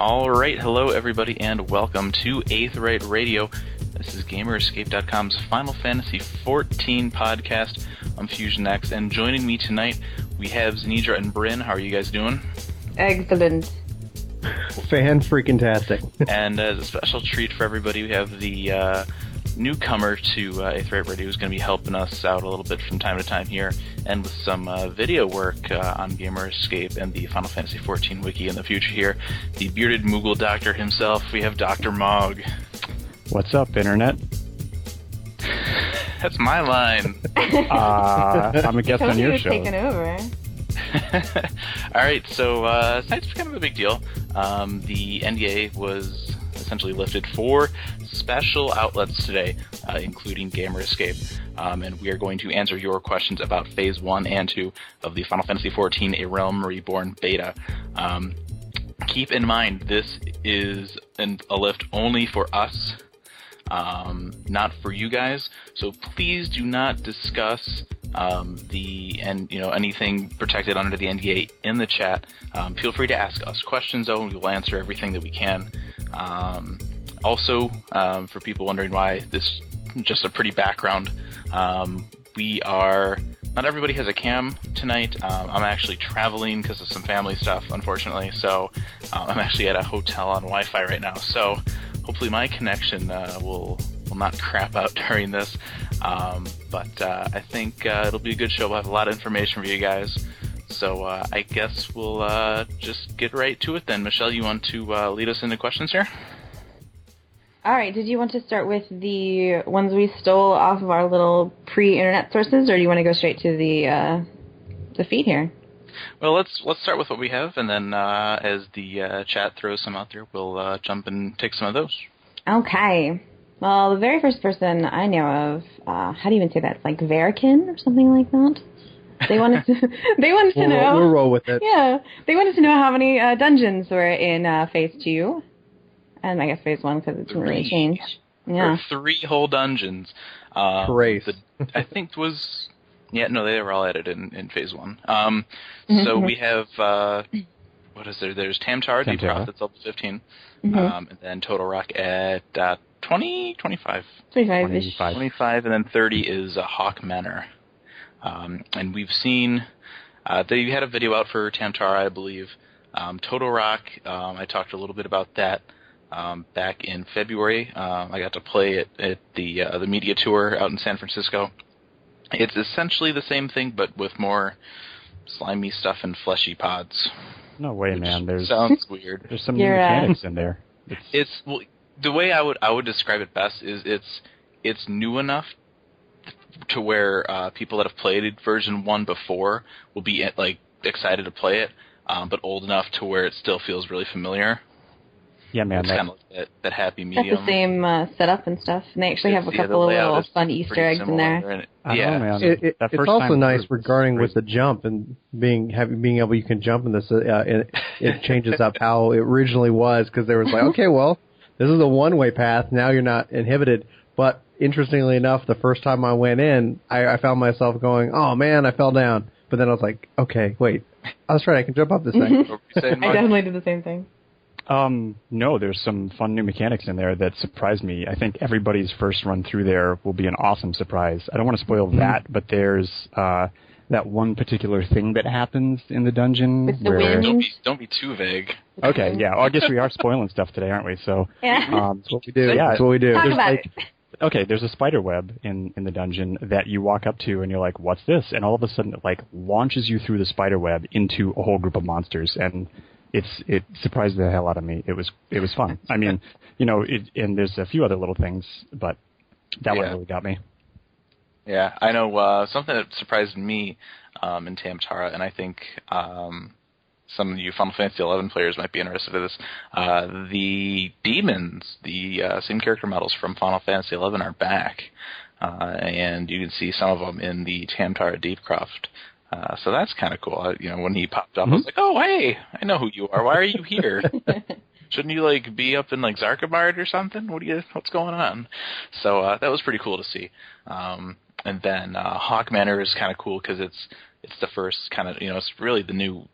All right, hello everybody, and welcome to Aetheryte Radio. This is GamerEscape.com's Final Fantasy XIV podcast. I'm Fusion X, and joining me tonight we have Zanidra and Bryn. How are you guys doing? Excellent. Fan freaking tastic. and as a special treat for everybody, we have the uh, newcomer to uh, Aetheryte Radio who's going to be helping us out a little bit from time to time here, and with some uh, video work uh, on Gamer Escape and the Final Fantasy XIV wiki in the future here. The bearded Moogle doctor himself, we have Dr. Mog. What's up, Internet? That's my line. Uh, I'm a guest on your show. taking over. All right, so uh, tonight's kind of a big deal. Um, the NDA was essentially lifted for special outlets today, uh, including Gamer Escape, um, and we are going to answer your questions about Phase One and Two of the Final Fantasy XIV: A Realm Reborn beta. Um, keep in mind, this is an, a lift only for us um, not for you guys. So please do not discuss um, the and you know anything protected under the NDA in the chat. Um, feel free to ask us questions though, we will answer everything that we can. Um, also, um, for people wondering why this just a pretty background, um, we are. Not everybody has a cam tonight. I'm actually traveling because of some family stuff, unfortunately. So I'm actually at a hotel on Wi-Fi right now. So hopefully my connection uh, will will not crap out during this. Um, but uh, I think uh, it'll be a good show. We'll have a lot of information for you guys. So uh, I guess we'll uh, just get right to it then. Michelle, you want to uh, lead us into questions here? All right. Did you want to start with the ones we stole off of our little pre-internet sources, or do you want to go straight to the the feed here? Well, let's let's start with what we have, and then uh, as the uh, chat throws some out there, we'll uh, jump and take some of those. Okay. Well, the very first person I know of, uh, how do you even say that? It's like Verikin or something like that. They wanted to. they wanted to we'll, know. We'll roll with it. Yeah, they wanted to know how many uh, dungeons were in uh, Phase Two, and I guess Phase One because it didn't really change. Yeah, three whole dungeons. Uh, Trace. The, I think was yeah, no, they were all added in, in phase one. Um, mm-hmm. so we have uh, what is there? There's Tam-Tara, Deepcroft, that's level 15, mm-hmm. um, and then Toto-Rak at uh, 20, 25, 25, 25, 25, and then 30 is uh, Haukke Manor. Um, and we've seen uh, they had a video out for Tam-Tara, I believe. Um, Toto-Rak, um, I talked a little bit about that. Um, back in February, um, I got to play it at the uh, the media tour out in San Francisco. It's essentially the same thing, but with more slimy stuff and fleshy pods. No way, man. There's sounds weird. There's some new mechanics in there. It's, it's well, the way I would I would describe it best is it's it's new enough to where uh, people that have played version one before will be like excited to play it, um, but old enough to where it still feels really familiar. Yeah, man. It's kind of like that, that happy medium. Got the same uh, setup and stuff, and they actually have a couple of little fun Easter eggs in there. It, yeah, know, it, it, it's also nice regarding with the jump and being having being able you can jump in this. Uh, it, it changes up how it originally was because there was like, okay, well, this is a one way path. Now you're not inhibited. But interestingly enough, the first time I went in, I, I found myself going, oh man, I fell down. But then I was like, okay, wait, I was right. I can jump up this thing. I definitely did the same thing. Um, no, there's some fun new mechanics in there that surprised me. I think everybody's first run through there will be an awesome surprise. I don't want to spoil mm-hmm. that, but there's uh, that one particular thing that happens in the dungeon. With the where... Don't be, don't be too vague. Okay, yeah. Well, I guess we are spoiling stuff today, aren't we? So yeah, um, that's what we do. Yeah, that's what we do. Talk there's about like, it. okay, there's a spider web in in the dungeon that you walk up to, and you're like, "What's this?" And all of a sudden, it like launches you through the spider web into a whole group of monsters, and it's it surprised the hell out of me. It was it was fun. I mean, you know, it, and there's a few other little things, but that yeah. one really got me. Yeah, I know uh, something that surprised me um, in Tam-Tara, and I think um, some of you Final Fantasy XI players might be interested in this. Uh, the demons, the uh, same character models from Final Fantasy XI, are back, uh, and you can see some of them in the Tam-Tara Deepcroft uh, so that's kind of cool. you know, when he popped up, mm-hmm. I was like, "Oh, hey, I know who you are. Why are you here? Shouldn't you like be up in like Xarcabard or something? What do you? What's going on?" So uh, that was pretty cool to see. Um, and then uh, Haukke Manor is kind of cool because it's it's the first kind of you know it's really the new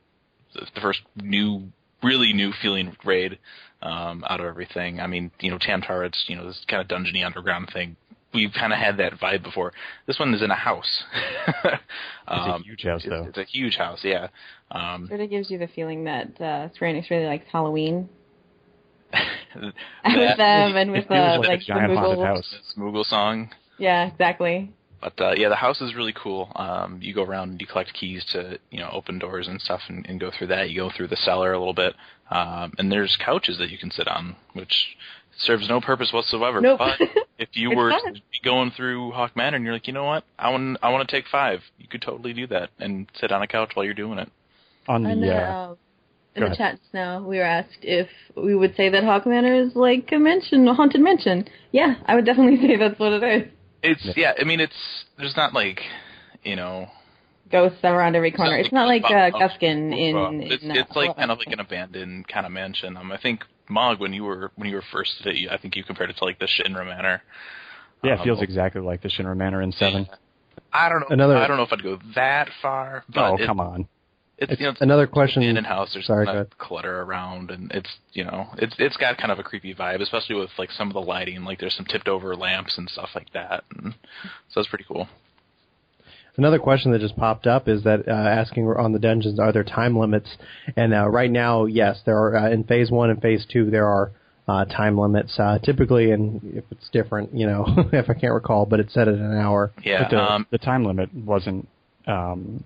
the first new really new feeling raid um, out of everything. I mean, you know, Tam Tara's, you know, this kind of dungeony underground thing. We've kind of had that vibe before. This one is in a house. It's um, a huge house, though. it's a huge house, yeah. Um, Sort of gives you the feeling that uh, Square Enix really likes Halloween with them and with the uh, like like the giant Moogle. house. Moogle song. Yeah, exactly. But uh, yeah, the house is really cool. Um, you go around and you collect keys to you know open doors and stuff, and, and go through that. You go through the cellar a little bit, um, and there's couches that you can sit on, which serves no purpose whatsoever. Nope. But if you were fun. going through Haukke Manor and you're like, you know what, I want I want to take five, you could totally do that and sit on a couch while you're doing it. On And the uh, uh, in the chat just now, we were asked if we would say that Haukke Manor is like a mansion, a haunted mansion. Yeah, I would definitely say that's what it is. It's Yeah. yeah, I mean it's there's not like you know Ghosts around every corner. It's not like uh, Oh, Guskin in. It's, in uh, like kind of like an abandoned kind of mansion. Um, I think Mog, when you were when you were first at it, I think you compared it to like the Shinra Manor. yeah, it um, feels exactly like the Shinra Manor in Seven. I don't know. Another- I don't know if I'd go that far, but Oh, it- come on. It's, you know, it's Another question. in and house. There's Sorry, not clutter around, and it's you know it's it's got kind of a creepy vibe, especially with like some of the lighting. Like there's some tipped over lamps and stuff like that, and so it's pretty cool. Another question that just popped up is that uh, asking on the dungeons, are there time limits? And uh, right now, yes, there are. Uh, in phase one and phase two, there are uh, time limits. Uh, typically, and if it's different, you know, if I can't recall, but it's set at an hour. Yeah, the, um, the time limit wasn't um,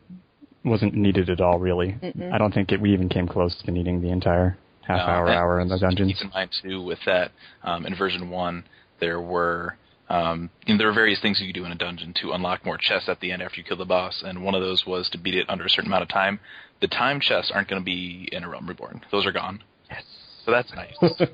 wasn't needed at all, really. I don't think it, we even came close to needing the entire half No, hour, and hour in the dungeons. Keep in mind too with that um, in version one, there were um, you know, there were various things you could do in a dungeon to unlock more chests at the end after you kill the boss, and one of those was to beat it under a certain amount of time. The time chests aren't going to be in a Realm Reborn; those are gone. Yes, so that's nice.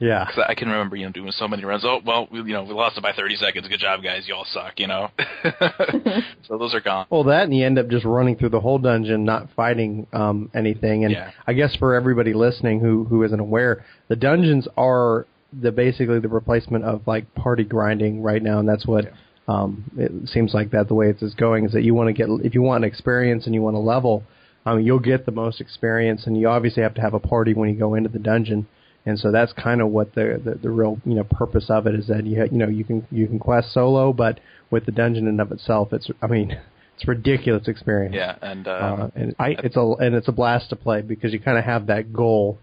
'Cause Yeah. I can remember you know doing so many runs. Oh well, we, you know we lost it by 30 seconds. Good job, guys. You all suck. You know. so those are gone. Well, that and you end up just running through the whole dungeon, not fighting um, anything. And Yeah. I guess for everybody listening who who isn't aware, the dungeons are the basically the replacement of like party grinding right now, and that's what um, it seems like that the way it's is going is that you want to get if you want an experience and you want to level, um, you'll get the most experience, and you obviously have to have a party when you go into the dungeon. And so that's kind of what the, the the real you know purpose of it is that you you know you can you can quest solo, but with the dungeon in and of itself, it's I mean it's a ridiculous experience. Yeah, and uh, Uh, and I- it's a and it's a blast to play because you kind of have that goal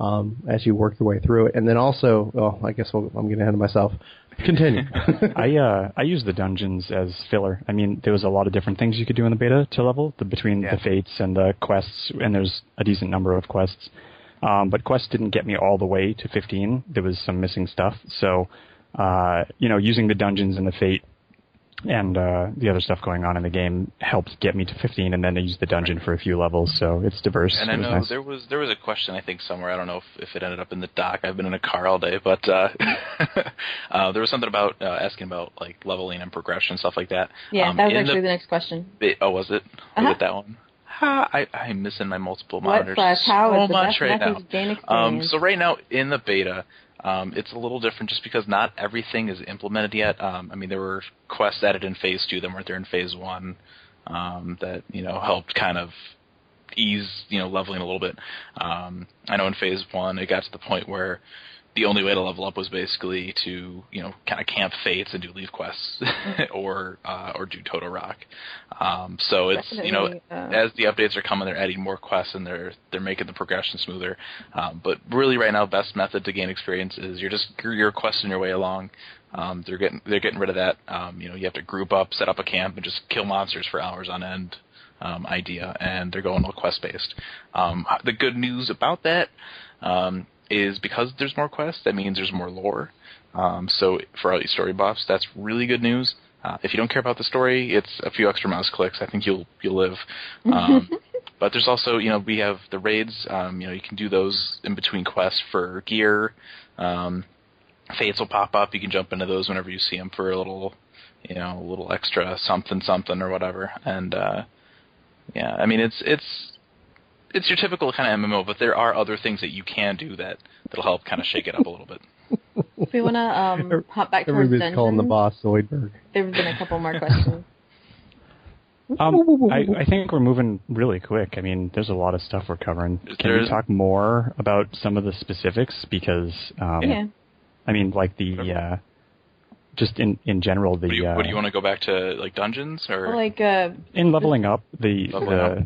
um, as you work your way through it, and then also, oh, I guess we'll, I'm getting ahead of myself. Continue. I uh I use the dungeons as filler. I mean, there was a lot of different things you could do in the beta to level the, between Yeah. the fates and the quests, and there's a decent number of quests. Um, but Quest didn't get me all the way to 15. There was some missing stuff. So, uh, you know, using the dungeons and the fate and uh, the other stuff going on in the game helped get me to 15, and then I used the dungeon for a few levels. So it's diverse. And it I was know nice. there was there was a question I think somewhere I don't know if, if it ended up in the doc. I've been in a car all day, but uh, uh, there was something about uh, asking about like leveling and progression stuff like that. Yeah, Um, that was actually the, the next question. it- oh, was it? Was Uh-huh. it that one? Ha, I I'm missing my multiple What monitors how so much right now. Um, so right now in the beta, um, it's a little different just because not everything is implemented yet. Um, I mean, there were quests added in Phase Two that weren't there in Phase One um, that you know helped kind of ease you know leveling a little bit. Um, I know in Phase One it got to the point where the only way to level up was basically to you know kind of camp fates and do leave quests or uh, or do Toto-Rak. Um, so it's you know uh, as the updates are coming, they're adding more quests and they're they're making the progression smoother. Um, but really, right now, best method to gain experience is you're just you're questing your way along. Um, they're getting they're getting rid of that. Um, you know, you have to group up, set up a camp, and just kill monsters for hours on end. Um, idea, and they're going all quest based. Um, the good news about that um, is because there's more quests, that means there's more lore. Um, so for all you story buffs, that's really good news. Uh, if you don't care about the story, it's a few extra mouse clicks. I think you'll you'll live. Um, but there's also you know we have the raids. Um, you know you can do those in between quests for gear. Um, fates will pop up. You can jump into those whenever you see them for a little, you know, a little extra something something or whatever. And uh, yeah, I mean it's it's it's your typical kind of MMO, but there are other things that you can do that that'll help kind of shake it up a little bit. if we want to um, hop back to towards Everybody's calling the boss Zoidberg. There have been a couple more questions. Um, I, I think we're moving really quick. I mean, there's a lot of stuff we're covering. Can There's- we talk more about some of the specifics? Because, um, Yeah. I mean, like the, uh, just in, in general, the, What do you, uh, what do you want to go back to, like dungeons or? Like, uh, in leveling up, the, Leveling the up.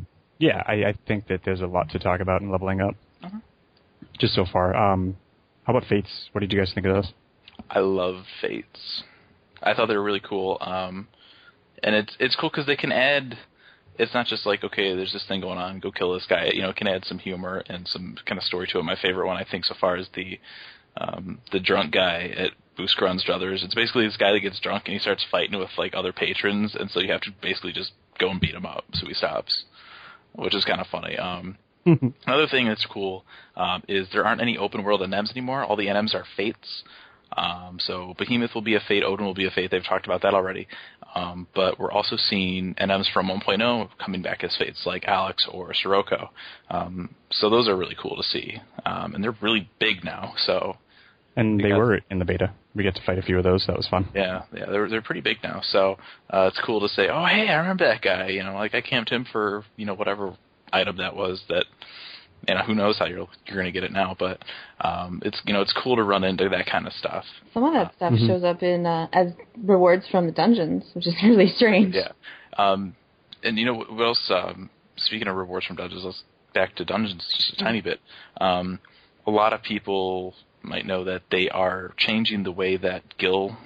Yeah, I, I think that there's a lot to talk about in leveling up. Uh-huh. Just so far. Um, how about Fates? What did you guys think of those? I love Fates. I thought they were really cool. Um, and it's it's cool because they can add. It's not just like okay, there's this thing going on, go kill this guy. You know, it can add some humor and some kind of story to it. My favorite one, I think, so far is the um, the drunk guy at Buskrun's Druthers. It's basically this guy that gets drunk and he starts fighting with like other patrons, and so you have to basically just go and beat him up so he stops, which is kind of funny. Um, Another thing that's cool um, is there aren't any open world NMs anymore. All the NMs are fates. Um, so Behemoth will be a fate, Odin will be a fate. They've talked about that already. Um, but we're also seeing NMs from 1.0 coming back as fates, like Alex or Sirocco. Um, so those are really cool to see, um, and they're really big now. So And they were in the beta. We get to fight a few of those. That was fun. yeah, yeah, they're they're pretty big now. So uh, it's cool to say, oh hey, I remember that guy. You know, like I camped him for you know whatever item that was that. You know, who knows how you're you're going to get it now, but um, it's you know it's cool to run into that kind of stuff. some of that stuff Mm-hmm. shows up in uh, as rewards from the dungeons, which is really strange. Yeah. Um, and you know what what else? Um, speaking of rewards from dungeons, let's back to dungeons just a tiny bit. Um, a lot of people might know that they are changing the way that Gil,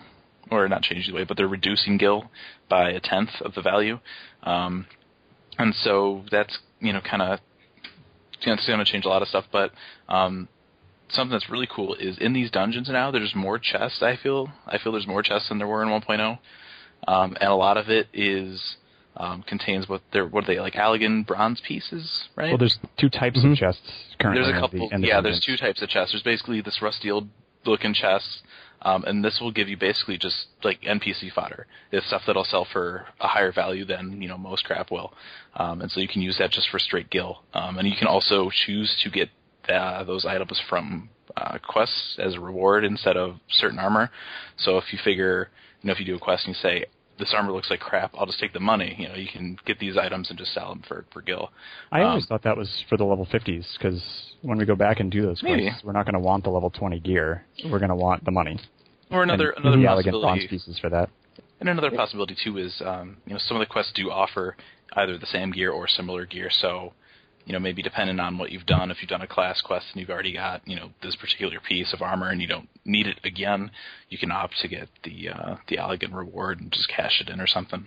or not changing the way, but they're reducing Gil by a tenth of the value. Um, and so that's you know kind of it's going to change a lot of stuff. But um, something that's really cool is in these dungeons now. There's more chests. I feel I feel there's more chests than there were in 1.0 um, and a lot of it is um, contains what they're what are they like Allagan bronze pieces, right? Well, there's two types Mhm. of chests currently. there's a couple. The, yeah, there's two types of chests. There's basically this rusty old looking chest, um, and this will give you basically just like NPC fodder. It's stuff that'll sell for a higher value than you know most crap will, um, and so you can use that just for straight gil. Um, and you can also choose to get uh, those items from uh, quests as a reward instead of certain armor. So if you figure, you know, if you do a quest and you say this armor looks like crap, I'll just take the money. You know, you can get these items and just sell them for for gil. I always Um, thought that was for the level 50s because when we go back and do those quests, Maybe. we're not going to want the level 20 gear. We're going to want the money. Or another and another the Allagan bronze possibility. pieces for that. And another possibility too is, um, you know, some of the quests do offer either the same gear or similar gear. So, you know, maybe depending on what you've done, if you've done a class quest and you've already got, you know, this particular piece of armor and you don't need it again, you can opt to get the uh, the Allagan reward and just cash it in or something.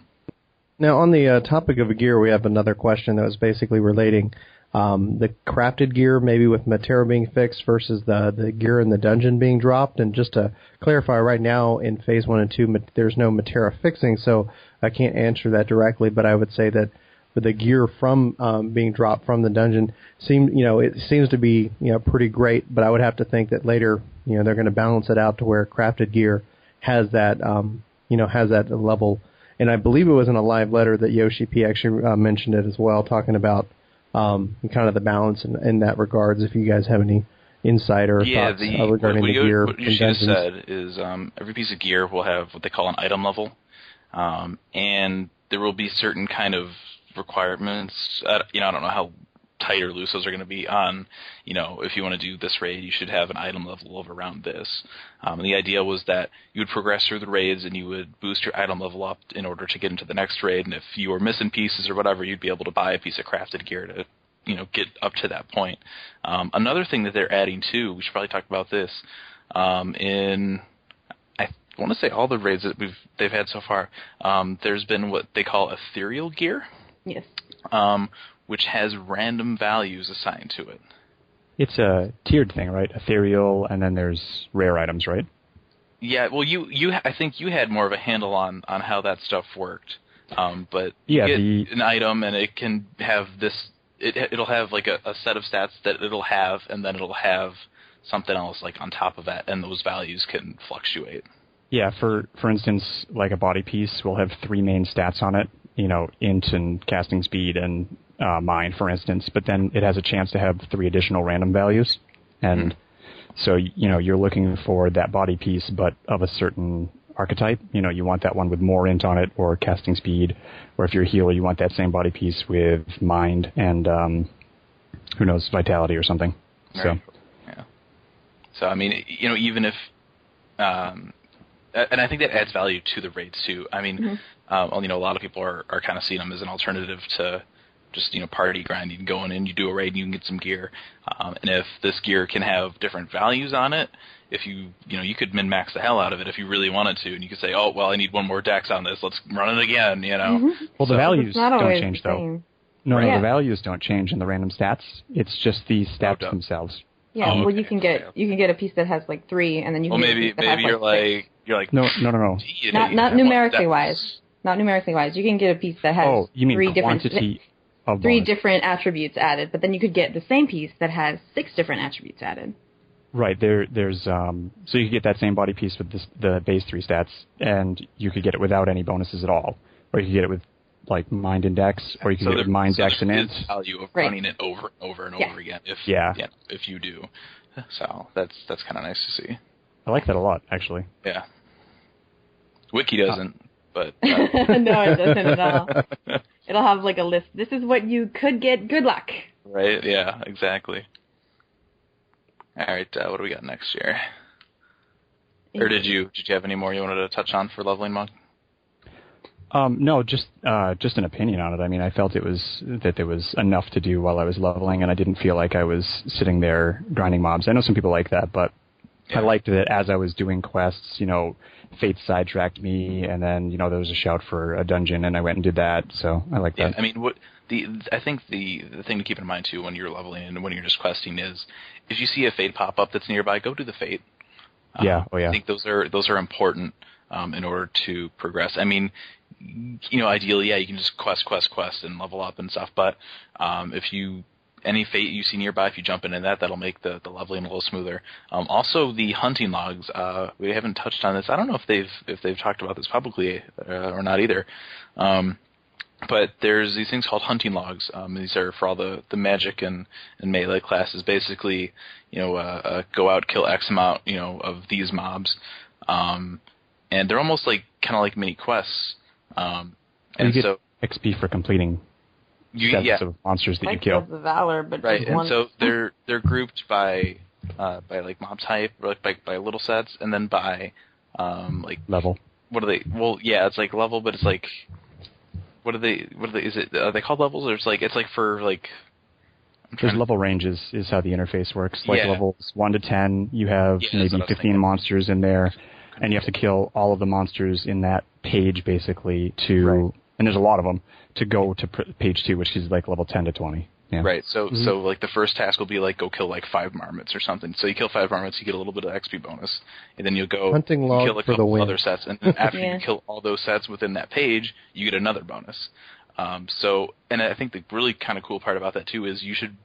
Now, on the uh, topic of gear, we have another question that was basically relating um, the crafted gear, maybe with materia being fixed versus the the gear in the dungeon being dropped. And just to clarify, right now in phase one and two, there's no materia fixing, so I can't answer that directly. But I would say that the gear from um, being dropped from the dungeon, seem you know it seems to be you know pretty great. But I would have to think that later, you know, they're going to balance it out to where crafted gear has that um, you know has that level and I believe it was in a live letter that Yoshi P actually uh, mentioned it as well, talking about um, kind of the balance in, in that regards. If you guys have any insight or yeah, thoughts the uh, regarding what, the gear what should said is um, every piece of gear will have what they call an item level, um, and there will be certain kind of requirements. Uh, you know, I don't know how tight or loose those are going to be on. You know, if you want to do this raid, you should have an item level of around this. Um, and the idea was that you would progress through the raids and you would boost your item level up in order to get into the next raid. And if you were missing pieces or whatever, you'd be able to buy a piece of crafted gear to you know get up to that point. Um, another thing that they're adding too, we should probably talk about this um, in I want to say all the raids that we've they've had so far. Um, there's been what they call ethereal gear, Yes. um, which has random values assigned to it. It's a tiered thing, right? Ethereal, and then there's rare items, right? Yeah, well, you you I think you had more of a handle on on how that stuff worked. Um, but Yeah, you get the- an item and it can have this. It it'll have like a, a set of stats that it'll have, and then it'll have something else like on top of that, and those values can fluctuate. Yeah, for for instance, like a body piece will have three main stats on it. You know, int and casting speed and uh, mine, for instance. But then it has a chance to have three additional random values, and so you know you're looking for that body piece, but of a certain archetype. You know, you want that one with more int on it or casting speed, or if you're a healer, you want that same body piece with mind and um, who knows vitality or something. So Right. Yeah. So I mean, you know, even if, um, and I think that adds value to the raids too. I mean, Mm-hmm. Um, well, you know, a lot of people are are kind of seeing them as an alternative to just you know party grinding, going in, you do a raid, and you can get some gear. Um, and if this gear can have different values on it, if you you know you could min max the hell out of it if you really wanted to, and you could say, oh well, I need one more dex on this, let's run it again. You know. well, the So- values Mm-hmm. Not don't change though. same. No, no, Yeah. the values don't change in the random stats. It's just the stats don't. themselves. Yeah, Oh, well, you can get you can get a piece that has like three, and then you Well, can get a maybe piece that maybe has, you're like, like you're like No, no, no, no. not not numerically wise, not numerically wise. You can get a piece that has Oh, you mean three different of three bonus. different attributes added, but then you could get the same piece that has six different attributes added. Right there, there's um, so you could get that same body piece with this, the base three stats, and you could get it without any bonuses at all, or you could get it with like mind index, or you could So get it with there- mind so dex and int. is value of Right. running it over and over and Yeah. over again. If Yeah. if you do, so that's that's kind of nice to see. I like that a lot, actually. Yeah, Wiki doesn't, but uh, no, it doesn't at all. It'll have like a list. This is what you could get. Good luck. right? Yeah, exactly. All right, uh, what do we got next year? Or did you did you have any more you wanted to touch on for leveling monk? Um, no, just uh, just an opinion on it. I mean, I felt it was that there was enough to do while I was leveling, and I didn't feel like I was sitting there grinding mobs. I know some people like that, but Yeah. I liked that as I was doing quests, you know, fate sidetracked me, and then you know there was a shout for a dungeon, and I went and did that. So I like Yeah, that. I mean, what the I think the the thing to keep in mind too when you're leveling and when you're just questing is if you see a fate pop up that's nearby, go do the fate. Um, Yeah, oh, yeah. I think those are those are important um, in order to progress. I mean, you know, ideally, yeah, you can just quest, quest, quest, and level up and stuff. But um, if you any fate you see nearby, if you jump into that, that'll make the, the leveling a little smoother. Um, also, the hunting logs. Uh, we haven't touched on this. I don't know if they've if they've talked about this publicly uh, or not either. Um, but there's these things called hunting logs. Um, these are for all the, the magic and, and melee classes. Basically, you know, uh, uh, go out, kill X amount, you know, of these mobs. Um, and they're almost like, kind of like mini quests. Um, you and get so, XP for completing you, sets yeah, of monsters that you kill. the valor, but right. And one. so they're, they're grouped by, uh, by like mob type, or like by, by little sets, and then by, um, like, Level. what are they? Well, yeah, it's like level, but it's like, what are they? What are they? Is it? Are they called levels? Or it's like it's like for like. There's trying to- level ranges is how the interface works. Like Yeah. levels one to ten, you have Yeah, maybe what I was 15 thinking. monsters in there, and you have to kill all of the monsters in that page basically to, Right. And there's a lot of them to go to pr- page two, which is like level 10 to 20. Yeah. Right. So so like the first task will be like go kill like five marmots or something. So you kill five marmots, you get a little bit of XP bonus, and then you'll go Hunting you log kill a for the couple win. other sets, and then after Yeah. you kill all those sets within that page, you get another bonus. Um, so and I think the really kind of cool part about that too is you should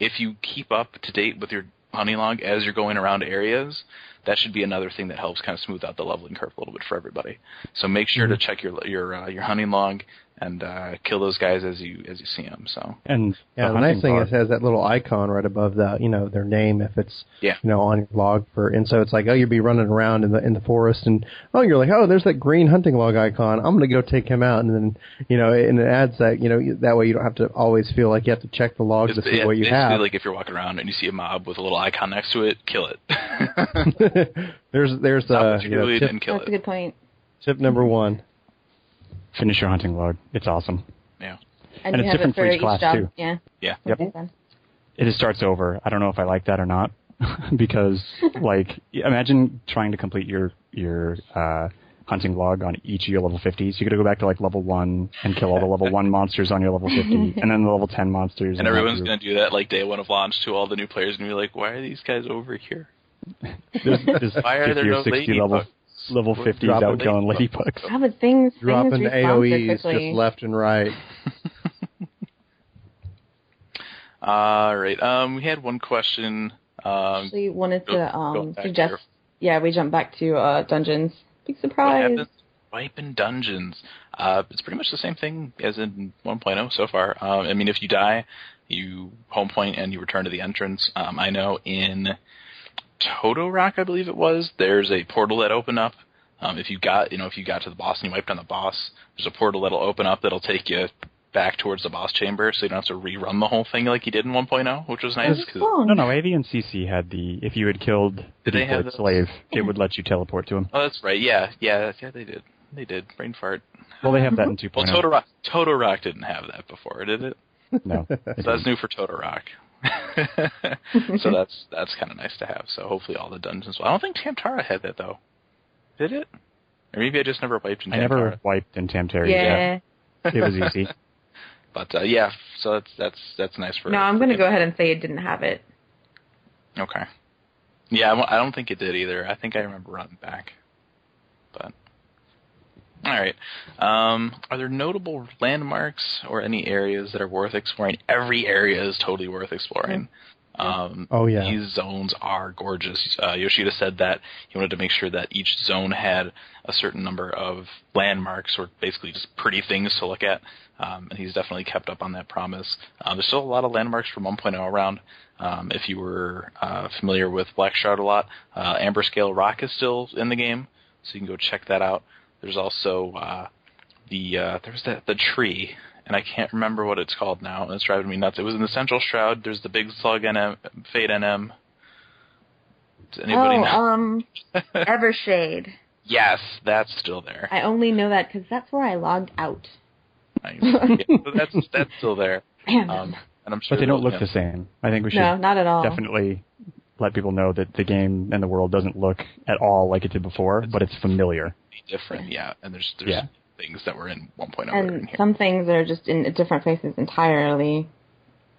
if you keep up to date with your hunting log as you're going around areas, that should be another thing that helps kind of smooth out the leveling curve a little bit for everybody. So make sure Mm-hmm. to check your your uh, your hunting log and uh, kill those guys as you as you see them. So And Yeah, the the nice thing log- is it has that little icon right above the, you know, their name if it's, Yeah. you know, on your log for, and so it's like, oh, you'd be running around in the in the forest, and oh, you're like, oh, there's that green hunting log icon. I'm gonna go take him out, and then, you know, and it adds that, you know, that way you don't have to always feel like you have to check the log to see yeah, what you have. like if you're walking around and you see a mob with a little icon next to it, kill it. there's there's Stop uh, what you know, tip, kill That's a good point. tip number one. Finish your hunting log. It's awesome. Yeah. And, And you it's have different it for for each class, job. too. Yeah. Yeah. Yep. Okay. It just starts over. I don't know if I like that or not, because like imagine trying to complete your your uh, hunting log on each of your level 50s. You got to go back to like level one and kill all the level one monsters on your level 50, and then the level 10 monsters. And that everyone's going to do that like day one of launch to all the new players and be like, why are these guys over here? There's, there's Why are there or no 60 level ladybugs? Level We're 50s dropping out killing ladybugs. ladybugs. Yeah, but things Dropping things AOE's quickly. just left and right. All right. Um, we had one question. Um, actually wanted Go- to um suggest. here. Yeah, we jump back to uh dungeons. Big surprise. happens? Wipe in dungeons. Uh, it's pretty much the same thing as in 1.0 so far. Um, I mean, if you die, you home point and you return to the entrance. Um, I know in Toto-Rak, I believe it was, there's a portal that opened up Um, if you got, you know, if you got to the boss and you wiped on the boss, there's a portal that'll open up that'll take you back towards the boss chamber, so you don't have to rerun the whole thing like you did in 1.0, which was nice. It's 'cause- fun. No, no, AV and CC had the if you had killed the Did they have decoy slave, it would let you teleport to him. oh, that's right. Yeah, yeah, yeah. They did. They did. Brain fart. Well, they have that in 2.0. Well, Toto-Rak, Toto-Rak didn't have that before, did it? No, So that's new for Toto-Rak. so that's that's kind of nice to have. So hopefully all the dungeons. I don't think Tamtara had that though. Did it? Or maybe I just never wiped in Tamtara. I Tamtara. never wiped in Tamtara. yeah. It was easy. But uh, yeah, so that's that's that's nice for. No, I'm going to go ahead and say it didn't have it. Okay. Yeah, I don't think it did either. I think I remember running back. But all right. Um, are there notable landmarks or any areas that are worth exploring? Every area is totally worth exploring. Um, Oh, yeah. These zones are gorgeous. Uh, Yoshida said that he wanted to make sure that each zone had a certain number of landmarks, or basically just pretty things to look at. Um, and he's definitely kept up on that promise. Uh, there's still a lot of landmarks from 1.0 around. Um, if you were uh, familiar with Black Shroud a lot, uh, Amber Scale Rock is still in the game, so you can go check that out. There's also uh, the uh, there's that the tree, and I can't remember what it's called now. and It's driving me nuts. It was in the Central Shroud. There's the Big Slug NM, Fade NM. Does anybody oh, know? um, Everschade. yes, that's still there. I only know that because that's where I logged out. Nice. Yeah, that's that's still there. Um, and I'm sure But they don't they'll- look the same. I think we should no, not at all. definitely let people know that the game and the world doesn't look at all like it did before, but it's familiar. different, yeah. And there's there's Yeah. things that were in 1.0 that are in And some things are just in different places entirely.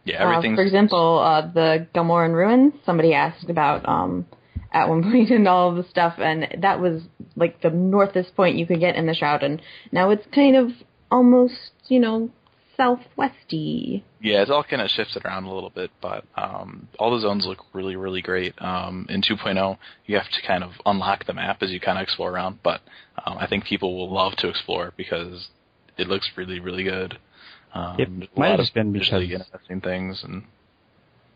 Yeah, Uh, for example, uh, the Gelmorra ruins. Somebody asked about um, at one point and all of the stuff, and that was like the northest point you could get in the shroud, and now it's kind of almost, you know, southwesty. Yeah, it's all kind of shifted around a little bit, but um, all the zones look really, really great. Um, in 2.0, you have to kind of unlock the map as you kind of explore around, but um, I think people will love to explore because it looks really, really good. Um, It might have been because- interesting things, and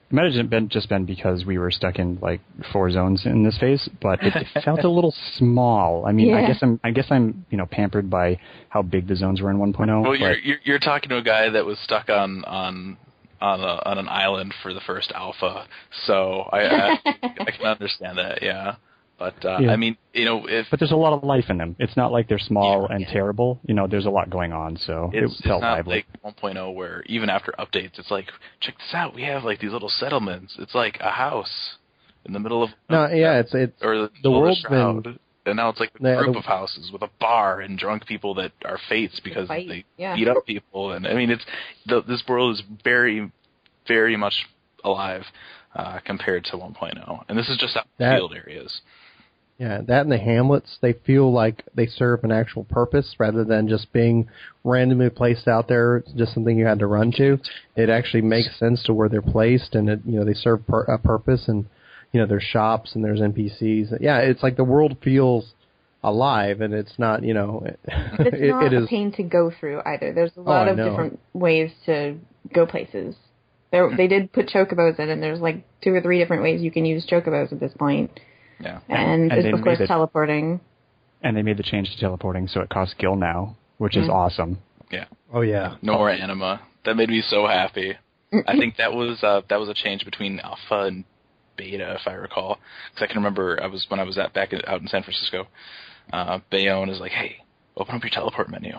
It might have just been, just been because we were stuck in like four zones in this phase, but it, it felt a little small. I mean, I guess I'm I guess I'm you know pampered by how big the zones were in 1.0. well, but you're, you're you're talking to a guy that was stuck on on on a, on an island for the first alpha, so I I, I can understand that, yeah. But uh, Yeah. I mean, you know, if but there's a lot of life in them. It's not like they're small Yeah. and terrible. You know, there's a lot going on, so it's, it it's felt not lively. like 1.0 where even after updates, it's like, check this out, we have like these little settlements. It's like a house in the middle of No, yeah, it's it's or the, the middle of world's shroud. been- and now it's like a group the- of houses with a bar and drunk people that are fates because fight, they yeah. beat up people. And I mean, it's the, this world is very, very much alive uh, compared to 1.0. And this is just out That- field areas. Yeah, that and the hamlets, they feel like they serve an actual purpose rather than just being randomly placed out there, just something you had to run to. It actually makes sense to where they're placed and it, you know, they serve per- a purpose and, you know, there's shops and there's NPCs. Yeah, it's like the world feels alive and it's not, you know, It's it, not it a is, pain to go through either. There's a oh, lot I of different ways to go places. There, they did put chocobos in, and there's like two or three different ways you can use chocobos at this point. Yeah. And, and they of course, made it- teleporting. And they made the change to teleporting, so it costs gil now, which is Mm. awesome. Yeah. oh yeah. No more anima. That made me so happy. I think that was uh, that was a change between alpha and beta, if I recall. Because I can remember I was when I was at back in, out in San Francisco. Uh, Bayohne is like, "Hey, open up your teleport menu."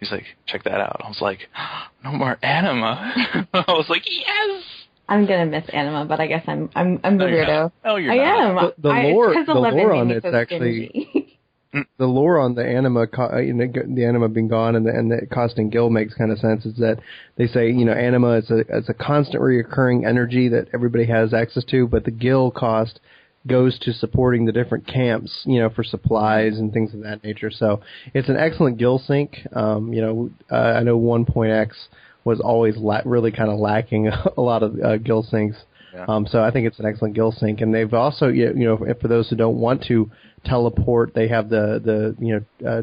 He's like, "Check that out." I was like, "No more anima." I was like, "Yes." I'm gonna miss anima, but I guess I'm I'm I'm the No, you're weirdo. not. You're I not. am. The- the I, lore- because the lore on it's so actually- the lore on the anima, co- uh, you know, the anima being gone and the, and the costing gil makes kind of sense. Is that they say you know anima is a it's a constant reoccurring energy that everybody has access to, but the gil cost goes to supporting the different camps, you know, for supplies and things of that nature. So it's an excellent gil sink. Um, you know, uh, I know 1.x was always la- really kind of lacking a lot of uh, gil sinks. Yeah. Um, so I think it's an excellent gil sink, and they've also, you you know, for- for those who don't want to teleport, they have the the you know, uh,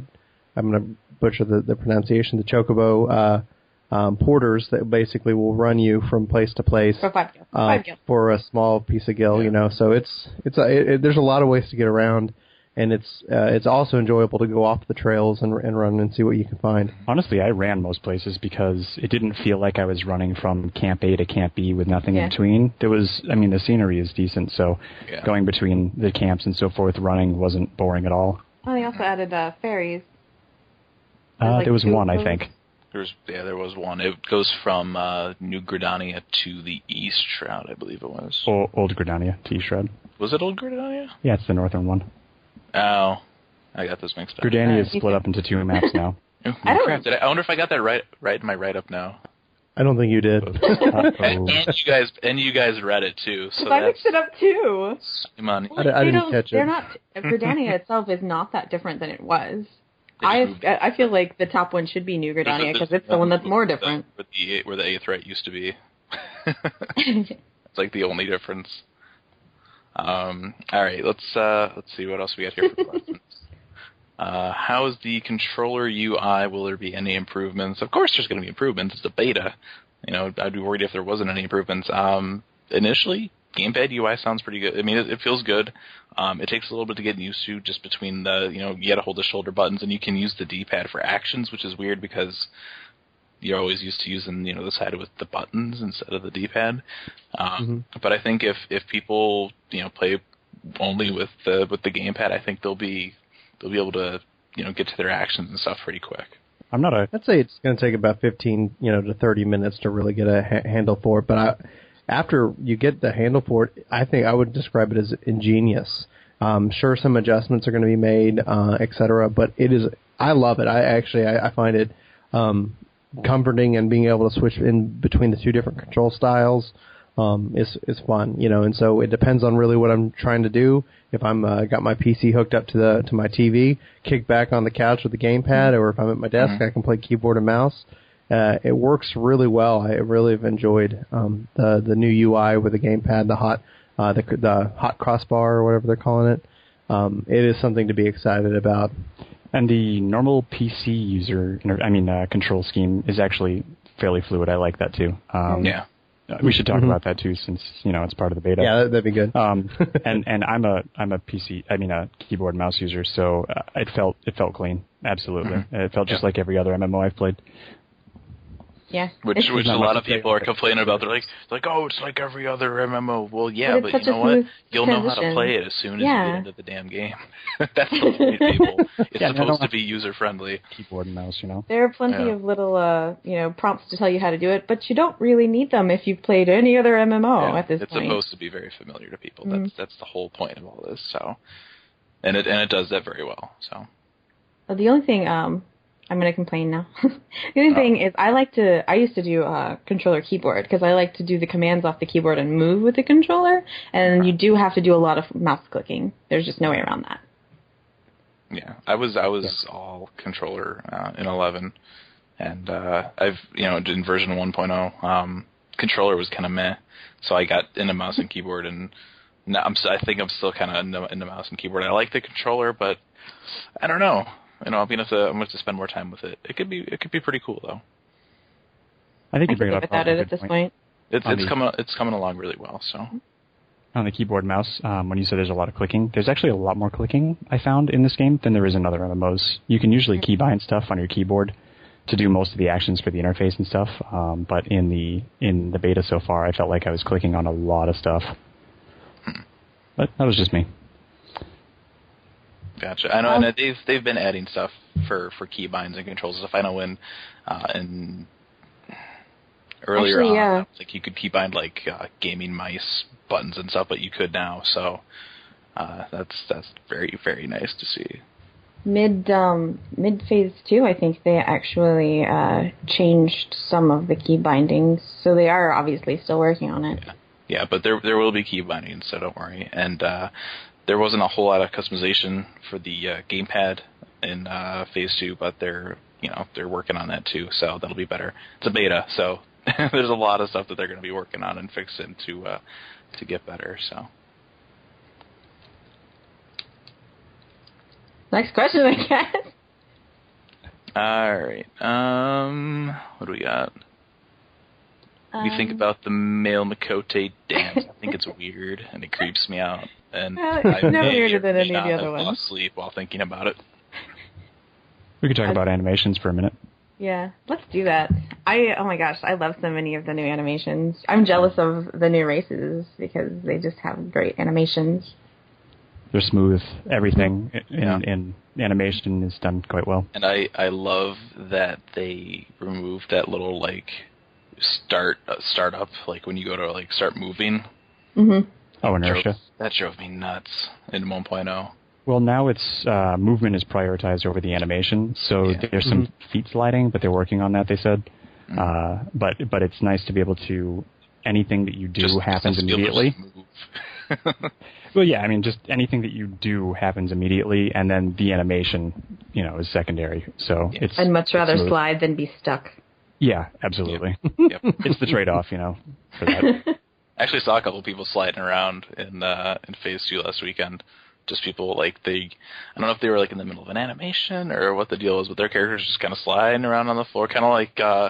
I'm going to butcher the, the pronunciation, the chocobo uh, um, porters that basically will run you from place to place For five gil. uh, Five gil. for a small piece of gil, you know. So it's it's a, it, it, there's a lot of ways to get around, and it's uh, it's also enjoyable to go off the trails and and run and see what you can find. Honestly, I ran most places because it didn't feel like I was running from Camp A to Camp B with nothing Yeah. in between. There was, I mean, the scenery is decent, so Yeah. going between the camps and so forth, running wasn't boring at all. Oh, they also added uh, ferries. Uh, like, there was one, of I those. think. There's yeah, there was one. It goes from uh, New Gridania to the East Shroud, I believe it was. O- Old Gridania, East Shroud. Was it Old Gridania? Yeah, it's the northern one. Oh, I got this mixed up. Gridania is split up into two maps now. Oh, I don't- crap, did I, I wonder if I got that right right in my write up now. I don't think you did. And, and you guys and you guys read it too. So I that's mixed it up too. come on. I, I They didn't don't- catch They're it. not. Gridania itself is not that different than it was. I I feel like the top one should be New Gridania because it's the one that's more different. Where the where the aetheryte used to be. it's like the only difference. Um, all right, let's uh, let's see what else we got here for questions. Uh, how is the controller UI? Will there be any improvements? Of course, there's going to be improvements. It's a beta. You know, I'd be worried if there wasn't any improvements. Um, initially, gamepad UI sounds pretty good. I mean, it, it feels good. Um, it takes a little bit to get used to, just between the you know you got to hold the shoulder buttons, and you can use the D-pad for actions, which is weird because you're always used to using you know the side with the buttons instead of the D-pad. Um, But I think if if people you know play only with the with the gamepad, I think they'll be they'll be able to you know get to their actions and stuff pretty quick. I'm not a I'd say it's going to take about 15, you know, to 30 minutes to really get a ha- handle for it. But I, after you get the handle for it, I think I would describe it as ingenious. Um, sure, some adjustments are going to be made, uh, et cetera, but it is. I love it. I actually I, I find it um, comforting and being able to switch in between the two different control styles um, is is fun, you know. And so it depends on really what I'm trying to do. If I'm uh, got my PC hooked up to the to my TV, kick back on the couch with the gamepad, or if I'm at my desk, I can play keyboard and mouse. Uh, it works really well. I really have enjoyed um, the the new UI with the gamepad, the hot uh, the the hot crossbar or whatever they're calling it. Um, it is something to be excited about. And the normal PC user, inter- I mean, uh, control scheme is actually fairly fluid. I like that too. Um, Yeah. uh, We should talk about that too, since you know it's part of the beta. Yeah, that, that'd be good. Um, and and I'm a I'm a PC, I mean a keyboard mouse user, so uh, it felt it felt clean. Absolutely, it felt just Yeah. like every other MMO I've played. Yeah. Which which a lot of people are complaining about. They're like like oh it's like every other MMO. Well yeah, But but, you know what? You'll know how to play it as soon as you get into the damn game. That's the point, people. It's Yeah, supposed to be user friendly. Keyboard and mouse, you know. There are plenty Yeah. of little, uh, you know, prompts to tell you how to do it, but you don't really need them if you've played any other MMO Yeah, at this it's point. supposed to be very familiar to people. Mhm. That's that's the whole point of all this. So, and it and it does that very well. So The only thing, um, I'm going to complain now. the only Oh. thing is, I like to. I used to do uh, controller keyboard because I like to do the commands off the keyboard and move with the controller, and you do have to do a lot of mouse clicking. There's just no way around that. yeah, I was I was all controller uh, in 11, and uh, I've you know in version 1.0, um, controller was kind of meh. So I got into mouse and keyboard, and now I'm s- I think I'm still kind of into, into mouse and keyboard. I like the controller, but I don't know. You know, I'm gonna have to I'm gonna have to spend more time with it. It could be it could be pretty cool though. I think you can bring it live up without it at this point. point. It's it's the- coming it's coming along really well. So on the keyboard mouse, um, when you said there's a lot of clicking, there's actually a lot more clicking I found in this game than there is in other MMOs. You can usually keybind stuff on your keyboard to do most of the actions for the interface and stuff, um, but in the in the beta so far, I felt like I was clicking on a lot of stuff. But that was just me. Gotcha. I know, Um, and they've they've been adding stuff for for keybinds and controls and stuff. I know when uh, in earlier Actually, on, yeah. like you could keybind like uh, gaming mice buttons and stuff, but you could now. So uh, that's that's very very nice to see. Mid um, mid phase two, I think they actually uh, changed some of the key bindings, so they are obviously still working on it. Yeah, but there there will be key binding, so don't worry. And uh, there wasn't a whole lot of customization for the uh, gamepad in uh, Phase Two, but they're you know they're working on that too, so that'll be better. It's a beta, so there's a lot of stuff that they're going to be working on and fixing to uh, to get better. So Next question, I guess. all right, um, what do we got? What do think Um, about the male Miqo'te dance? I think it's weird and it creeps me out. And Uh, it's I no may weirder or than any of the other have ones. Lost sleep while thinking about it. We could talk about animations for a minute. Yeah, let's do that. I oh my gosh, I love so many of the new animations. I'm jealous of the new races because they just have great animations. They're smooth. Everything in, Yeah. in animation is done quite well. And I I love that they removed that little like start uh, start up like when you go to like start moving. Mm-hmm. Oh, Drove- inertia. that drove me nuts in 1.0. Well, now it's uh, movement is prioritized over the animation, so Yeah. there's some feet sliding, but they're working on that. They said, Mhm. uh, but but it's nice to be able to anything that you do Just- happens just be able to immediately. Well, yeah, I mean, just anything that you do happens immediately, and then the animation, you know, is secondary. So Yeah. it's I'd much rather smooth. slide than be stuck. Yeah, absolutely. yep. it's the trade-off, you know, for that. Actually saw a couple people sliding around in uh, in Phase Two last weekend. Just people like they, I don't know if they were like in the middle of an animation or what the deal was, but their characters just kind of sliding around on the floor, kind of like uh,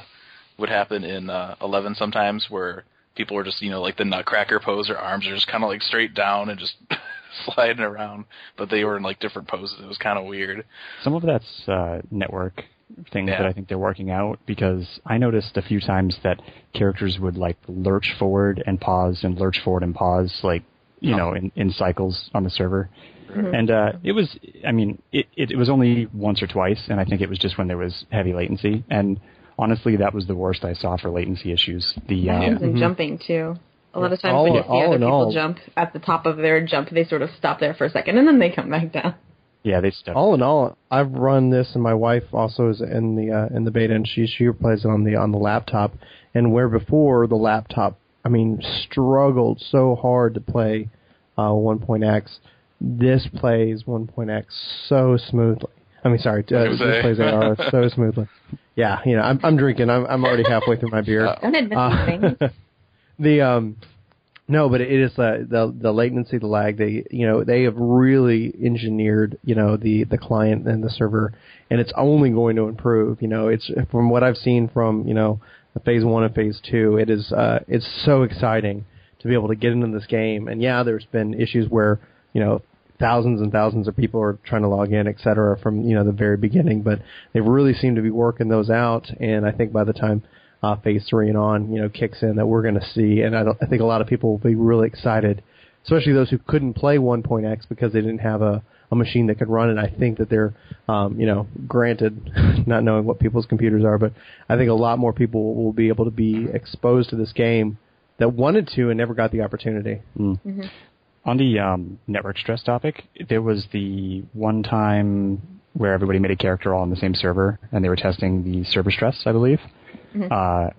would happen in uh, Eleven sometimes, where people were just you know like the Nutcracker pose, their arms are just kind of like straight down and just sliding around, but they were in like different poses. It was kind of weird. Some of that's uh, network things Yeah. that I think they're working out because I noticed a few times that characters would like lurch forward and pause and lurch forward and pause, like you Oh. know, in, in cycles on the server. Mhm. And uh, it was, I mean, it, it it was only once or twice, and I think it was just when there was heavy latency. And honestly, that was the worst I saw for latency issues. The That um, happens in Mhm. jumping too. A lot of times All- when you see other people all- jump at the top of their jump, they sort of stop there for a second and then they come back down. Yeah, they stuck. All in all, I've run this, and my wife also is in the uh, in the beta, and she she plays it on the on the laptop. And where before the laptop, I mean, struggled so hard to play uh, 1.x, this plays 1.x so smoothly. I mean, sorry, uh, this gonna plays say. AR so smoothly. Yeah, you know, I'm I'm drinking. I'm I'm already halfway through my beer. Uh, Don't admit Uh, these the um no, but it is uh, the the latency, the lag. They you know they have really engineered you know the the client and the server, and it's only going to improve. You know, it's from what I've seen from you know phase one and phase two. It is uh it's so exciting to be able to get into this game. And yeah, there's been issues where you know thousands and thousands of people are trying to log in, et cetera, from you know the very beginning. But they really seem to be working those out, and I think by the time uh, phase three and on, you know, kicks in, that we're going to see, and I, don't, I think a lot of people will be really excited, especially those who couldn't play 1.x because they didn't have a, a machine that could run it. I think that they're, um, you know, granted, not knowing what people's computers are, but I think a lot more people will be able to be exposed to this game that wanted to and never got the opportunity. Mm. On the um, network stress topic, there was the one time where everybody made a character all on the same server, and they were testing the server stress, I believe. Uh,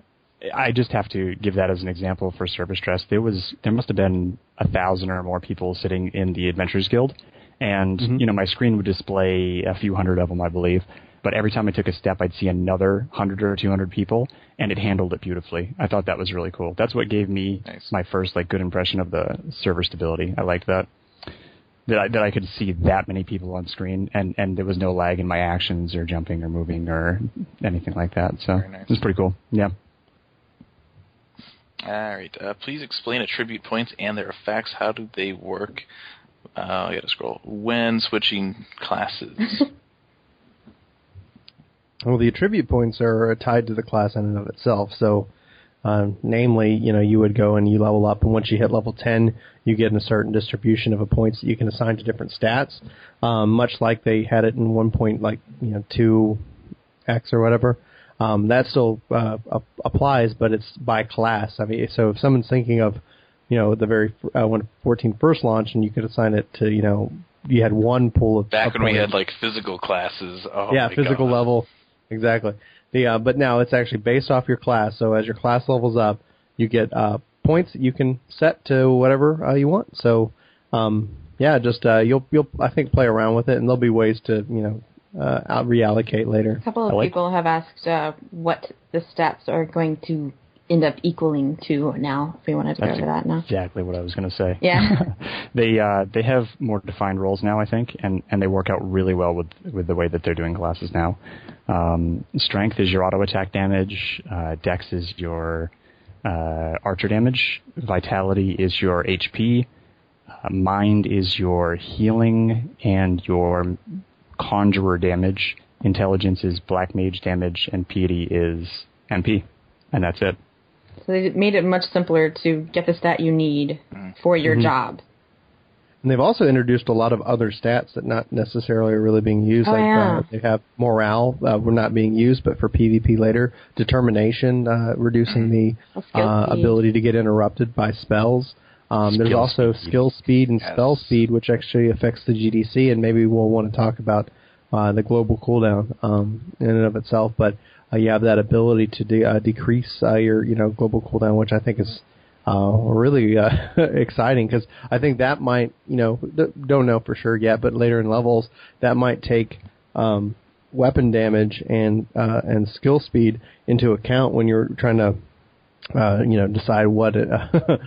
I just have to give that as an example for server stress. There was there must have been a thousand or more people sitting in the Adventurers Guild, and Mhm. you know my screen would display a few hundred of them, I believe. But every time I took a step, I'd see another hundred or two hundred people, and it handled it beautifully. I thought that was really cool. That's what gave me Nice. my first like good impression of the server stability. I liked that. That I, that I could see that many people on screen, and, and there was no lag in my actions or jumping or moving or anything like that. So nice. it was pretty cool. Yeah. All right. Uh, please explain attribute points and their effects. How do they work? Uh, I gotta scroll. When switching classes. Well, the attribute points are tied to the class in and of itself. So, um, namely, you know, you would go and you level up, and once you hit level 10, you get a certain distribution of a points that you can assign to different stats, um, much like they had it in one point, like you know, two X or whatever. Um, that still uh, ap- applies, but it's by class. I mean, so if someone's thinking of, you know, the very uh, when 14 first launched, and you could assign it to, you know, you had one pool of Back when we had like physical classes. Oh yeah, physical God. level, exactly. The uh, but now it's actually based off your class. So as your class levels up, you get uh, points that you can set to whatever uh, you want. So um, yeah, just uh, you'll you'll I think play around with it, and there'll be ways to you know uh, out reallocate later. A couple of like- people have asked uh, what the stats are going to end up equaling to now. If we wanted to go That's over that now. Exactly what I was going to say. Yeah. they uh, they have more defined roles now, I think, and, and they work out really well with with the way that they're doing classes now. Um, strength is your auto attack damage. Uh, Dex is your uh, archer damage. Vitality is your HP. Uh, mind is your healing and your conjurer damage. Intelligence is black mage damage, and piety is MP, and that's it. So they made it much simpler to get the stat you need for your Mm-hmm. job. And they've also introduced a lot of other stats that not necessarily are really being used. Oh, like yeah. uh, they have morale, uh, we're not being used, but for PvP later, determination, uh, reducing the uh, ability to get interrupted by spells. Um, there's also speed. skill speed and Yes. spell speed, which actually affects the GDC, and maybe we'll want to talk about uh, the global cooldown um, in and of itself. But uh, you have that ability to de- uh, decrease uh, your you know global cooldown, which I think is uh, really uh, exciting because I think that might, you know, don't know for sure yet, but later in levels that might take um, weapon damage and uh, and skill speed into account when you're trying to, uh, you know, decide what it,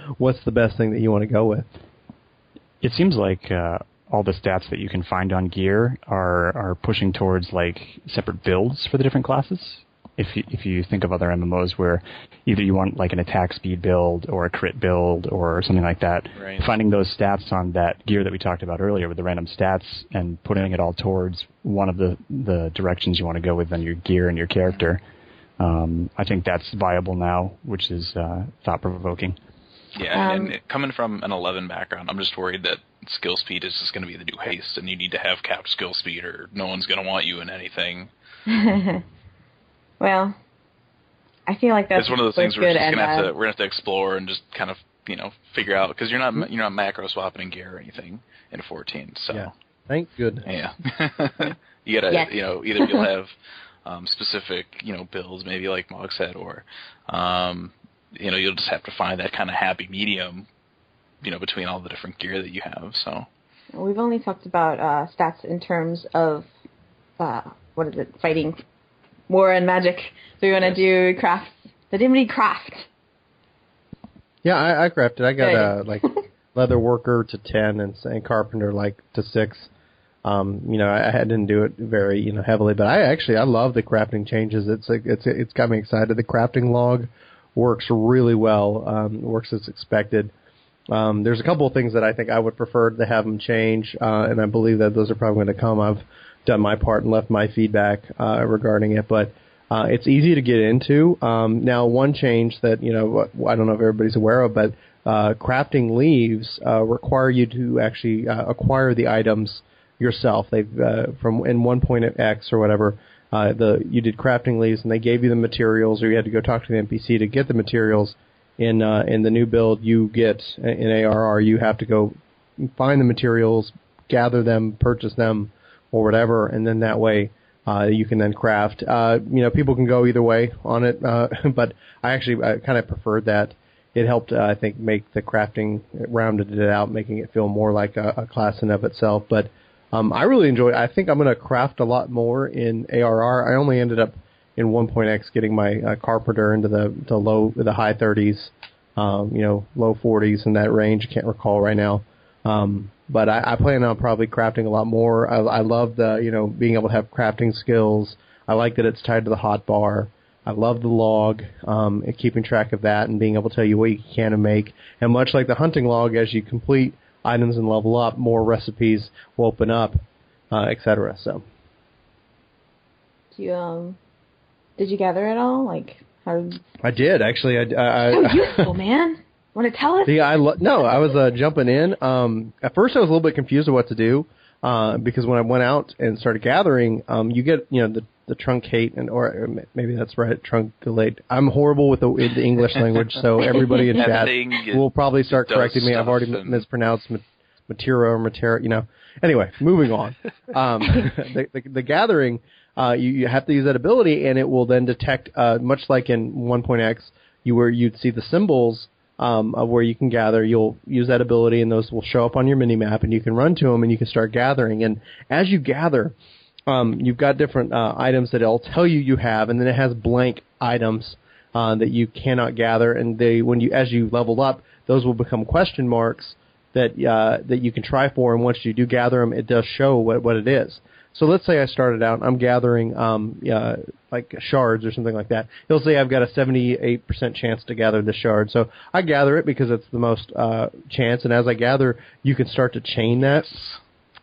what's the best thing that you want to go with. It seems like uh, all the stats that you can find on gear are are pushing towards like separate builds for the different classes. If you, if you think of other MMOs where either you want like an attack speed build or a crit build or something like that, Right. finding those stats on that gear that we talked about earlier with the random stats and putting it all towards one of the the directions you want to go with on your gear and your character. Um, I think that's viable now, which is uh, thought provoking. Yeah, Um, and coming from an 11 background, I'm just worried that skill speed is just going to be the new haste, and you need to have capped skill speed, or no one's going to want you in anything. Well, I feel like that's it's one of those things we're just gonna have to we're gonna have to explore and just kind of you know figure out because you're not you're not macro swapping in gear or anything in 14. So Yeah. Thank goodness. yeah, you gotta Yes. you know either you'll have um, specific you know builds maybe like Mog said or um, you know you'll just have to find that kind of happy medium you know between all the different gear that you have. So We've only talked about uh, stats in terms of uh, what is it? Fighting, war, and magic. So we want to do crafts. The Dimity craft. Yeah, I, I crafted. I got uh, like leather worker to ten and, and carpenter like to six. Um, you know, I, I didn't do it very you know heavily, but I actually I love the crafting changes. It's like it's it's got me excited. The crafting log works really well. Um, works as expected. Um, there's a couple of things that I think I would prefer to have them change, uh, and I believe that those are probably going to come. I've done my part and left my feedback uh, regarding it, but uh, it's easy to get into. Um, now, one change that you know I don't know if everybody's aware of, but uh, crafting leaves uh, require you to actually uh, acquire the items yourself. They've uh, from in one point at X or whatever. Uh, the you did crafting leaves and they gave you the materials, or you had to go talk to the NPC to get the materials. In uh, in the new build, you get in ARR, you have to go find the materials, gather them, purchase them, or whatever, and then that way uh, you can then craft. Uh, you know, people can go either way on it, uh, but I actually I kind of preferred that. It helped, uh, I think, make the crafting it rounded it out, making it feel more like a, a class in of itself. But um, I really enjoyed. I think I'm going to craft a lot more in ARR. I only ended up in 1.x getting my uh, carpenter into the the low the high 30s, um, you know, low 40s in that range. Can't recall right now. Um, but I, I plan on probably crafting a lot more. I, I love the you know being able to have crafting skills. I like that it's tied to the hot bar. I love the log, um, and keeping track of that and being able to tell you what you can make. And much like the hunting log, as you complete items and level up, more recipes will open up, uh, etc. So Do you um? Did you gather it all? Like how? I did actually. I, I, I useful, man. Want to tell us? See, I lo- no, I was uh, jumping in. Um, at first, I was a little bit confused of what to do uh, because when I went out and started gathering, um, you get you know the the truncate and or or maybe that's right, trunculate. I'm horrible with the, with the English language, so everybody in That chat will probably start correcting me. I've already stuff and- mispronounced ma- Matera or Matera, you know. Anyway, moving on. Um, the, the, the gathering, uh, you, you have to use that ability, and it will then detect, uh, much like in 1.x, you where you'd see the symbols um, where you can gather. You'll use that ability, and those will show up on your mini map, and you can run to them, and you can start gathering. And as you gather, um, you've got different uh, items that it'll tell you you have, and then it has blank items uh, that you cannot gather. And they, when you as you level up, those will become question marks that uh, that you can try for. And once you do gather them, it does show what what it is. So let's say I started out, I'm gathering um, uh, like shards or something like that. It'll say I've got a 78% chance to gather this shard. So I gather it because it's the most uh, chance, and as I gather, you can start to chain that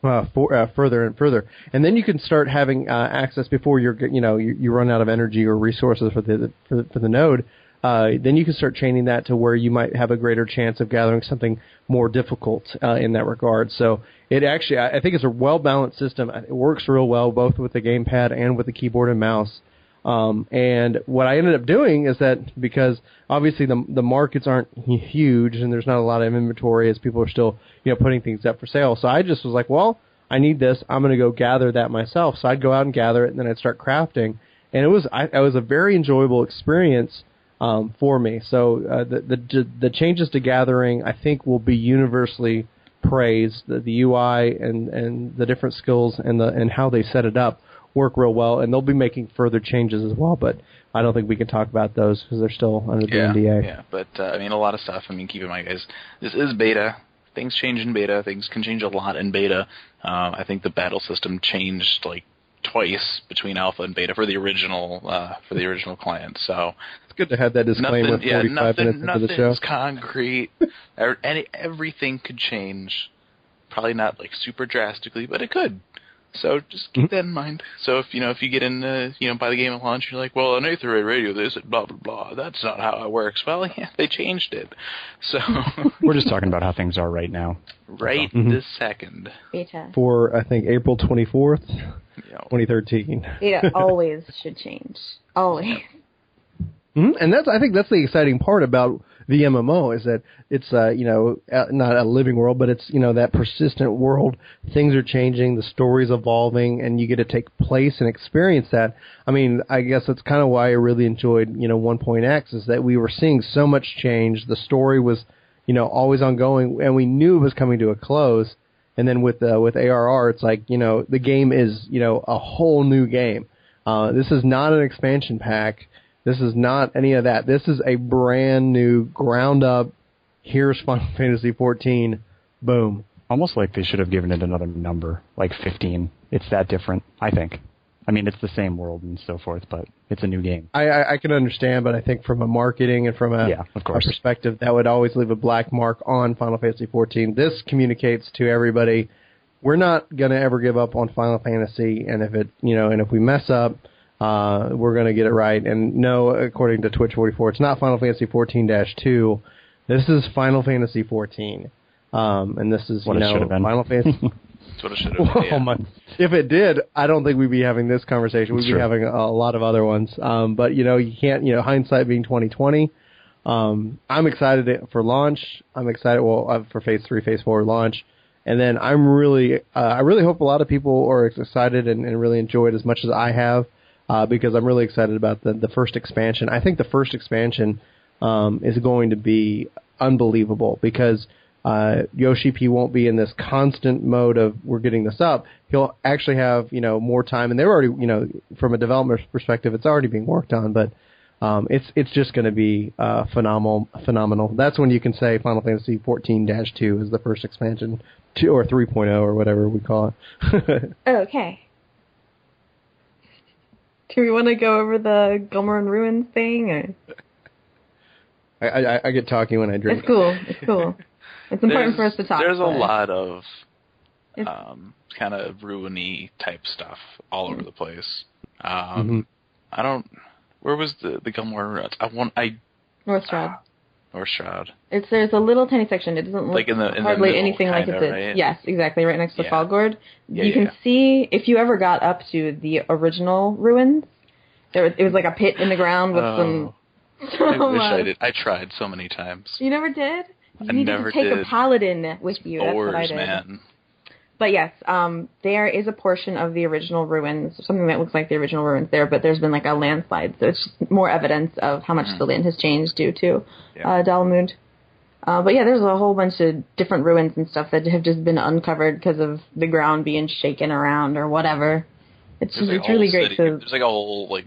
uh, for, uh, further and further, and then you can start having uh, access before you're you know you, you run out of energy or resources for the for the, for the node. Uh, then you can start chaining that to where you might have a greater chance of gathering something more difficult uh, in that regard. So it actually, I I think it's a well balanced system. It works real well both with the gamepad and with the keyboard and mouse. Um, and what I ended up doing is that because obviously the the markets aren't huge and there's not a lot of inventory as people are still you know putting things up for sale. So I just was like, well, I need this. I'm going to go gather that myself. So I'd go out and gather it, and then I'd start crafting. And it was I, it was a very enjoyable experience um, for me. So uh, the, the the changes to gathering I think will be universally praised. The, the UI and and the different skills and the and how they set it up work real well, and they'll be making further changes as well. But I don't think we can talk about those because they're still under the yeah, NDA. Yeah, but uh, I mean, a lot of stuff. I mean, keep in mind, guys, this is beta. Things change in beta. Things can change a lot in beta. Uh, I think the battle system changed like twice between alpha and beta for the original uh, for the original client. So good to have that disclaimer nothing, yeah, 45 nothing, minutes into the show. nothing's concrete. Er- Any, everything could change. Probably not like super drastically, but it could. So just keep Mm-hmm. that in mind. So if you know if you get in, uh, you know, by the game at launch, you're like, well, on Aetheryte Radio, they said blah blah blah. That's not how it works. Well, yeah, they changed it. So We're just talking about how things are right now. right Mhm. this second, Beta. For I think April 24th, you know, 2013. Beta always should change. Always. Hmm And that's I think that's the exciting part about the MMO is that it's uh, you know not a living world, but it's you know that persistent world. Things are changing, the story's evolving, and you get to take place and experience that. I mean, I guess that's kind of why I really enjoyed you know 1.x is that we were seeing so much change. The story was you know always ongoing, and we knew it was coming to a close. And then with uh, with ARR, it's like you know the game is you know a whole new game. Uh, this is not an expansion pack. This is not any of that. This is a brand new, ground up. Here's Final Fantasy 14. Boom. Almost like they should have given it another number, like 15. It's that different, I think. I mean, it's the same world and so forth, but it's a new game. I, I, I can understand, but I think from a marketing and from a, Yeah, a perspective, that would always leave a black mark on Final Fantasy 14. This communicates to everybody, we're not going to ever give up on Final Fantasy, and if it, you know, and if we mess up, uh, we're going to get it right. And no, according to Twitch 44, it's not Final Fantasy 14-2. This is Final Fantasy 14. Um, and this is, What you know, been. Final Fantasy. that's what it should have been. Oh yeah. my! If it did, I don't think we'd be having this conversation. We'd It's be true. having a, a lot of other ones. Um, but you know, you can't. You know, hindsight being twenty twenty. Um, I'm excited for launch. I'm excited. Well, uh, for Phase Three, Phase Four launch, and then I'm really. Uh, I really hope a lot of people are excited and, and really enjoy it as much as I have, uh, because I'm really excited about the the first expansion. I think the first expansion um, is going to be unbelievable because uh, Yoshi P won't be in this constant mode of we're getting this up. He'll actually have you know more time, and they're already you know from a development perspective, it's already being worked on, but. Um, it's it's just going to be uh, phenomenal. Phenomenal. That's when you can say Final Fantasy 14-2 is the first expansion, two or 3.0 or whatever we call it. Okay. Do we want to go over the Gelmorra and Ruins thing? Or? I, I, I get talking when I drink. It's cool. It's cool. It's important for us to talk. There's a but- lot of um, kind of ruiny type stuff all over the place. Um, Mhm. I don't. Where was the the Gelmorra? Ruins? I want. I North Stroud. Or Shroud. It's there's a little tiny section. It doesn't look Like in the- in hardly middle, anything like kinda, it did. right? Yes, exactly, right next to Yeah. Fallgourd. Yeah, you yeah, can yeah. see if you ever got up to the original ruins. There, was, it was like a pit in the ground with some. Oh. I some, wish I did. I tried so many times. You never did. You I never to take did. a paladin with you. That's what I did. man. But yes, um, there is a portion of the original ruins, something that looks like the original ruins there, but there's been like a landslide, so it's just more evidence of how much the land has changed due to. Yeah. uh, Dalamud. Uh, but yeah, there's a whole bunch of different ruins and stuff that have just been uncovered because of the ground being shaken around or whatever. It's There's just, like it's really great to There's like a whole like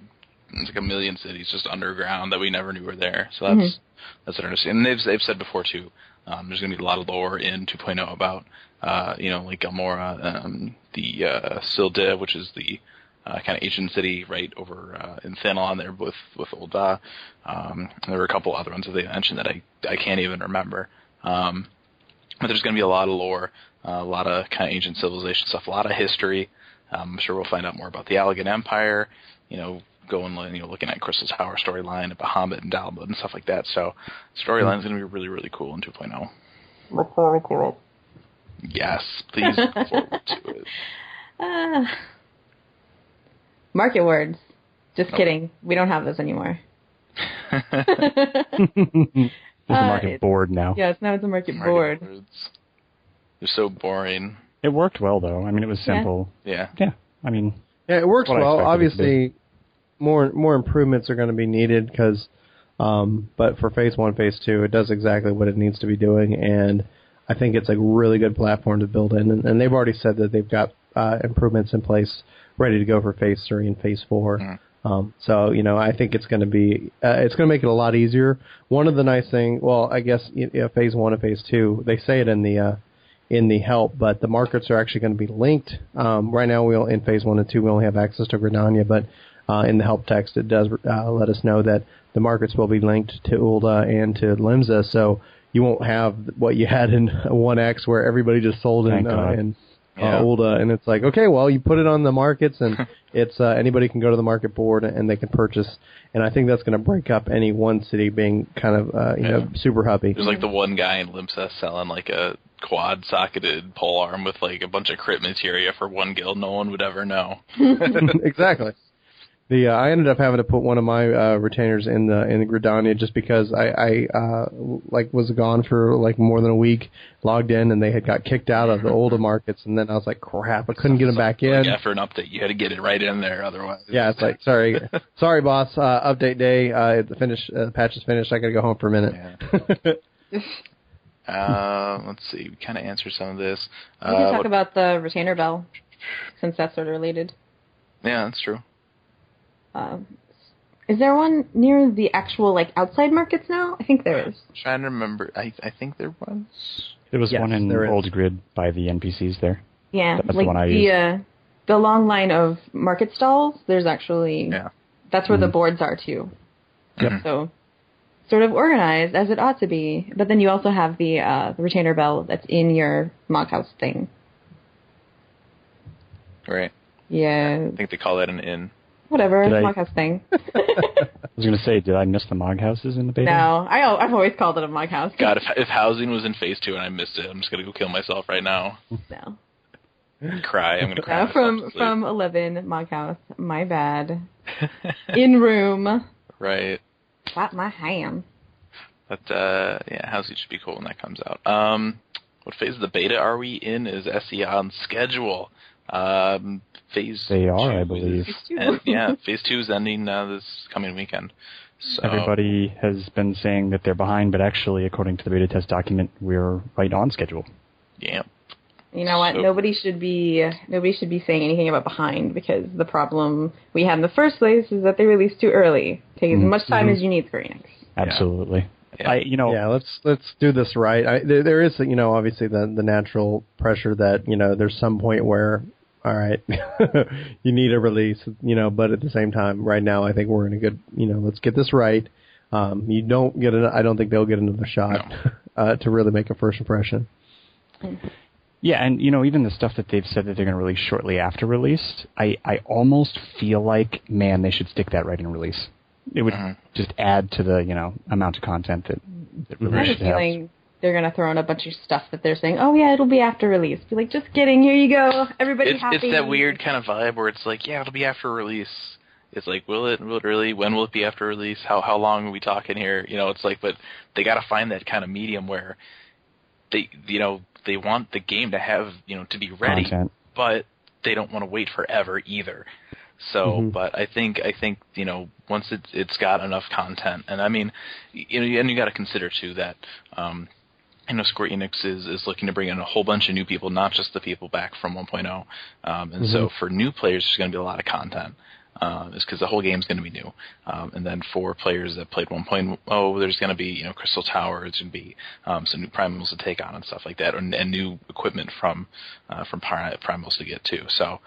there's like a million cities just underground that we never knew were there. So that's mm-hmm. that's interesting. And they've they've said before too. Um, there's going to be a lot of lore in 2.0 about uh, you know like Gelmorra, um, the uh, Sil'dih, which is the uh, kind of Asian city right over uh, in Thanalan there with with Ul'dah. Um, there were a couple other ones that they mentioned that I I can't even remember. Um, but there's going to be a lot of lore, uh, a lot of kind of ancient civilization stuff, a lot of history. Um, I'm sure we'll find out more about the Allagan Empire. You know, going you know looking at Crystal Tower storyline and Bahamut and Dalamud and stuff like that. So storyline is going to be really really cool in 2.0. Look forward to it. Yes, please look forward to it. Uh, market words. Just kidding. We don't have those anymore. It's a market uh, board now. Yes, now it's a market, market board. Boards. They're so boring. It worked well though. I mean, it was simple. Yeah. Yeah. I mean. Yeah, it works well. Obviously, more more improvements are going to be needed because, um, but for phase one, phase two, it does exactly what it needs to be doing, and I think it's a really good platform to build in. And, and they've already said that they've got uh, improvements in place ready to go for phase three and phase 4 mm. Um, so you know, I think it's going to be uh, it's going to make it a lot easier. One of the nice thing, well, I guess you know, phase one and phase two, they say it in the uh, in the help, but the markets are actually going to be linked. Um, right now, we in phase one and two, we only have access to Gridania, but uh, in the help text, it does uh, let us know that the markets will be linked to Ul'dah and to Limsa, so you won't have what you had in 1X where everybody just sold in, uh, in yeah. uh, old, uh, and it's like, okay, well, you put it on the markets, and it's uh, anybody can go to the market board and they can purchase. And I think that's going to break up any one city being kind of uh, you yeah. know super hubby. There's like the one guy in Limsa selling like a quad socketed pole arm with like a bunch of crit materia for one gil. No one would ever know. exactly. The uh, I ended up having to put one of my uh, retainers in the in the Gridania just because I I uh, like was gone for like more than a week, logged in and they had got kicked out of the Ul'dah markets and then I was like crap I couldn't get them back in. Like for an update, you had to get it right in there otherwise. Yeah, it's like sorry, sorry boss, uh, update day, uh, the finish uh, patch is finished. I got to go home for a minute. Yeah. uh, let's see. We kind of answered some of this. We can talk what, about the retainer bell, since that's sort of related. Yeah, that's true. Uh, is there one near the actual like outside markets now? I think there is. I'm trying to remember. I I think there was. There was yes, one in Old Grid by the NPCs there. Yeah, that's like the, the, uh, the long line of market stalls. There's actually yeah. That's where mm-hmm. the boards are too. Yep. So sort of organized as it ought to be. But then you also have the uh, the retainer bell that's in your Moghouse thing. Right. Yeah. I think they call that an inn. Whatever, did Moghouse thing. I was going to say, did I miss the Moghouses in the beta? No, I, I've always called it a Moghouse. God, if, if housing was in phase two and I missed it, I'm just going to go kill myself right now. No. cry. I'm going to cry. No, from from eleven Moghouse. My bad. in room. Right. Slap my hand. But uh, yeah, housing should be cool when that comes out. Um, what phase of the beta are we in? Is SE on schedule? Um, phase they are, I believe. And, yeah, phase two is ending uh, this coming weekend. So. Everybody has been saying that they're behind, but actually, according to the beta test document, we're right on schedule. Yeah. You know what? So. Nobody should be nobody should be saying anything about behind because the problem we had in the first place is that they released too early. Take as mm-hmm. much time as you need, Square Enix. Absolutely. Yeah. I, you know, yeah. Let's let's do this right. I, there, there is, you know, obviously the the natural pressure that you know there's some point where all right, you need a release, you know, but at the same time, right now, I think we're in a good, you know, let's get this right. Um, you don't get an, I don't think they'll get another shot no. uh, to really make a first impression. Yeah, and you know, even the stuff that they've said that they're going to release shortly after release, I, I almost feel like, man, they should stick that right in release. It would mm-hmm. just add to the, you know, amount of content that, that release should have they're gonna throw in a bunch of stuff that they're saying, oh yeah, it'll be after release. Be like, just kidding, here you go, everybody it's, happy. It's that weird kind of vibe where it's like, yeah, it'll be after release. It's like, will it? Will it really? When will it be after release? How how long are we talking here? You know, it's like, but they got to find that kind of medium where they, you know, they want the game to have, you know, to be ready, Content. but they don't want to wait forever either. So, mm-hmm. but I think I think you know once it's it's got enough content, and I mean, you know, and you got to consider too that um, I know Square Enix is, is looking to bring in a whole bunch of new people, not just the people back from 1.0. Um, and mm-hmm. so for new players, there's going to be a lot of content. um, is because the whole game's going to be new. Um, and then for players that played 1.0, there's going to be you know Crystal Tower, it's going to be um, some new primals to take on and stuff like that, and, and new equipment from uh, from primals to get too. So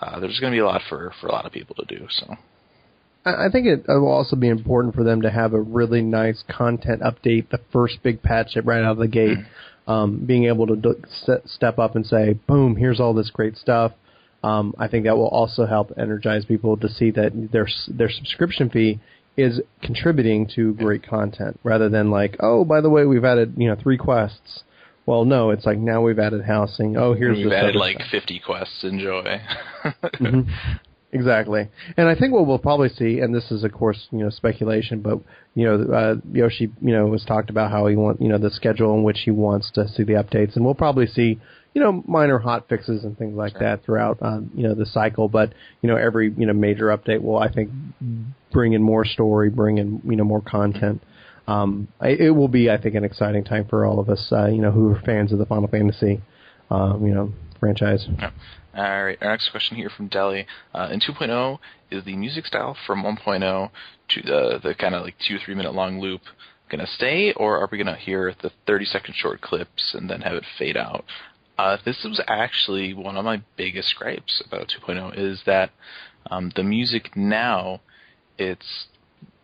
uh, there's going to be a lot for for a lot of people to do. So. I think it will also be important for them to have a really nice content update, the first big patch right out of the gate. Mm-hmm. Um, being able to do, step up and say, boom, here's all this great stuff. Um, I think that will also help energize people to see that their their subscription fee is contributing to great content rather than like, oh, by the way, we've added you know three quests. Well, no, it's like now we've added housing. Oh, here's we've added like stuff. 50 quests. Enjoy. mm-hmm. Exactly, and I think what we'll probably see, and this is of course you know speculation, but you know uh, Yoshi you know was talked about how he want you know the schedule in which he wants to see the updates, and we'll probably see you know minor hot fixes and things like sure. that throughout um, you know the cycle. But you know every you know major update will I think bring in more story, bring in you know more content. Um, it will be I think an exciting time for all of us uh, you know who are fans of the Final Fantasy um, you know franchise. Yeah. All right, our next question here from Deli. Uh, in 2.0, is the music style from 1.0 to the the kind of like two three minute long loop gonna stay, or are we gonna hear the 30 second short clips and then have it fade out? Uh, this was actually one of my biggest gripes about 2.0 is that um, the music now, it's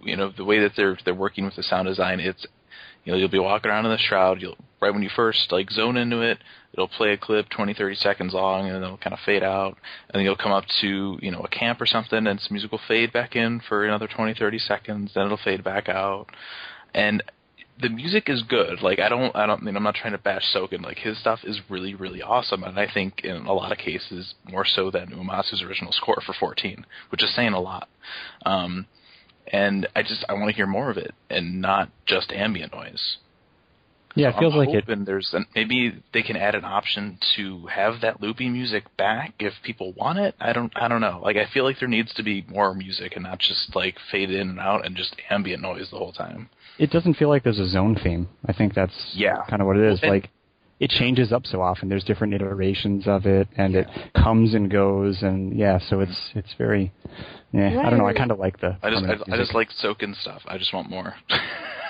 you know the way that they're they're working with the sound design, it's you know you'll be walking around in the shroud, you'll right when you first like zone into it, it'll play a clip 20, 30 seconds long, and then it'll kind of fade out, and then you'll come up to you know a camp or something, and some music will fade back in for another 20, 30 seconds, then it'll fade back out, and the music is good. Like I don't, I don't I mean I'm not trying to bash Soken. Like his stuff is really, really awesome, and I think in a lot of cases more so than Uematsu's original score for 14, which is saying a lot. Um, and I just I want to hear more of it and not just ambient noise. Yeah, so it feels I'm like it. There's an, maybe they can add an option to have that loopy music back if people want it. I don't I don't know. Like I feel like there needs to be more music and not just like fade in and out and just ambient noise the whole time. It doesn't feel like there's a zone theme. I think that's yeah. kind of what it is. Well, like it changes up so often. There's different iterations of it, and yeah. it comes and goes, and yeah. So it's it's very, yeah. I don't know. I kind of like the. I just I, I, just like Soken stuff. I just want more.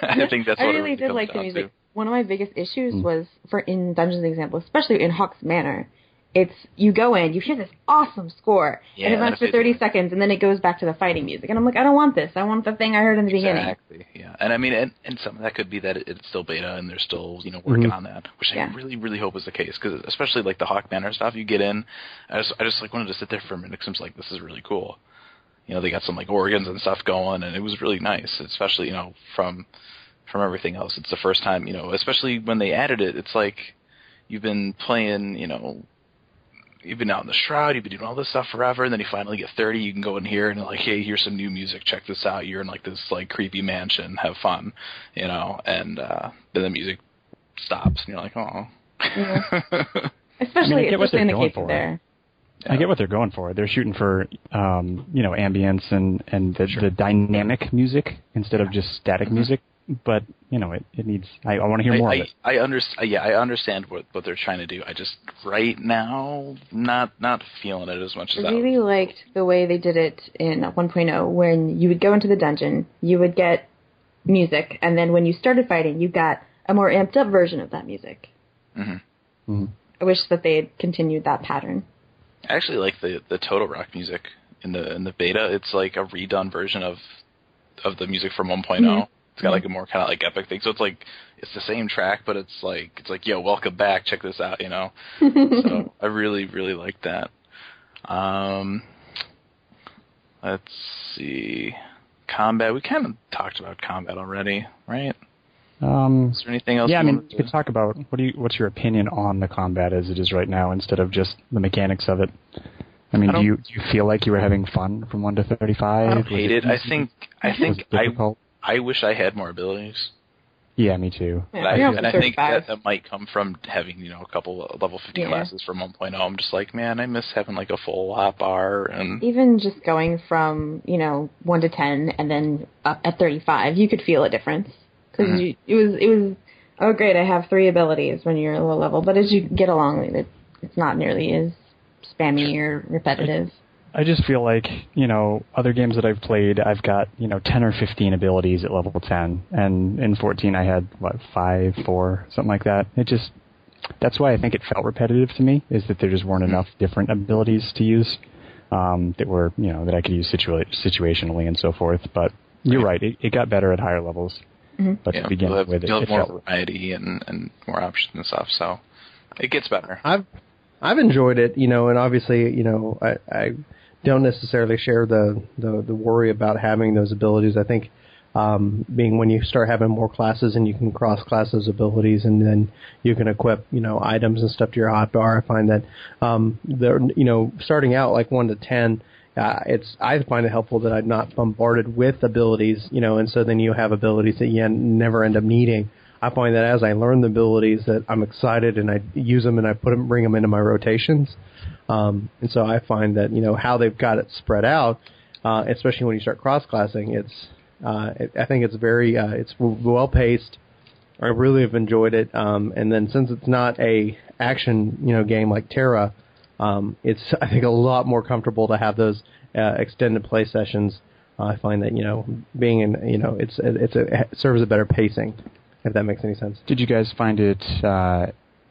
I think that's. What I really did like the music. To. One of my biggest issues mm. was for in Dungeons example, especially in Haukke Manor it's you go in, you hear this awesome score, yeah, and it runs for 30 seconds, and then it goes back to the fighting music. And I'm like, I don't want this. I want the thing I heard in the beginning. Exactly. Yeah. And I mean, and, and some of that could be that it's still beta and they're still you know working mm-hmm. on that, which yeah. I really really hope is the case. Because especially like the Haukke Manor stuff, you get in, I just I just like wanted to sit there for a minute. Cause I'm like, this is really cool. You know, they got some like organs and stuff going, and it was really nice. Especially you know from from everything else. It's the first time you know, especially when they added it. It's like you've been playing you know you've been out in the shroud, you've been doing all this stuff forever, and then you finally get 30, you can go in here and like, hey, here's some new music, check this out. You're in like this like creepy mansion, have fun, you know, and uh, then the music stops, and you're like, oh. Yeah. Especially, I mean, especially in the case there. Yeah. I get what they're going for. They're shooting for, um, you know, ambience and and the, sure. the dynamic music instead yeah. of just static mm-hmm. music but you know, it, it needs. I, I want to hear more I, of it. I, I understand. Yeah, I understand what what they're trying to do. I just right now not not feeling it as much as I really liked the way they did it in 1.0, when you would go into the dungeon, you would get music, and then when you started fighting, you got a more amped up version of that music. Mm-hmm. Mm-hmm. I wish that they had continued that pattern. I actually like the the Toto-Rak music in the in the beta. It's like a redone version of of the music from 1 mm-hmm. It's got like a more kind of like epic thing. So it's like it's the same track, but it's like it's like yo, welcome back. Check this out. You know. so I really really like that. Um, let's see, combat. We kind of talked about combat already, right? Um, is there anything else? Yeah, I mean, you could talk about what do you what's your opinion on the combat as it is right now, instead of just the mechanics of it. I mean, I do you do you feel like you were having fun from one to thirty five? I don't hate it. I think I think I I wish I had more abilities. Yeah, me too. Yeah, I, and I think that, that might come from having, you know, a couple level 50 yeah. classes from 1.0. I'm just like, man, I miss having like a full hot bar and even just going from, you know, 1 to 10 and then up at 35, you could feel a difference because mm-hmm. it was it was oh great, I have three abilities when you're a low level, but as you get along, it, it's not nearly as spammy or repetitive. I just feel like you know other games that I've played, I've got you know ten or fifteen abilities at level ten, and in fourteen I had what five, four, something like that. It just that's why I think it felt repetitive to me is that there just weren't enough different abilities to use um, that were you know that I could use situa- situationally and so forth. But you're right, it, it got better at higher levels. But Yeah, to begin you'll have, with, it, you'll it have more felt variety and, and more options and stuff. So it gets better. I've I've enjoyed it, you know, and obviously, you know, I, I don't necessarily share the, the the worry about having those abilities. I think um, being when you start having more classes and you can cross class those abilities, and then you can equip, you know, items and stuff to your hotbar. I find that um, they're, you know, starting out like one to ten. Uh, it's I find it helpful that I'm not bombarded with abilities, you know, and so then you have abilities that you never end up needing. I find that as I learn the abilities, that I'm excited and I use them and I put them, bring them into my rotations. Um, and so I find that you know how they've got it spread out, uh, especially when you start cross classing. It's uh, it, I think it's very uh, it's well paced. I really have enjoyed it. Um, and then since it's not a action you know game like TERA, um, it's I think a lot more comfortable to have those uh, extended play sessions. Uh, I find that you know being in you know it's it's a, it serves a better pacing, if that makes any sense. Did you guys find it uh,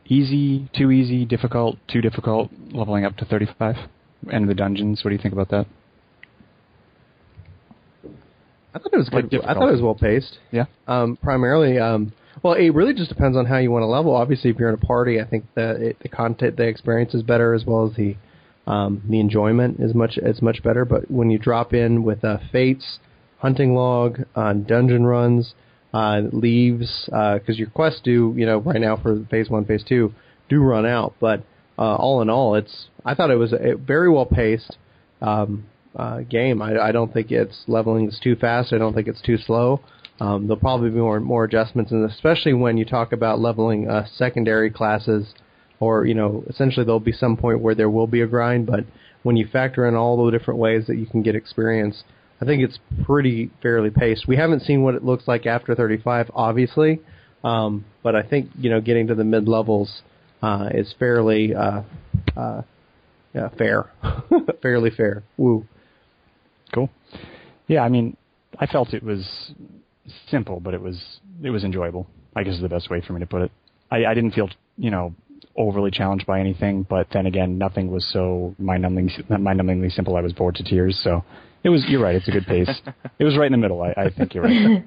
easy, too easy, difficult, too difficult, leveling up to 35? And the dungeons, what do you think about that? I thought it was Like good. I thought it was well paced. Yeah. Um, primarily, um, well, it really just depends on how you want to level. Obviously, if you're in a party, I think that it, the content, the experience is better, as well as the um, the enjoyment is much is much better. But when you drop in with uh, fates, hunting log, uh, dungeon runs, uh, leaves, because your quests do, you know, right now for phase one, phase two, do run out. But uh, all in all, it's I thought it was a very well paced um, uh, game. I, I don't think it's leveling is too fast. I don't think it's too slow. Um, there'll probably be more more adjustments, and especially when you talk about leveling uh, secondary classes, or you know, essentially there'll be some point where there will be a grind. But when you factor in all the different ways that you can get experience, I think it's pretty fairly paced. We haven't seen what it looks like after 35, obviously, um, but I think you know getting to the mid levels uh, is fairly uh, uh, yeah, fair, fairly fair. Woo. Cool. Yeah, I mean, I felt it was simple, but it was it was enjoyable. I guess is the best way for me to put it. I, I didn't feel you know overly challenged by anything, but then again, nothing was so mind-numbingly, mind-numbingly simple. I was bored to tears. So it was. You're right. It's a good pace. it was right in the middle. I, I think you're right.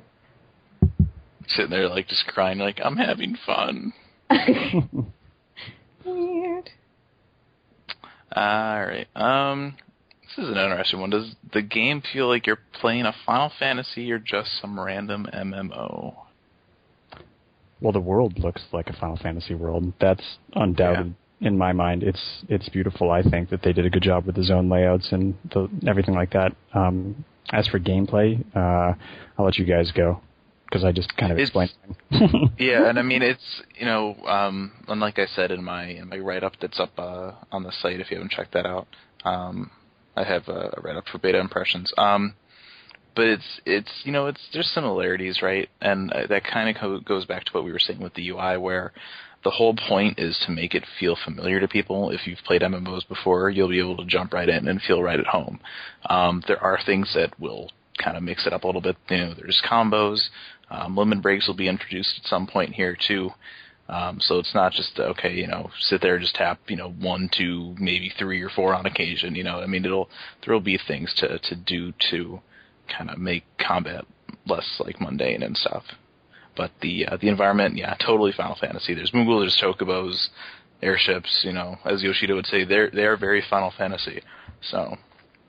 Sitting there like just crying, like I'm having fun. Weird. All right. Um, this is an interesting one. Does the game feel like you're playing a Final Fantasy or just some random MMO? Well, the world looks like a Final Fantasy world. That's undoubted in my mind. It's it's beautiful. I think that they did a good job with the zone layouts and the, everything like that. Um, as for gameplay, uh, I'll let you guys go because I just kind of It's- explained. Yeah, and I mean it's you know, um, and like I said in my in my write up that's up uh, on the site if you haven't checked that out. Um, I have a, a write up for beta impressions. Um, but it's it's you know it's there's similarities right, and uh, that kind of co- goes back to what we were saying with the UI where. The whole point is to make it feel familiar to people. If you've played MMOs before, you'll be able to jump right in and feel right at home. Um, there are things that will kind of mix it up a little bit. You know, there's combos. Um, limit breaks will be introduced at some point here too. Um, so it's not just okay, you know, sit there and just tap, you know, one, two, maybe three or four on occasion. You know, I mean, it'll there will be things to to do to kind of make combat less like mundane and stuff. But the uh, the environment, yeah, totally Final Fantasy. There's Moogle, there's Chocobos, airships. You know, as Yoshida would say, they're they are very Final Fantasy. So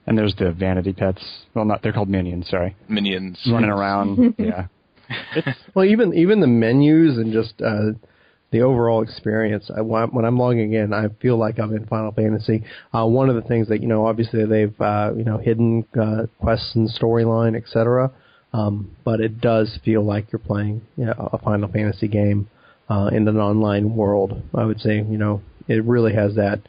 and there's the vanity pets. Well, not they're called minions. Sorry, minions running around. yeah, Well, even even the menus and just uh, the overall experience. I, when when I'm logging in, I feel like I'm in Final Fantasy. Uh, one of the things that you know, obviously they've uh, you know hidden uh, quests and storyline, etc. Um, but it does feel like you're playing you know, a Final Fantasy game uh, in an online world. I would say you know it really has that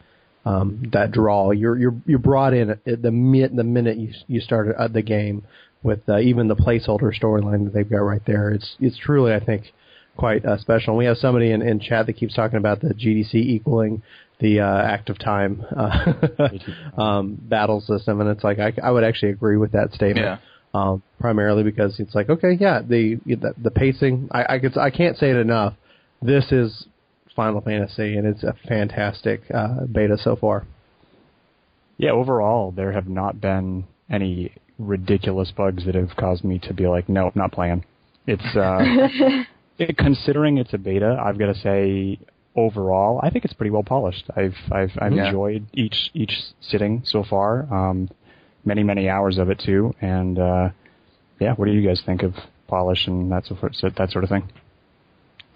um, that draw. You're you're you're brought in at the mi- the minute you you start uh, the game with uh, even the placeholder storyline that they've got right there. It's it's truly I think quite uh, special. And we have somebody in, in chat that keeps talking about the GDC equaling the uh, active time uh, um, battle system, and it's like I, I would actually agree with that statement. Yeah. Um, primarily because it's like okay, yeah, the the, the pacing. I I, could, I can't say it enough. This is Final Fantasy, and it's a fantastic uh, beta so far. Yeah, overall, there have not been any ridiculous bugs that have caused me to be like, nope, not playing. It's uh, it, considering it's a beta, I've got to say, overall, I think it's pretty well polished. I've I've I've Yeah. enjoyed each each sitting so far. Um, many many hours of it too, and uh, yeah, what do you guys think of polish and that sort of, that sort of thing?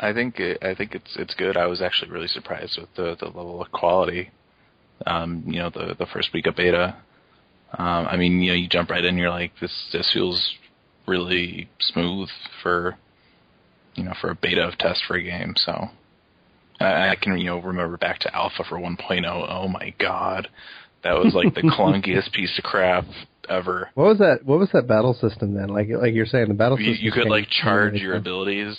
I think it, I think it's it's good. I was actually really surprised with the the level of quality. Um, you know, the the first week of beta. Um, I mean, you know, you jump right in, you're like, this this feels really smooth for, you know, for a beta of test for a game. So, I, I can you know remember back to alpha for 1.0. Oh my god, that was like the clunkiest piece of crap ever. What was that? What was that battle system then? Like like you're saying, the battle system. you could like charge your abilities.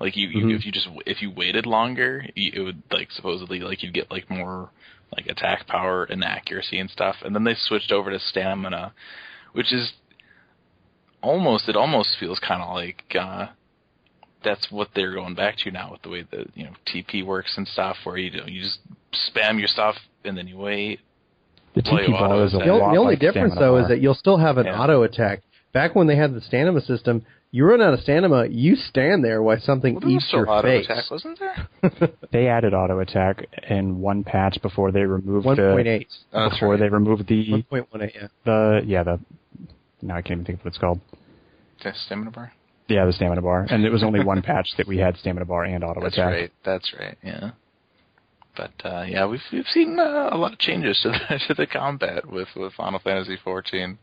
Like you, you Mhm. if you just if you waited longer, you, it would like supposedly like you'd get like more like attack power and accuracy and stuff. And then they switched over to stamina, which is almost it almost feels kind of like uh that's what they're going back to now with the way the you know TP works and stuff, where you do, you just spam your stuff and then you wait. The Play TP ball is a. The, lot only- the only like difference though Bar. is that you'll still have an Yeah. auto attack. Back when they had the stamina system, you run out of stamina, you stand there while something Well, eats your auto face. attack, wasn't there? They added auto attack in one patch before they removed One the point eight. Oh, that's before right. they removed the One point one eight. Yeah. the yeah the now I can't even think of what it's called. The stamina bar. Yeah, the stamina bar, and it was only one patch that we had stamina bar and auto That's attack. That's right. That's right. Yeah. But uh, yeah, we've we've seen uh, a lot of changes to the to the combat with with Final Fantasy 14.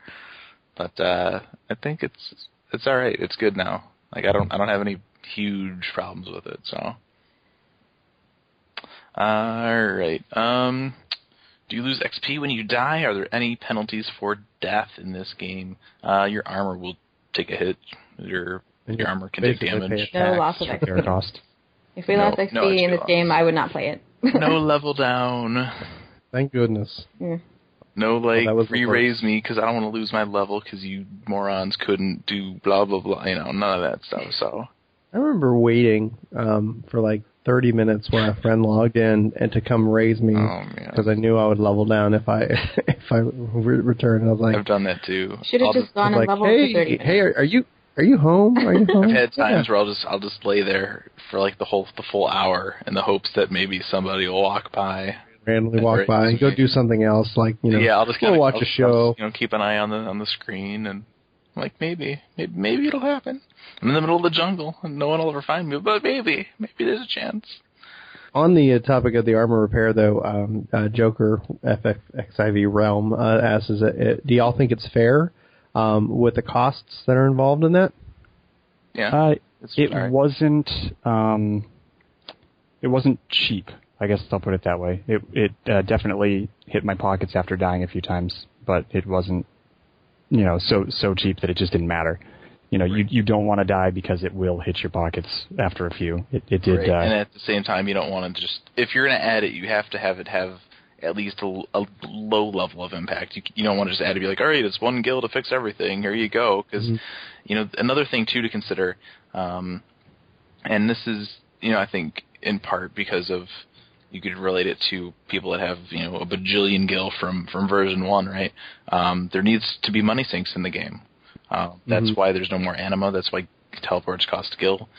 But uh, I think it's it's all right. It's good now. Like I don't I don't have any huge problems with it. So. All right. Um, do you lose XP when you die? Are there any penalties for death in this game? Uh, your armor will take a hit. Your And your armor can take damage. pay No tax. loss of Fair XP. Cost. If we No- lost XP no in this game, I would not play it. no level down. Thank goodness. No like that re-raise me because I don't want to lose my level because you morons couldn't do blah blah blah. You know none of that stuff. So I remember waiting um, for like 30 minutes when a friend logged in and to come raise me oh because I knew I would level down if I if I re- returned. I was like, I've done that too. Should have just gone and like, leveled for 30 hey, minutes. hey, are, are you are you home? Are you home? I've had Yeah. times where I'll just I'll just lay there for like the whole the full hour in the hopes that maybe somebody will walk by. randomly walk by and go do something else, like you know, yeah, I'll just go watch I'll a show. Just, you know, keep an eye on the on the screen and I'm like maybe maybe maybe it'll happen. I'm in the middle of the jungle and no one will ever find me, but maybe maybe there's a chance. On the uh, topic of the armor repair, though, um, uh, Joker FXIV Realm uh, asks, is it, it, do y'all think it's fair um, with the costs that are involved in that? Yeah, Uh, it right. wasn't um, it wasn't cheap. I guess I'll put it that way. It it uh, definitely hit my pockets after dying a few times, but it wasn't you know so so cheap that it just didn't matter. You know, you you don't want to die because it will hit your pockets after a few. It, it did. Right. Uh, and at the same time, you don't want to just if you're going to add it, you have to have it have at least a, a low level of impact. You, you don't want to just add it and be like, all right, it's one gil to fix everything. Here you go. Because Mhm. you know another thing too to consider, um, and this is you know I think in part because of you could relate it to people that have you know a bajillion gil from from version one, right? Um, there needs to be money sinks in the game. Uh, that's Mhm. why there's no more anima. That's why teleports cost gil.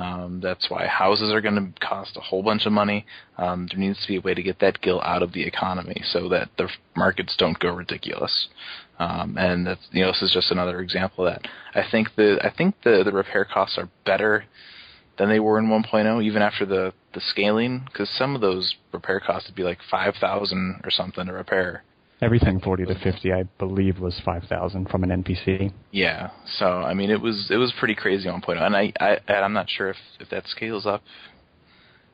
Um, that's why houses are going to cost a whole bunch of money. Um, there needs to be a way to get that gil out of the economy so that the markets don't go ridiculous. Um, and that's, you know, this is just another example of that. I think the I think the the repair costs are better than they were in 1.0, even after the the scaling, because some of those repair costs would be like five thousand or something to repair. Everything forty to fifty, I believe, was five thousand from an NPC. Yeah, so I mean, it was it was pretty crazy on 1.0, and I, I and I'm not sure if if that scales up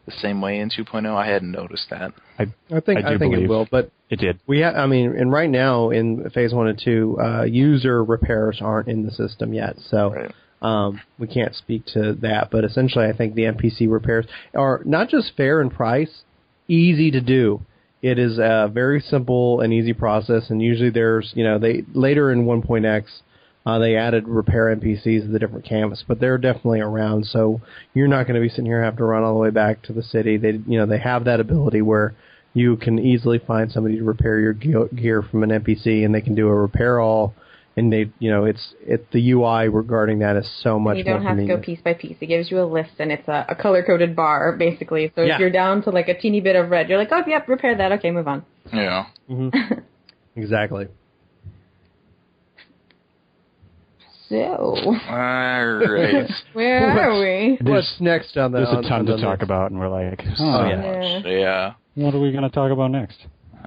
the same way in 2.0. I hadn't noticed that. I I think I I, think it will, but It did. we ha- I mean, and right now in phase one and two, uh, user repairs aren't in the system yet, so Right. um, we can't speak to that. But essentially, I think the NPC repairs are not just fair in price, easy to do. It is a very simple and easy process. And usually there's you know they later in 1.x uh, they added repair NPCs to the different camps, but they're definitely around. So you're not going to be sitting here having to run all the way back to the city. They, you know, they have that ability where you can easily find somebody to repair your gear from an NPC, and they can do a repair all. And they, you know, it's it the UI regarding that is so much. You don't more have to go piece by piece. It gives you a list, and it's a, a color coded bar basically. So Yeah. if you're down to like a teeny bit of red, you're like, oh, yep, repair that. Okay, move on. Yeah. Mm-hmm. Exactly. So Alright. where are we? What's next on the? There's a ton to the talk list? about, and we're like, So oh, yeah. much. Yeah. what are we going to talk about next?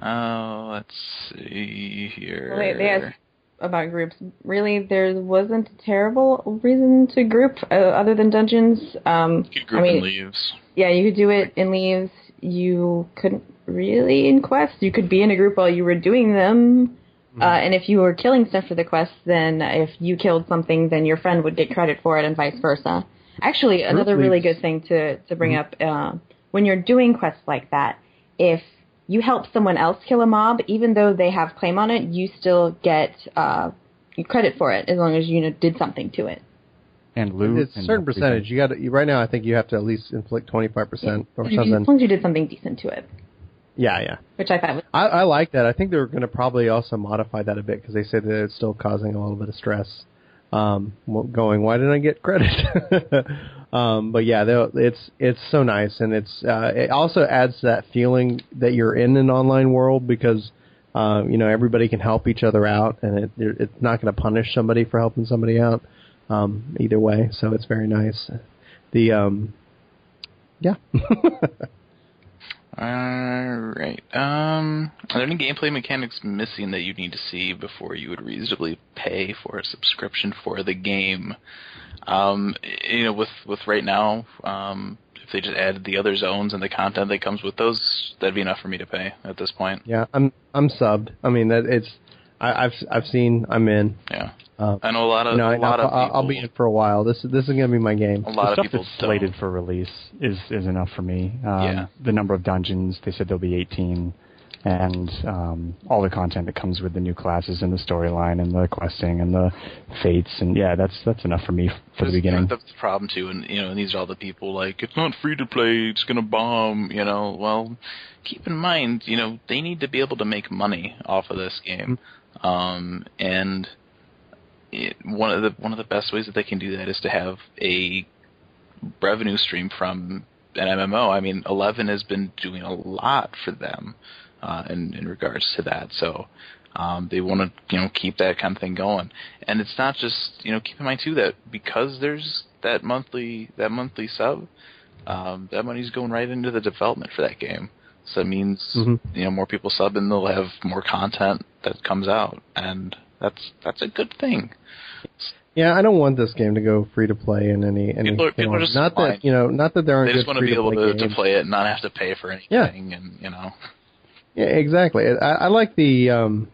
Oh, let's see here. Wait, they asked about groups. Really, there wasn't a terrible reason to group uh, other than dungeons. Um, You could group I mean, in leaves. yeah, you could do it in leaves. You couldn't really in quests. You could be in a group while you were doing them. Uh, and if you were killing stuff for the quest, then if you killed something, then your friend would get credit for it, and vice versa. Actually, another really good thing to to bring up uh, when you're doing quests like that, if you help someone else kill a mob, even though they have claim on it, you still get uh, credit for it as long as you know, did something to it. And loot. It's a certain percentage. You got to right now. I think you have to at least inflict twenty five percent or something. As long as you did something decent to it, Yeah, yeah. which I thought was I, I like that. I think they're going to probably also modify that a bit because they say that it's still causing a little bit of stress. Um, going, why didn't I get credit? um, but yeah, it's it's so nice, and it's uh, it also adds to that feeling that you're in an online world because uh, you know everybody can help each other out, and it, it's not going to punish somebody for helping somebody out um, either way. So it's very nice. The um, yeah. Alright. Um, are there any gameplay mechanics missing that you need to see before you would reasonably pay for a subscription for the game? Um, you know, with with right now, um, if they just added the other zones and the content that comes with those, that'd be enough for me to pay at this point. Yeah, I'm I'm subbed. I mean that it's I, I've I've seen I'm in. Yeah. Uh, I know a lot of you know, a I, lot of I'll, people. I'll be in for a while. This this is gonna be my game. a The lot of stuff people that's don't. slated for release is is enough for me. Um, Yeah. The number of dungeons, they said there'll be 18, and um, all the content that comes with the new classes and the storyline and the questing and the fates, and yeah, that's that's enough for me f- for the beginning. That's the problem too, and you know, and these are all the people like it's not free to play, it's gonna bomb. You know, well, keep in mind, you know, they need to be able to make money off of this game, um, and it, one of the one of the best ways that they can do that is to have a revenue stream from an MMO. I mean, Eleven has been doing a lot for them uh, in in regards to that. So um, they want to you know keep that kind of thing going. And it's not just you know keep in mind too that because there's that monthly that monthly sub, um, that money's going right into the development for that game. So it means Mhm. you know more people sub and they'll have more content that comes out, and that's that's a good thing. Yeah, I don't want this game to go free to play in any any People are- people are just not fine. that you know, not that there aren't They just good want to be able to, to play it and not have to pay for anything, Yeah. and you know. Yeah, exactly. I, I like the um,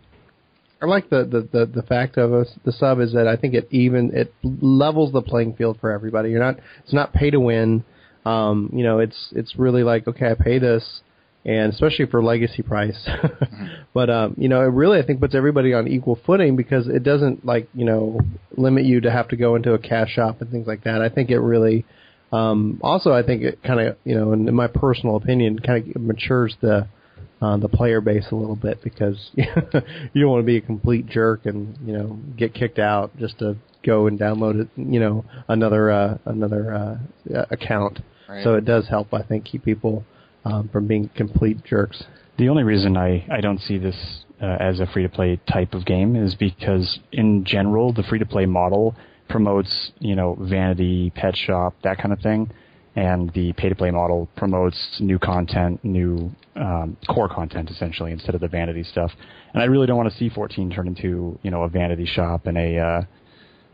I like the, the, the, the fact of us the sub is that I think it even it levels the playing field for everybody. You're not it's not pay to win. Um, you know, it's it's really like okay, I pay this, and especially for legacy price. but um, you know, it really I think puts everybody on equal footing because it doesn't like you know limit you to have to go into a cash shop and things like that. I think it really. Um, also, I think it kind of, you know, in, in my personal opinion, kind of matures the uh, the player base a little bit because you don't want to be a complete jerk and you know get kicked out just to go and download it, you know, another uh, another uh, account. Right. So it does help, I think, keep people um, from being complete jerks. The only reason I, I don't see this uh, as a free to play type of game is because in general the free to play model promotes you know vanity, pet shop, that kind of thing, and the pay to play model promotes new content, new um, core content essentially instead of the vanity stuff. And I really don't want to see 14 turn into you know a vanity shop and a uh,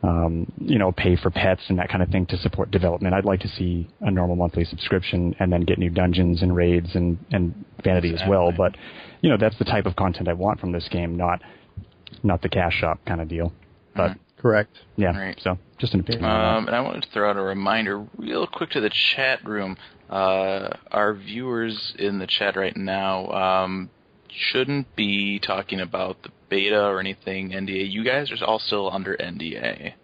um, you know, pay for pets and that kind of thing to support development. I'd like to see a normal monthly subscription and then get new dungeons and raids and, and vanity as well. But, you know, that's the type of content I want from this game, not, not the cash shop kind of deal. But, Correct. yeah, Right. so just an opinion. Um, and I wanted to throw out a reminder real quick to the chat room. uh, our viewers in the chat right now um, shouldn't be talking about the beta or anything NDA. You guys are all still under NDA.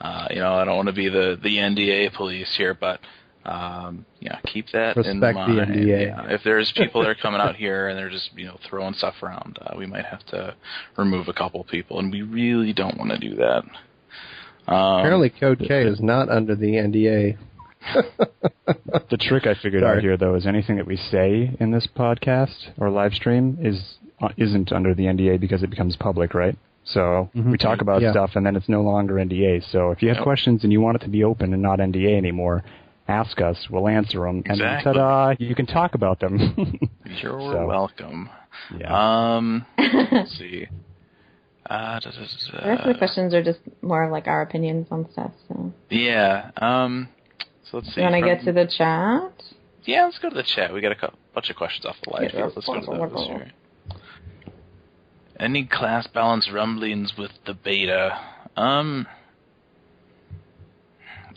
Uh, you know, I don't want to be the the NDA police here, but um, yeah, keep that in Respect the. NDA. Yeah, if there's people that are coming out here and they're just you know throwing stuff around, uh, we might have to remove a couple people, and we really don't want to do that. Um, Apparently, Code K is not under the NDA. The trick I figured Sorry. out here, though, is anything that we say in this podcast or live stream is isn't under the NDA because it becomes public, right? So we talk about Mm-hmm. Yeah. stuff, and then it's no longer NDA. So if you have Yep. questions and you want it to be open and not NDA anymore, ask us. We'll answer them, and then ta-da! You can talk about them. You're So- welcome. yeah. Um, let's see. Uh, da, da, da, da. The rest of the questions are just more of like our opinions on stuff. So, Yeah. Um. So let's see. you want to get to the chat? Yeah, let's go to the chat. We got a couple, bunch of questions off the live Yeah. Let's go to those wonderful. here. Any class balance rumblings with the beta? Um.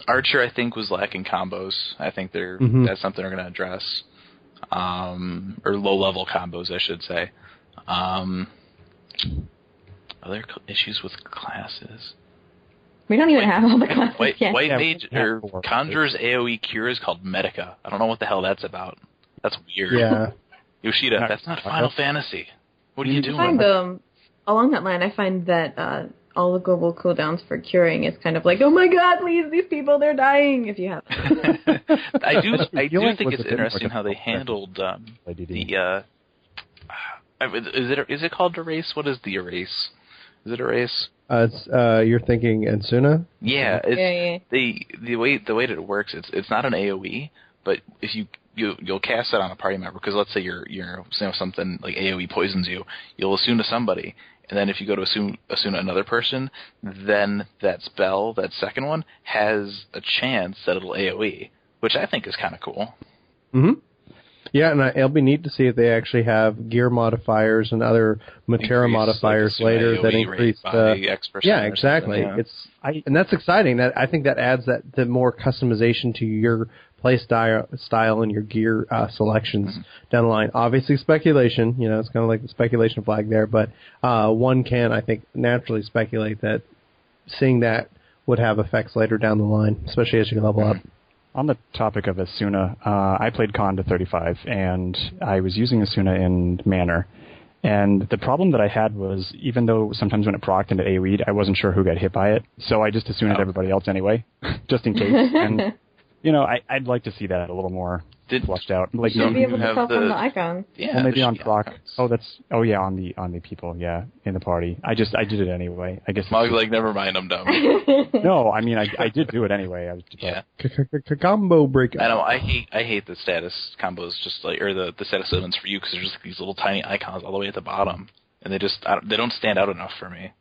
Archer, I think, was lacking combos. I think they're Mhm. that's something they're going to address. Um, or low level combos, I should say. Um, other cl- issues with classes. We don't even White- have all the classes White, yet. White Yeah, Mage or. Conjurer's AoE cure is called Medica. I don't know what the hell that's about. That's weird. Yeah. Yoshida, Not- that's not Final Fantasy. What are you I doing? find um along that line, I find that uh, all the global cooldowns for curing is kind of like, oh my god, please, these people, they're dying. If you have, I do. I do think it's a bit more interesting how they handled um, the. Uh, is it is it called erase? What is the erase? Is it erase? Uh, it's, uh, you're thinking Esuna? Yeah, it's, yeah, yeah. the the way the way that it works, it's it's not an AOE, but if you you you'll cast it on a party member because let's say you're you're you know, something like AOE poisons you, you'll Esuna somebody, and then if you go to assume assume to another person, then that spell, that second one, has a chance that it'll AOE, which I think is kind of cool. Mm-hmm. Yeah, and I, it'll be neat to see if they actually have gear modifiers and other materia Increase, modifiers like, later assume that increase the. X Yeah, exactly. yeah. It's I and that's exciting. That I think that adds that the more customization to your play style, style and your gear uh, selections Mm-hmm. down the line. Obviously, speculation. You know, it's kind of like the speculation flag there, but uh, one can, I think, naturally speculate that seeing that would have effects later down the line, especially as you level up. On the topic of Esuna, uh, I played Con to 35, and I was using Esuna in Manor. And the problem that I had was, even though sometimes when it procced into AoE'd, I wasn't sure who got hit by it, so I just assumed Oh. everybody else anyway, just in case. and you know, I, I'd like to see that a little more Did- flushed out. Like So You'll be able to have tell from the- the icons. Yeah, well, maybe on should be proc. icons. Oh, that's oh yeah, on the on the people, yeah, in the party. I just I did it anyway. I guess. it's Mog's like, never mind, I'm dumb. no, I mean I I did do it anyway. I was just, yeah. Combo break. I know. I hate I hate the status combos, just like or the the status elements for you because there's just these little tiny icons all the way at the bottom, and they just I don't, they don't stand out enough for me.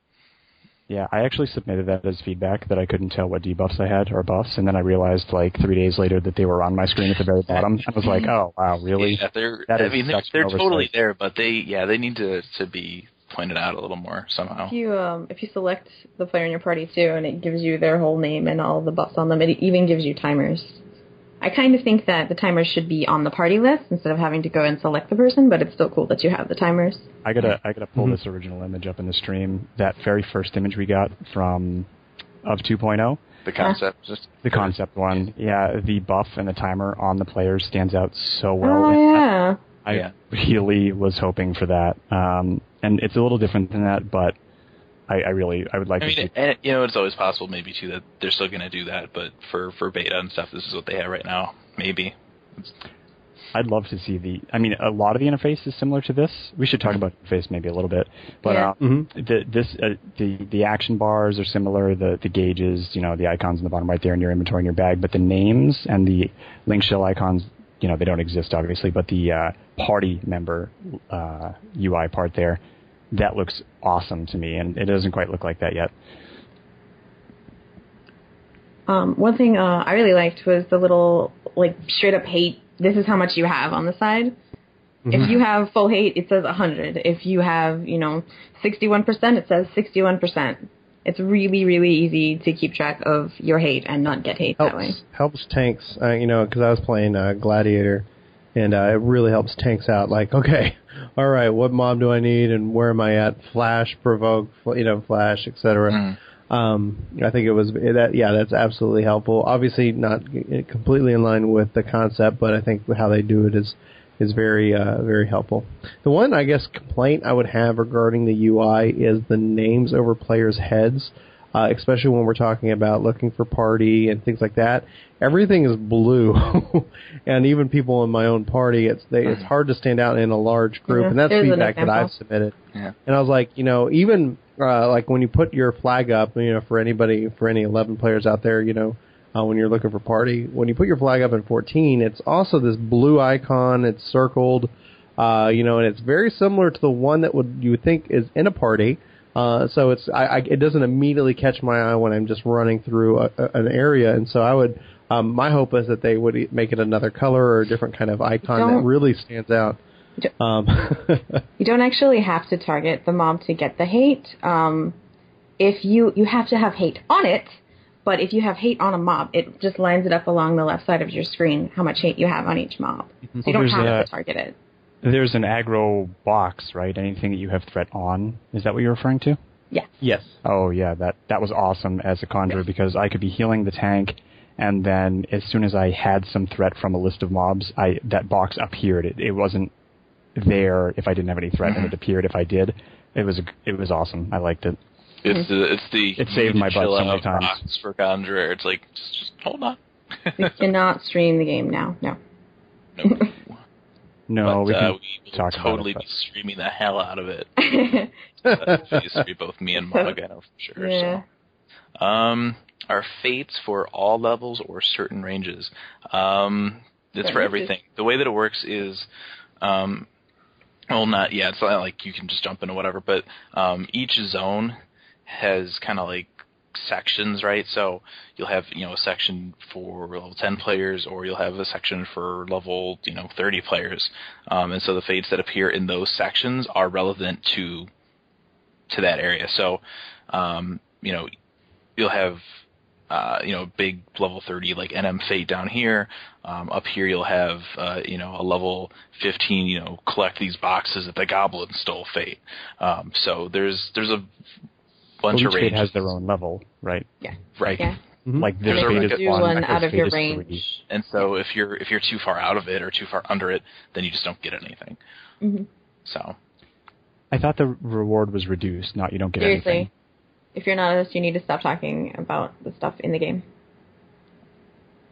Yeah, I actually submitted that as feedback that I couldn't tell what debuffs I had or buffs, and then I realized like three days later that they were on my screen at the very bottom. I was like, oh wow, really? Yeah, they're That I mean they're, they're totally oversight. there, but they yeah they need to to be pointed out a little more somehow. If you um if you select the player in your party too, and it gives you their whole name and all the buffs on them, it even gives you timers. I kind of think that the timers should be on the party list instead of having to go and select the person, but it's still cool that you have the timers. I gotta I gotta pull Mhm. this original image up in the stream. That very first image we got from of 2.0, The concept just the concept one. Yeah, the buff and the timer on the players stands out so well. oh And yeah. I Yeah. really was hoping for that. Um, and it's a little different than that, but I, I really I would like I to mean, see. and, you know, it's always possible maybe too that they're still going to do that, but for for beta and stuff, this is what they have right now. Maybe. I'd love to see the. I mean, a lot of the interface is similar to this. We should talk about interface maybe a little bit, but Yeah. uh, Mhm. the this uh, the the action bars are similar. The the gauges, you know, the icons in the bottom right there in your inventory in your bag, but the names and the link shell icons, you know, they don't exist obviously. But the uh, party member uh, UI part there, that looks awesome to me, and it doesn't quite look like that yet. Um, one thing uh, I really liked was the little like straight up hate. This is how much you have on the side. If you have full hate, it says 100. If you have, you know, 61%, it says 61%. It's really, really easy to keep track of your hate and not get hate that way. helps helps tanks. Uh, you know, because I was playing uh, Gladiator, and uh, it really helps tanks out. Like, okay, all right, what mob do I need, and where am I at? Flash, provoke, you know, flash, etc. Mhm. Um, I think it was that. Yeah, that's absolutely helpful. Obviously, not completely in line with the concept, but I think how they do it is is very uh, very helpful. The one I guess complaint I would have regarding the UI is the names over players' heads, uh, especially when we're talking about looking for party and things like that. Everything is blue, and even people in my own party, it's they, it's hard to stand out in a large group, Yeah, and that's there's an feedback that. I've submitted. Yeah. And I was like, you know, even uh, like when you put your flag up, you know, for anybody, for any 11 players out there, you know, uh, when you're looking for party, when you put your flag up in 14, it's also this blue icon. It's circled, uh, you know, and it's very similar to the one that would you would think is in a party. Uh, so it's I, I, it doesn't immediately catch my eye when I'm just running through a, a, an area, and so I would. Um, my hope is that they would make it another color or a different kind of icon that Don't- really stands out. Um, You don't actually have to target the mob to get the hate. Um, if you you have to have hate on it, but if you have hate on a mob, it just lines it up along the left side of your screen how much hate you have on each mob. So you don't have a- to target it. There's an aggro box, right? Anything that you have threat on. Is that what you're referring to? Yes. yes. Oh yeah, that that was awesome as a conjurer because I could be healing the tank, and then as soon as I had some threat from a list of mobs, I that box appeared. It, it wasn't there if I didn't have any threat, and it appeared if I did. It was it was awesome. I liked it. It's the it's the It saved my butt so many times. for Conjurer. It's like just, just hold on. We cannot stream the game now. No. No. No, but we uh, can we will talk totally about be streaming the hell out of it. Uh, used to be both me and Mog, I know for sure. Yeah. So. Um, are fates for all levels or certain ranges? Um, it's for everything. The way that it works is, um, well, not yeah. It's not like you can just jump into whatever, but um, each zone has kind of like sections, right? So you'll have you know a section for level ten players, or you'll have a section for level you know thirty players, um, and so the fates that appear in those sections are relevant to to that area. So um, you know you'll have uh, you know big level thirty like NM fate down here. Um, up here you'll have uh, you know a level fifteen you know collect these boxes that the goblin stole fate. Um, so there's there's a bunch Well, of each fate has their own level, right? Yeah. right. Yeah. Like this And if fate you is do one, one out of your range. three. And so if you're if you're too far out of it or too far under it, then you just don't get anything. Mhm. So I thought the reward was reduced, not you don't get Seriously. anything. If you're not honest, you need to stop talking about the stuff in the game.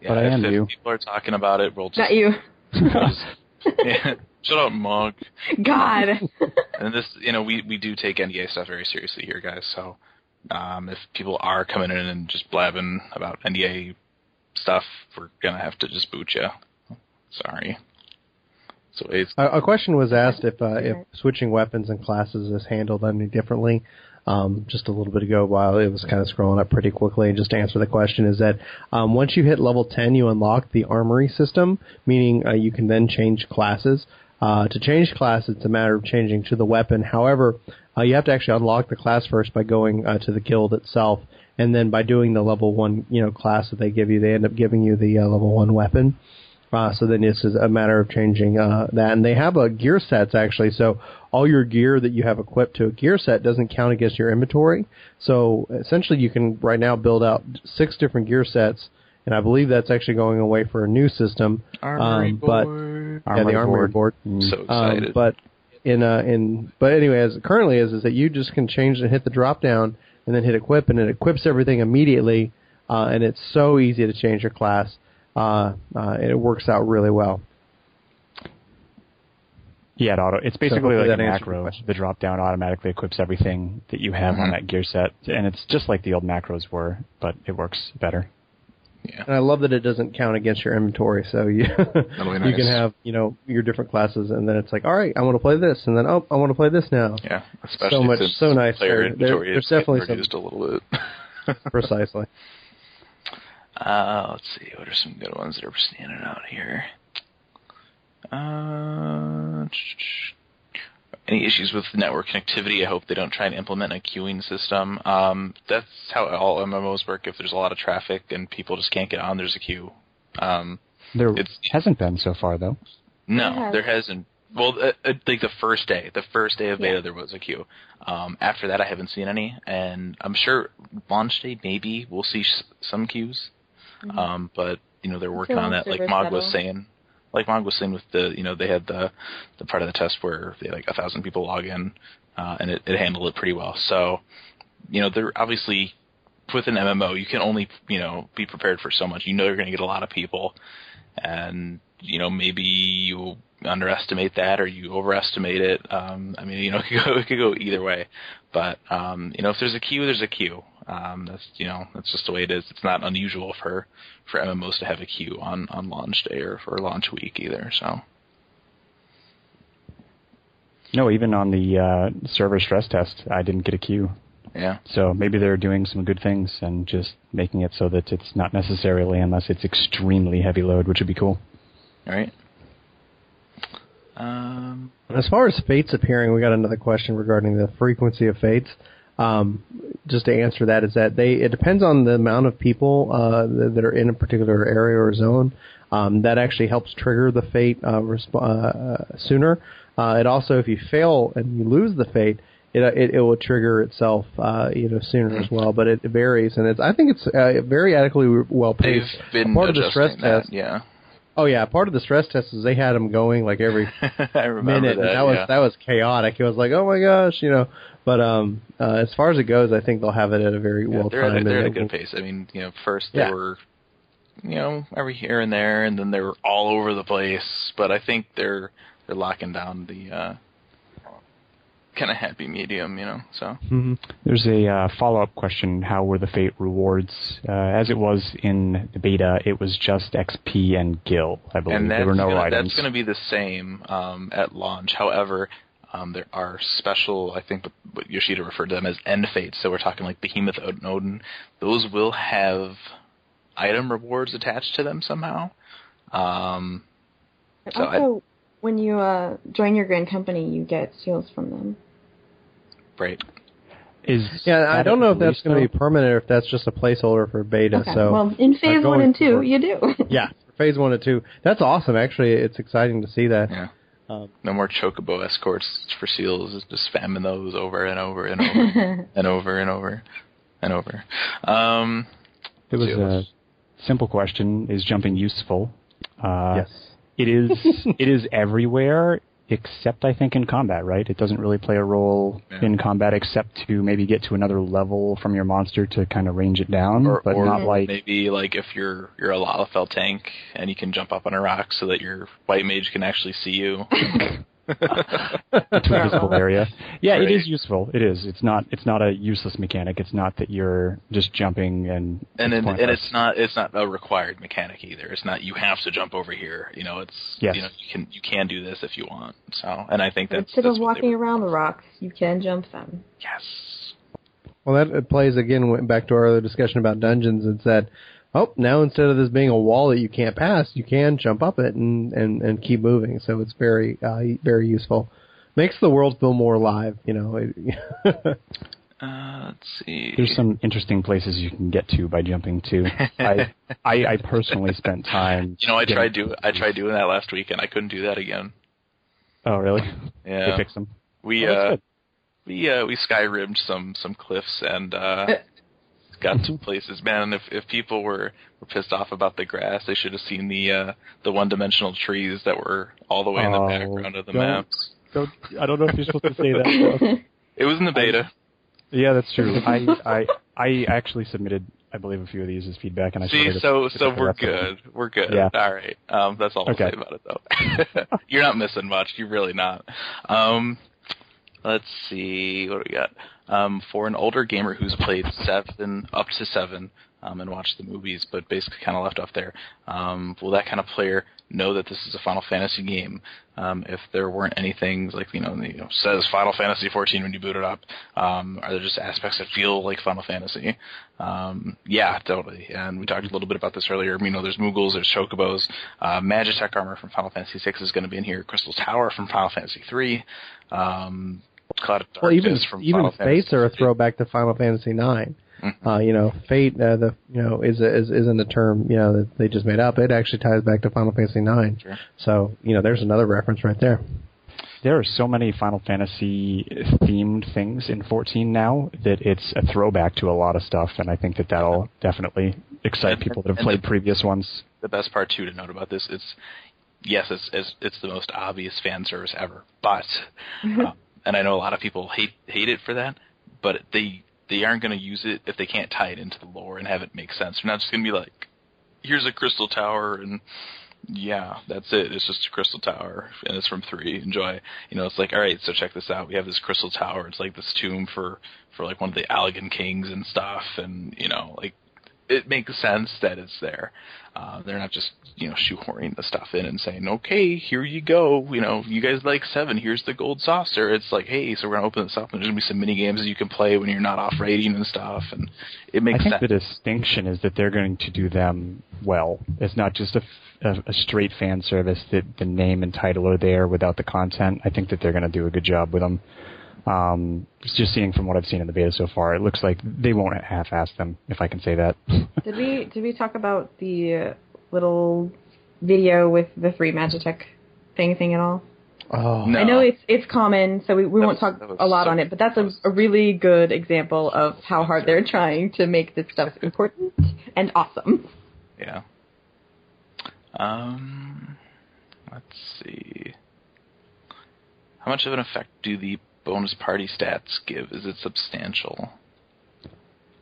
yeah, But I if, am if you. people are talking about it, we'll just, Not you. just- yeah, shut up, Mog. God. And this, you know, we we do take NDA stuff very seriously here, guys. So um, if people are coming in and just blabbing about NDA stuff, we're gonna have to just boot you. Sorry. So it's A, a question was asked if uh, if switching weapons and classes is handled any differently. Um, just a little bit ago, while it was kind of scrolling up pretty quickly, and just to answer the question is that um, once you hit level 10, you unlock the armory system, meaning uh, you can then change classes. Uh, to change class, it's a matter of changing to the weapon. However, uh, you have to actually unlock the class first by going uh, to the guild itself, and then by doing the level one, you know, class that they give you, they end up giving you the uh, level one weapon. Uh, so then it's a matter of changing uh, that, and they have a gear sets actually. So all your gear that you have equipped to a gear set doesn't count against your inventory. So essentially, you can right now build out six different gear sets, and I believe that's actually going away for a new system. armory um, but- board. yeah, the armory board. So Um, excited. but in uh, in but anyway, as it currently is, is that you just can change and hit the drop down, and then hit equip, and it equips everything immediately, uh, and it's so easy to change your class. Uh, uh, and it works out really well. Yeah, it auto. It's basically hopefully like a that answered your macro. The drop down automatically equips everything that you have on Mhm. that gear set, and it's just like the old macros were, but it works better. yeah. And I love that it doesn't count against your inventory, so you That'll you can have you know your different classes, and then it's like, all right, I want to play this, and then oh, I want to play this now. Yeah, especially much- so nice. player There- inventory there's is getting definitely some- reduced a little bit. Precisely. Uh, let's see. What are some good ones that are standing out here? Uh, any issues with network connectivity. I hope they don't try and implement a queuing system. Um, that's how all MMOs work. If there's a lot of traffic and people just can't get on, there's a queue. Um, There It's- hasn't been so far, though. no, There has. there hasn't. Well, uh, uh, like the first day, the first day of beta, Yeah. there was a queue. Um, after that, I haven't seen any, and I'm sure launch day maybe we'll see s- some queues. Um, but you know they're working on that, like servers Mog was saying. Like Mog was saying with the, you know, they had the the part of the test where they had like a thousand people log in, uh, and it, it handled it pretty well. So, you know, they're obviously with an MMO, you can only, you know, be prepared for so much. You know, you're going to get a lot of people, and you know, maybe you underestimate that or you overestimate it. Um, I mean, you know, it could go, it could go either way. But um, you know, if there's a queue, there's a queue. Um, that's you know, that's just the way it is. It's not unusual for for MMOs to have a queue on on launch day or for launch week either. So No, even on the uh, server stress test, I didn't get a queue. yeah, So maybe they're doing some good things and just making it so that it's not necessarily unless it's extremely heavy load, which would be cool. all right. Um, As far as fates appearing, we got another question regarding the frequency of fates. Um, just to answer that is that they it depends on the amount of people uh, that, are in a particular area or zone. Um, that actually helps trigger the fate uh, resp- uh, sooner. Uh, it also, if you fail and you lose the fate, it it, it will trigger itself, uh, you know, sooner as well. But it varies, and it's I think it's uh, very adequately well paced. Part of the stress that. test. Yeah, Oh yeah, part of the stress test is they had them going like every I minute. that. and that was yeah. that was chaotic. It was like, oh my gosh, you know. But um, uh, as far as it goes, I think they'll have it at a very Yeah, well they're at, a, timed. they're at a and good pace. I mean, you know, first they Yeah. were, you know, every here and there, and then they were all over the place. But I think they're they're locking down the uh, kind of happy medium, you know. So Mhm. There's a uh, follow-up question: How were the Fate rewards? Uh, as it was in the beta, it was just XP and Gil, I believe. and there were no gonna, items. that's going to be the same um, at launch. However. Um, there are special, I think, what Yoshida referred to them as end fates. So we're talking like Behemoth and Odin. Those will have item rewards attached to them somehow. Um, So I- also, when you uh, join your grand company, you get seals from them. right. Is Yeah, I don't know if that's going to be permanent or if that's just a placeholder for beta. Okay. So well, in phase going one and two, forward- you do. yeah, for phase one and two, that's awesome. Actually, it's exciting to see that. Yeah. Um, No more chocobo escorts for seals. Just spamming those over and over and over and over and over and over. Um, It was Seals. a simple question: Is jumping useful? Uh, yes. It is. it is everywhere except I think in combat. Right? It doesn't really play a role Yeah. in combat except to maybe get to another level from your monster to kind of range it down, or but or not like maybe like if you're you're a Lalafell tank and you can jump up on a rock so that your white mage can actually see you. to a visible area. Yeah, Right. it is useful. It is. It's not. It's not a useless mechanic. It's not that you're just jumping and And then, and it's not it's not a required mechanic either. It's not you have to jump over here. You know, it's Yes. you know you can you can do this if you want. So, and I think that's Instead that's of walking around the rocks, you can jump them. Yes. Well, that plays again back to our other discussion about dungeons. It's that oh now instead of this being a wall that you can't pass, you can jump up it and and and keep moving. So it's very uh, very useful. Makes the world feel more alive. You know. It- Uh, let's see. There's some interesting places you can get to by jumping too. I, I I personally spent time. You know, I tried do I tried doing that last week and I couldn't do that again. Oh really? Yeah. They fixed them. We Oh, uh good. we uh we skyrimmed some some cliffs and uh got to places. Man, if if people were were pissed off about the grass, they should have seen the uh the one dimensional trees that were all the way in the Oh, background of the don't- map. Don't, I don't know if you're supposed to say that. It was in the beta. yeah, that's true. I I I actually submitted, I believe, a few of these as feedback, and I See, so to so we're rest of them. good. We're good. Yeah. All right. Um, that's all Okay. I'll say about it, though. You're not missing much. You're really not. Um, let's see. What we got? Um, for an older gamer who's played seven up to seven, um, and watched the movies, but basically kind of left off there. Um, will that kind of player know that this is a Final Fantasy game? Um, if there weren't any things like you know, you know says Final Fantasy 14 when you boot it up, um, are there just aspects that feel like Final Fantasy? Um, yeah, totally. And we talked a little bit about this earlier. You know, there's Moogles, there's Chocobos, uh, Magitech armor from Final Fantasy 6 is going to be in here. Crystal Tower from Final Fantasy 3. Um, Cloud of Darkness Well, even from even Final fates Fantasy are a throwback to Final Fantasy Nine. Mhm. Uh, you know, fate, uh, the you know, is is isn't a term you know that they just made up. It actually ties back to Final Fantasy Nine. Sure. So you know, there's another reference right there. There are so many Final Fantasy themed things in 14 now that it's a throwback to a lot of stuff, and I think that that'll definitely excite And- people that have played the- previous ones. the best part too to note about this is yes it's it's, it's the most obvious fan service ever but uh, and i know a lot of people hate hate it for that but they they aren't going to use it if they can't tie it into the lore and have it make sense. They're not just going to be like here's a crystal tower and yeah that's it. It's just a crystal tower and it's from three. Enjoy. You know it's like all right so check this out. We have this crystal tower. It's like this tomb for for like one of the Allagan kings and stuff and you know like it makes sense that it's there. Uh, they're not just you know shoehorning the stuff in and saying, okay, here you go. You know, you guys like seven. Here's the gold saucer. It's like, hey, so we're gonna open this up and there's gonna be some mini games that you can play when you're not off rating and stuff, and it makes. I think sense. the distinction is that they're going to do them well. It's not just a, f- a- a straight fan service that the name and title are there without the content. I think that they're going to do a good job with them. Um, just seeing from what I've seen in the beta so far, it looks like they won't half-ass them, if I can say that. Did we did we talk about the uh, little video with the three Magitech thing thing at all? Oh, No. I know it's it's common, so we, we That won't was- talk a lot so- on it, but that's a, a really good example of how hard they're trying to make this stuff important and awesome. Yeah. Um, let's see. How much of an effect do the bonus party stats give? Is it substantial?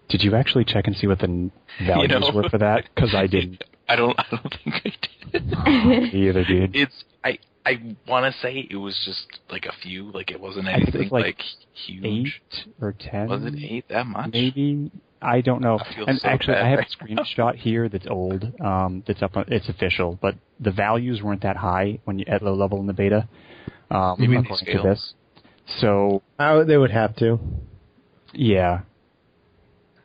Did you actually check and see what the n- values know- were for that? Because I didn't. I don't. I don't think I did. Either did. it's. I. I want to say it was just like a few. Like it wasn't I think it anything was like, like huge. Eight or ten? Was it eight? That much? Maybe I don't know. I and so actually, I have right a screenshot here that's old. Um, that's up. On, it's official, but the values weren't that high when you at low level in the beta. Um, You mean the according to this. So I, they would have to. yeah,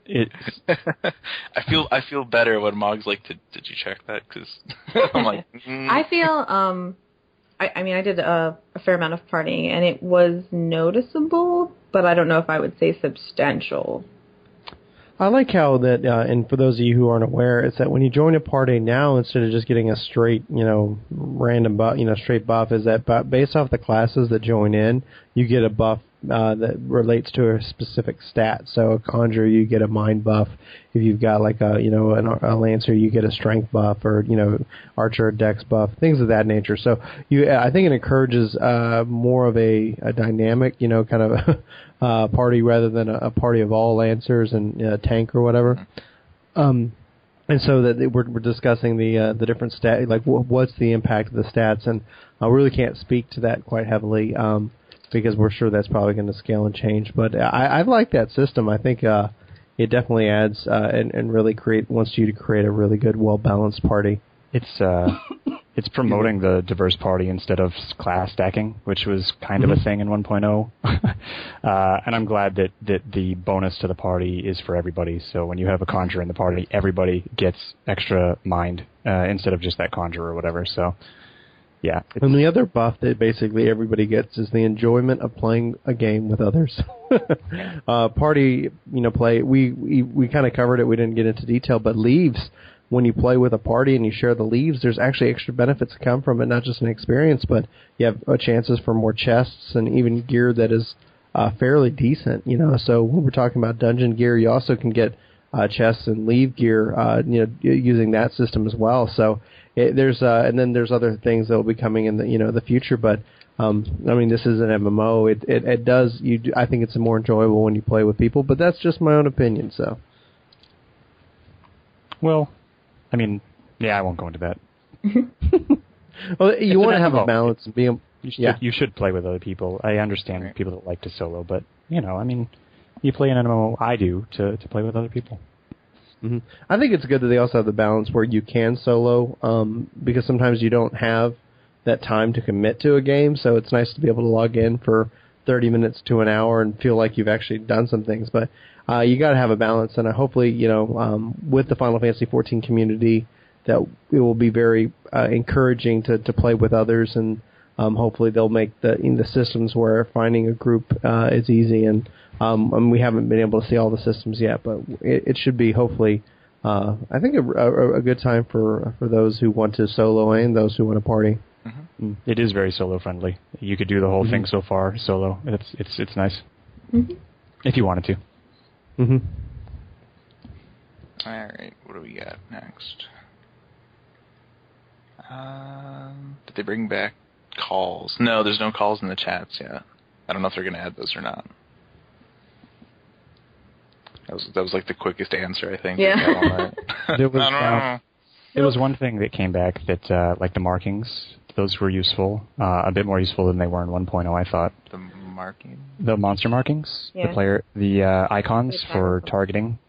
it. I feel. I feel better when Mog's like, "Did Did you check that?" Because I'm like, mm. I feel um I, I mean I did a, a fair amount of partying and it was noticeable, but I don't know if I would say substantial. I like how that, uh, and for those of you who aren't aware, it's that when you join a party now, instead of just getting a straight, you know, random buff, you know, straight buff, is that based off the classes that join in, you get a buff uh, that relates to a specific stat. So a conjurer, you get a mind buff. If you've got like a, you know, an, a lancer, you get a strength buff, or you know, archer, dex buff, things of that nature. So you, I think it encourages uh, more of a, a dynamic, you know, kind of uh, party rather than a, a party of all lancers and uh, tank or whatever. Um, and so that we're, we're discussing the uh, the different stat, like wh- what's the impact of the stats, and I really can't speak to that quite heavily um, because we're sure that's probably going to scale and change. But I, I like that system. I think uh, it definitely adds uh, and, and really create wants you to create a really good, well balanced party. It's uh, it's promoting the diverse party instead of class stacking, which was kind of a thing in 1.0. uh, and I'm glad that that the bonus to the party is for everybody. So when you have a conjurer in the party, everybody gets extra mind uh, instead of just that conjurer or whatever. So yeah, And the other buff that basically everybody gets is the enjoyment of playing a game with others. uh, party, you know, play. We we, we kind of covered it. We didn't get into detail, but leaves. When you play with a party and you share the leaves, there's actually extra benefits that come from it. Not just an experience, but you have uh, chances for more chests and even gear that is uh, fairly decent. You know, so when we're talking about dungeon gear, you also can get uh, chests and leave gear, uh, you know, using that system as well. So it, there's uh, and then there's other things that will be coming in the you know the future. But um, I mean, this is an MMO. It it, it does you. Do, I think it's more enjoyable when you play with people. But that's just my own opinion. So well, I mean, yeah, I won't go into that. well, you want to an have a balance and be. A, You should, Yeah. you should play with other people. I understand people that like to solo, but you know, I mean, you play an MMO. I do to to play with other people. Hmm I think it's good that they also have the balance where you can solo, um, because sometimes you don't have that time to commit to a game. So it's nice to be able to log in for 30 minutes to an hour and feel like you've actually done some things. But uh, you got to have a balance, and uh, hopefully, you know, um, with the Final Fantasy 14 community, that it will be very uh, encouraging to to play with others, and um, hopefully they'll make the in the systems where finding a group uh, is easy. And, um, and we haven't been able to see all the systems yet, but it, it should be hopefully. Uh, I think a, a, a good time for for those who want to solo and those who want to party. Mm. It is very solo friendly. You could do the whole thing so far solo. It's it's it's nice if you wanted to. hmm All right, what do we got next? Um, did they bring back calls? No, there's no calls in the chats yet. I don't know if they're going to add those or not. That was that was like the quickest answer I think. Yeah. we got on that. There was, I don't uh, know. There was one thing that came back that uh, like the markings. Those were useful, uh, a bit more useful than they were in 1.0. I thought The marking. the monster markings, Yeah. the player, the uh, icons Good for targeting.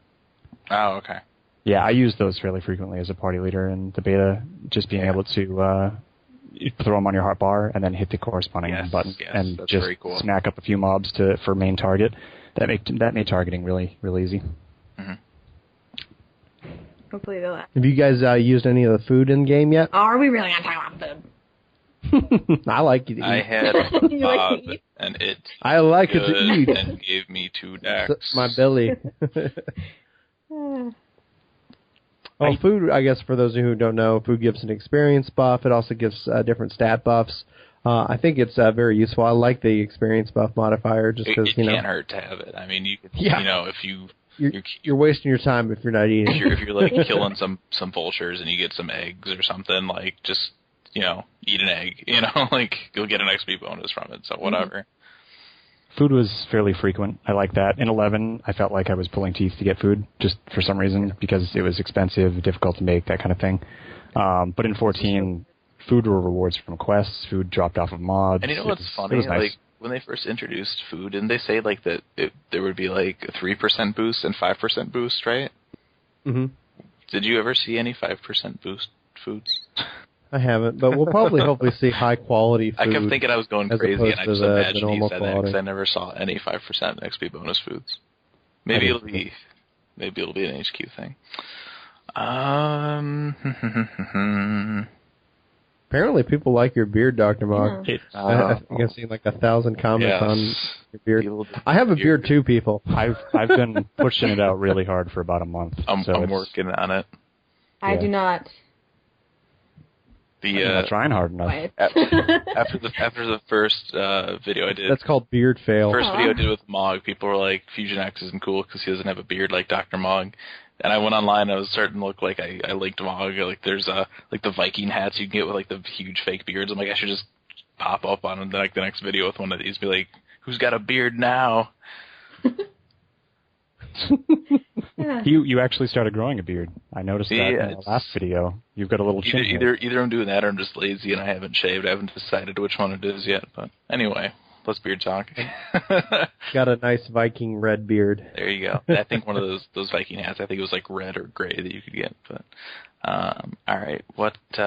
Oh, okay. Yeah, I use those fairly frequently as a party leader in the beta. Just being Yeah. able to uh, you throw them on your hot bar and then hit the corresponding Yes, button yes, and just very cool. smack up a few mobs to for main target. That make that made targeting really really easy. Hopefully they'll. Have you guys uh, used any of the food in the game yet? Are we really gonna talk about food? I like it. To eat. I had You Bob, like to eat? and it I like it to eat. and gave me two decks. My belly. Well, food, I guess, for those of you who don't know, food gives an experience buff. It also gives uh, different stat buffs. Uh, I think it's uh, very useful. I like the experience buff modifier just because, it you know, can't hurt to have it. I mean, you could, Yeah. you know, if you you're, you're- you're wasting your time if you're not if eating. you're if you're like killing some some vultures and you get some eggs or something, like just you know eat an egg. You know, like you'll get an XP bonus from it. So whatever. Food was fairly frequent. I like that. In 11, I felt like I was pulling teeth to get food, just for some reason, because it was expensive, difficult to make, that kind of thing. Um, but in 14, food were rewards from quests. Food dropped off of mods. And you know It what's was- funny? It was nice. Like when they first introduced food, didn't they say like that it, there would be like a three percent boost and five percent boost, right? hmm Did you ever see any five percent boost foods? I haven't, but we'll probably hopefully see high quality food. I kept thinking I was going crazy, and I just the- the imagined he normal said that because I never saw any five percent XP bonus foods. Maybe it'll be, maybe it'll be an HQ thing. Um, Apparently, people like your beard, Doctor Mog. It, I, I think I've seen like a thousand comments Yes. on your beard. I have a beard too, people. I've I've been pushing it out really hard for about a month. I'm, so I'm working on it. I Yeah. do not. The I'm not uh, trying hard enough. Quiet. after the after the first uh, video I did, That's called beard fail. first Aw. video I did with Mog, people were like, Fusion X isn't cool because he doesn't have a beard like Dr. Mog. And I went online and I was starting to look like I, I linked Mog. Like there's uh like the Viking hats you can get with like the huge fake beards. I'm like, I should just pop up on the, like the next video with one of these. Be like, who's got a beard now? Yeah. You you actually started growing a beard. I noticed that Yeah, in the last video. You've got a little Either chin. hair. either either I'm doing that or I'm just lazy and I haven't shaved. I haven't decided which one it is yet. But anyway, let's beard talk. Got a nice Viking red beard. There you go. I think one of those those Viking hats. I think it was like red or gray that you could get. But um, all right, what uh,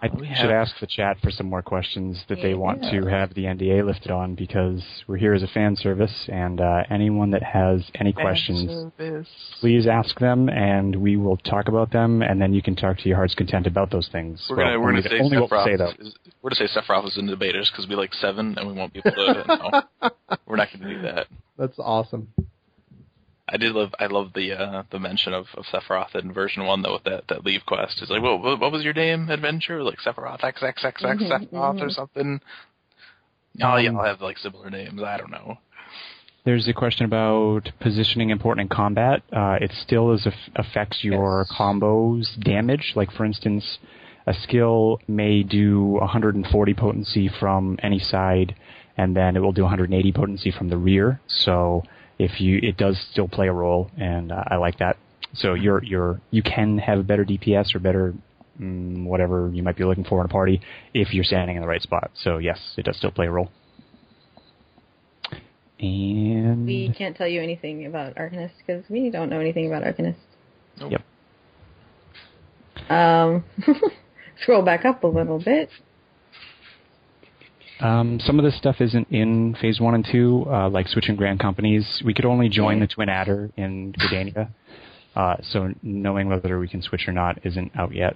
I what do we should have? ask the chat for some more questions that they want to have the NDA lifted on because we're here as a fan service, and uh, anyone that has any questions, Service. please ask them, and we will talk about them, and then you can talk to your heart's content about those things. We're Well, gonna we're only, gonna say only what we say though. Sephiroth is, we're gonna say Sephiroth is in the betas because we like seven and we won't be able to. no, we're not gonna do that. That's awesome. I did love I love the uh, the mention of, of Sephiroth in version one though with that that leve quest. It's like, well, what, what was your name? Adventure like Sephiroth XXXX Mhm, Sephiroth or mhm. something. Oh yeah, Um, I'll have like similar names. I don't know. There's a question about positioning important in combat. Uh, it still is affects your Yes. combos damage. Like for instance, a skill may do 140 potency from any side, and then it will do 180 potency from the rear. So if you, it does still play a role, and uh, I like that. So you're you're you can have a better DPS or better mm, whatever you might be looking for in a party if you're standing in the right spot. So yes, it does still play a role. And We can't tell you anything about Arcanist because we don't know anything about Arcanist. Yep. Um, scroll back up a little bit. Um, some of this stuff isn't in phase one and two, uh, like switching grand companies. We could only join the Twin Adder in Gridania, uh, so knowing whether we can switch or not isn't out yet.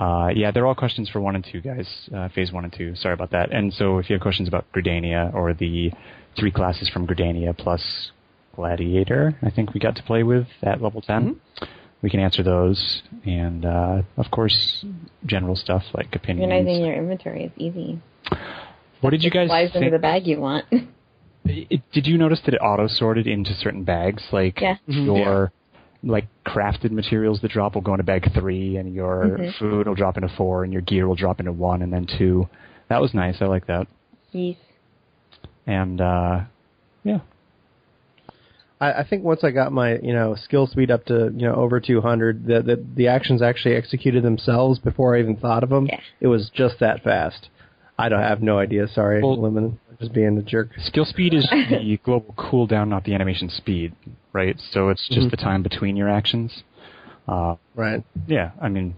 Uh, yeah, they're all questions for one and two, guys. Uh, phase one and two. Sorry about that. And so, if you have questions about Gridania or the three classes from Gridania plus Gladiator, I think we got to play with at level 10 We can answer those, and uh, of course, general stuff like opinions. Organizing your inventory is easy. What did you guys Flies into the bag you want. It, did you notice that it auto sorted into certain bags? Like Yeah. your like crafted materials that drop will go into bag three, and your Mhm. food will drop into four, and your gear will drop into one, and then two. That was nice. I like that. yes. And uh, yeah, I, I think once I got my you know skill speed up to you know over 200, the the, the actions actually executed themselves before I even thought of them. Yeah. It was just that fast. I don't have no idea. Sorry, Well- Lemon. Just being a jerk. skill speed is the global cooldown, not the animation speed, right? So it's just Mhm. the time between your actions. Uh, Right. yeah, I mean,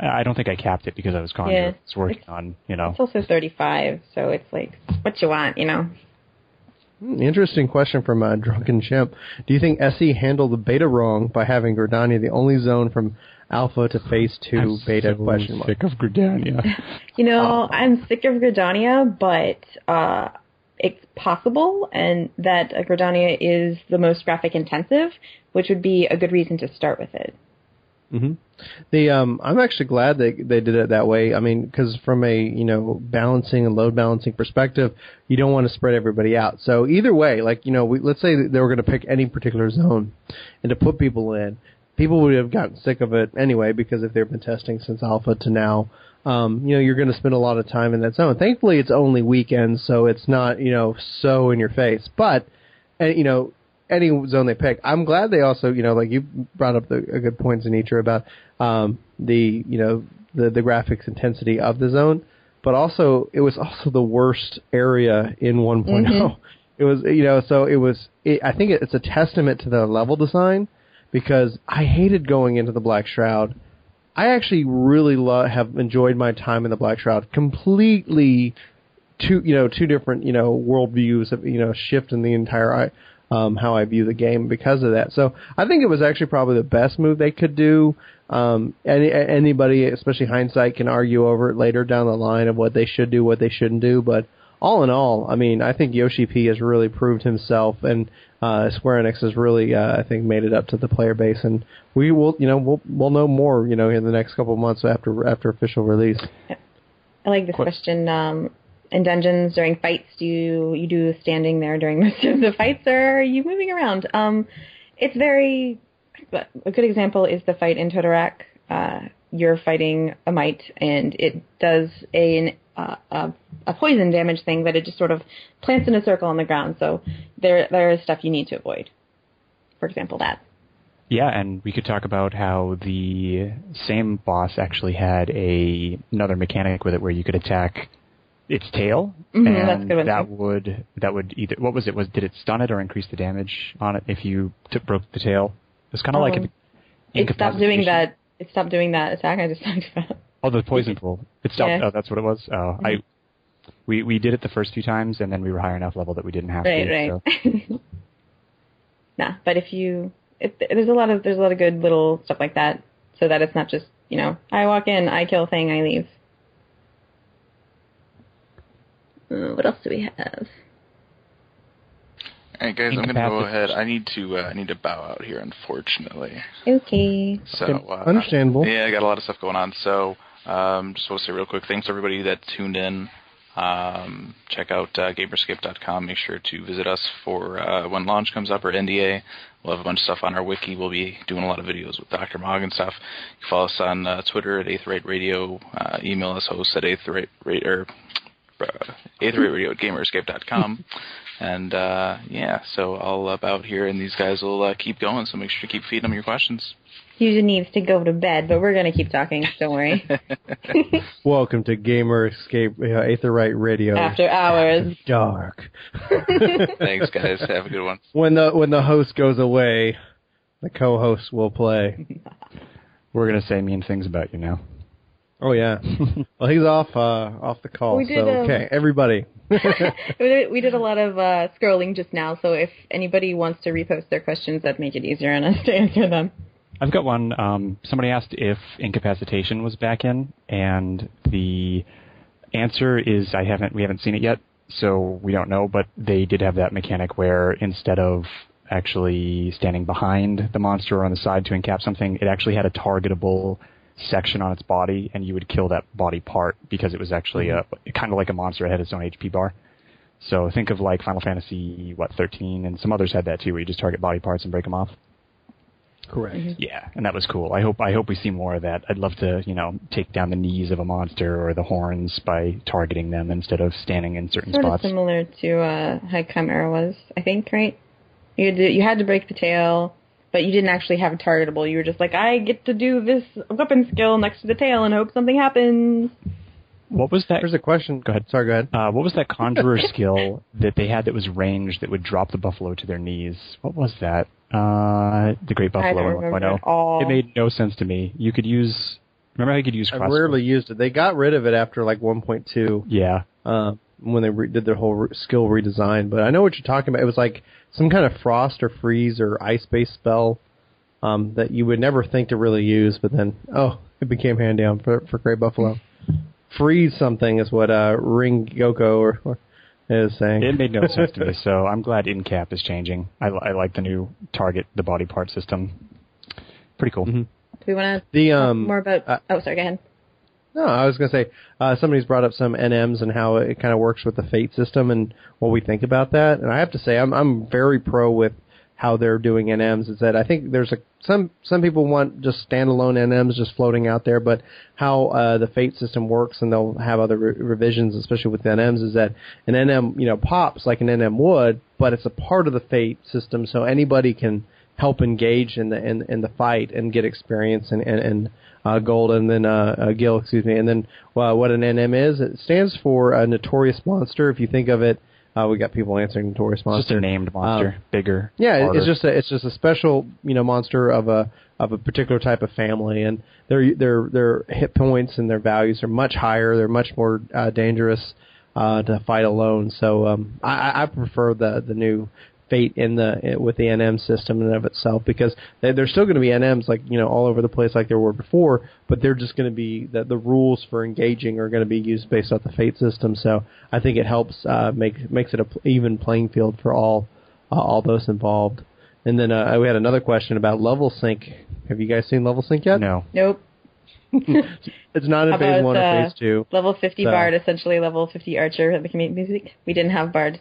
I I don't think I capped it because I was conjure. Yeah. I was working on, you know. It's also 35, so it's like what you want, you know. Hmm, Interesting question from uh, Drunken Chimp. Do you think SE handled the beta wrong by having Gridania the only zone from alpha to phase 2 I'm beta so question mark? sick of Gridania. You know, I'm sick of Gridania, but uh, it's possible, and that uh, Gridania is the most graphic intensive, which would be a good reason to start with it. Hmm The um, I'm actually glad they they did it that way. I mean, because from a you know balancing and load balancing perspective, you don't want to spread everybody out. So either way, like you know, we, let's say they were going to pick any particular zone, and to put people in, people would have gotten sick of it anyway because if they've been testing since alpha to now. Um, you know, you're going to spend a lot of time in that zone. Thankfully, it's only weekends, so it's not, you know, so in your face. But, and, you know, any zone they pick. I'm glad they also, you know, like you brought up the a good point, Zanitra, about um, the, you know, the the graphics intensity of the zone, but also it was also the worst area in 1.0. Mhm. It was, you know, so it was. It, I think it's a testament to the level design because I hated going into the Black Shroud. I actually really lo- have enjoyed my time in the Black Shroud. Completely two you know two different you know worldviews have you know shift in the entire um, how I view the game because of that. So I think it was actually probably the best move they could do. Um, any anybody, especially hindsight, can argue over it later down the line of what they should do, what they shouldn't do. But all in all, I mean, I think Yoshi P has really proved himself, and uh, Square Enix has really, uh, I think, made it up to the player base, and we will, you know, we'll we'll know more, you know, in the next couple of months after after official release. I like this What- question. Um, in dungeons during fights, do you you do standing there during most of the fights, or are you moving around? Um, it's very. A good example is the fight in Toto-Rak. Uh, you're fighting a mite, and it does a, uh, a a poison damage thing that it just sort of plants in a circle on the ground. So there there is stuff you need to avoid. For example, that. Yeah, and we could talk about how the same boss actually had a another mechanic with it where you could attack its tail, Mhm, and that would that would either what was it was did it stun it or increase the damage on it if you took broke the tail? It's kind of like Um, an It stopped doing that. It stopped doing that attack I just talked about. Oh, the poison pool. It stopped. Yeah. Oh, that's what it was. Oh, I we we did it the first few times, and then we were high enough level that we didn't have Right, to. right. so- nah, but if you, there's a lot of there's a lot of good little stuff like that, so that it's not just you know I walk in, I kill thing, I leave. Uh, what else do we have? All right, guys, I'm gonna go ahead. I need to. Uh, I need to bow out here, unfortunately. Okay. So Okay, uh, understandable. Yeah, I got a lot of stuff going on. So um, just want to say real quick, thanks to everybody that tuned in. Um, check out uh, GamerEscape.com. Make sure to visit us for uh, when launch comes up or NDA. We'll have a bunch of stuff on our wiki. We'll be doing a lot of videos with Dr. Mog and stuff. You can follow us on uh, Twitter at Aetheryte Radio. Uh, email us host at Aetheryte, rate or uh, Aetheryte Radio at GamerEscape.com. and uh, yeah, so I'll uh, bow out here, and these guys will uh, keep going. So make sure to keep feeding them your questions. Fusion needs to go to bed, but we're gonna keep talking. Don't worry. Welcome to Gamer Escape uh, Aetheryte Radio. After hours. Dark. Thanks, guys. Have a good one. when the when the host goes away, the co-host will play. We're gonna say mean things about you now. Oh yeah. well, he's off uh, off the call. We did, so um, okay, everybody. we did, we did a lot of uh, scrolling just now, so if anybody wants to repost their questions, that'd make it easier on us to answer them. I've got one. Um, somebody asked if incapacitation was back in, and the answer is I haven't. We haven't seen it yet, so we don't know. But they did have that mechanic where instead of actually standing behind the monster or on the side to encap something, it actually had a targetable section on its body, and you would kill that body part because it was actually a kind of like a monster. It had its own HP bar. So think of like Final Fantasy what 13, and some others had that too, where you just target body parts and break them off. Correct. Yeah, and that was cool. I hope I hope we see more of that. I'd love to, you know, take down the knees of a monster or the horns by targeting them instead of standing in certain Sort of spots. similar to uh, how Chimera was, I think, right? You had to, you had to break the tail, but you didn't actually have a targetable. You were just like, I get to do this weapon skill next to the tail and hope something happens. What was that? There's a question. Go ahead. Sorry, go ahead. Uh, what was that conjurer skill that they had that was ranged that would drop the buffalo to their knees? What was that? Uh, the Great Buffalo don't in remember 1.0. at all. It made no sense to me. You could use. Remember how you could use I rarely used it. They got rid of it after like 1.2 Yeah. uh, when they re- did their whole re- skill redesign. But I know what you're talking about. It was like some kind of frost or freeze or ice based spell um, that you would never think to really use, but then oh, it became hand down for for Great Buffalo. freeze something is what uh, Ring Yoko or, or is saying. It made no sense to me, so I'm glad InCap is changing. I, I like the new target the body part system. Pretty cool. Mhm. Do we want to The talk um more about? uh, oh, sorry. Go ahead. No, I was going to say uh, somebody's brought up some NMs and how it kind of works with the Fate system and what we think about that. And I have to say, I'm I'm very pro with how they're doing NMs. Is that I think there's a some some people want just standalone NMs just floating out there, but how uh, the Fate system works and they'll have other re- revisions, especially with NMs, is that an NM you know pops like an NM would, but it's a part of the Fate system, so anybody can help engage in the in, in the fight and get experience and and, and uh, gold and then uh, uh, Gil, excuse me, and then uh, what an NM is? It stands for a notorious monster. If you think of it, uh, we got people answering notorious It's monster. just a named monster, Um, bigger. yeah, harder. it's just a it's just a special you know monster of a of a particular type of family, and their their their hit points and their values are much higher. They're much more uh, dangerous uh, to fight alone. So um, I I prefer the the new fate in the with the NM system in and of itself because they, there's still going to be NMs like you know all over the place like there were before, but they're just going to be that the rules for engaging are going to be used based off the fate system. So I think it helps uh, make makes it a pl- even playing field for all uh, all those involved. And then uh, we had another question about level sync. Have you guys seen level sync yet? no. Nope. It's not in How phase about, one or uh, phase two. Level 50 So- Bard, essentially level 50 Archer of the community music. We didn't have Bard.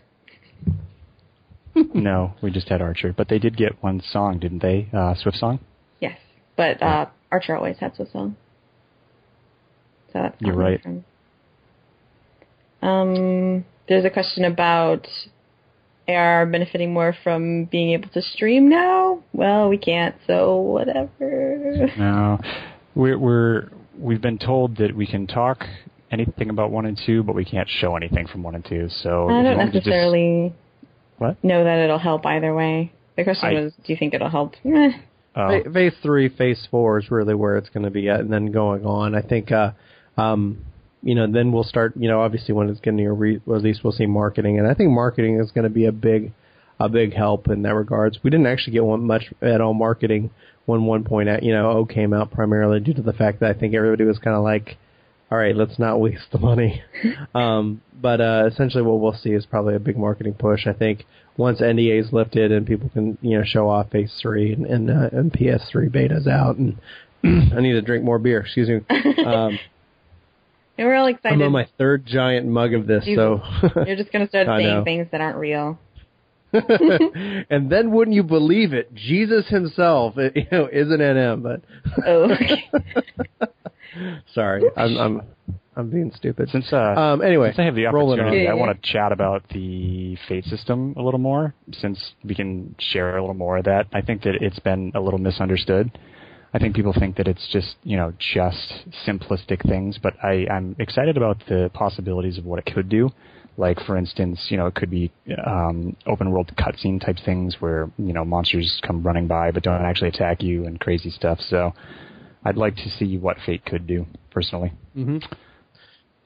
no, we just had Archer, but they did get one song, didn't they? Uh, Swift song. Yes, but uh, Archer always had Swift Song. So that's You're right. Um, there's a question about AR benefiting more from being able to stream now. Well, we can't, so whatever. No, we're we're we've been told that we can talk anything about one and two, but we can't show anything from one and two. So I don't wanted to just- necessarily What? know that it'll help either way. The question I- was, do you think it'll help? Eh. oh, phase three, phase four is really where it's going to be at, and then going on. I think, uh, um, you know, then we'll start. You know, obviously when it's getting near re- release, we'll see marketing, and I think marketing is going to be a big, a big help in that regards. We didn't actually get one much at all marketing when one point out, you know, O came out primarily due to the fact that I think everybody was kind of like, all right, let's not waste the money. um, but uh, essentially, what we'll see is probably a big marketing push. I think once NDA is lifted and people can you know show off Phase Three and and, uh, and PS3 betas out, and I need to drink more beer. Excuse me. Um, And we're all excited. I'm on my third giant mug of this, so. You're just going to start saying things that aren't real. and then wouldn't you believe it? Jesus himself, you know, is an NM. But Oh. Sorry, I'm I'm I'm being stupid. since uh, Um, anyway, since I have the opportunity, Yeah, I want to chat about the Fate system a little more, since we can share a little more of that. I think that it's been a little misunderstood. I think people think that it's just you know just simplistic things, but I, I'm excited about the possibilities of what it could do. Like for instance, you know, it could be um, open world cutscene type things where you know monsters come running by but don't actually attack you and crazy stuff. So I'd like to see what Fate could do personally. Mm-hmm.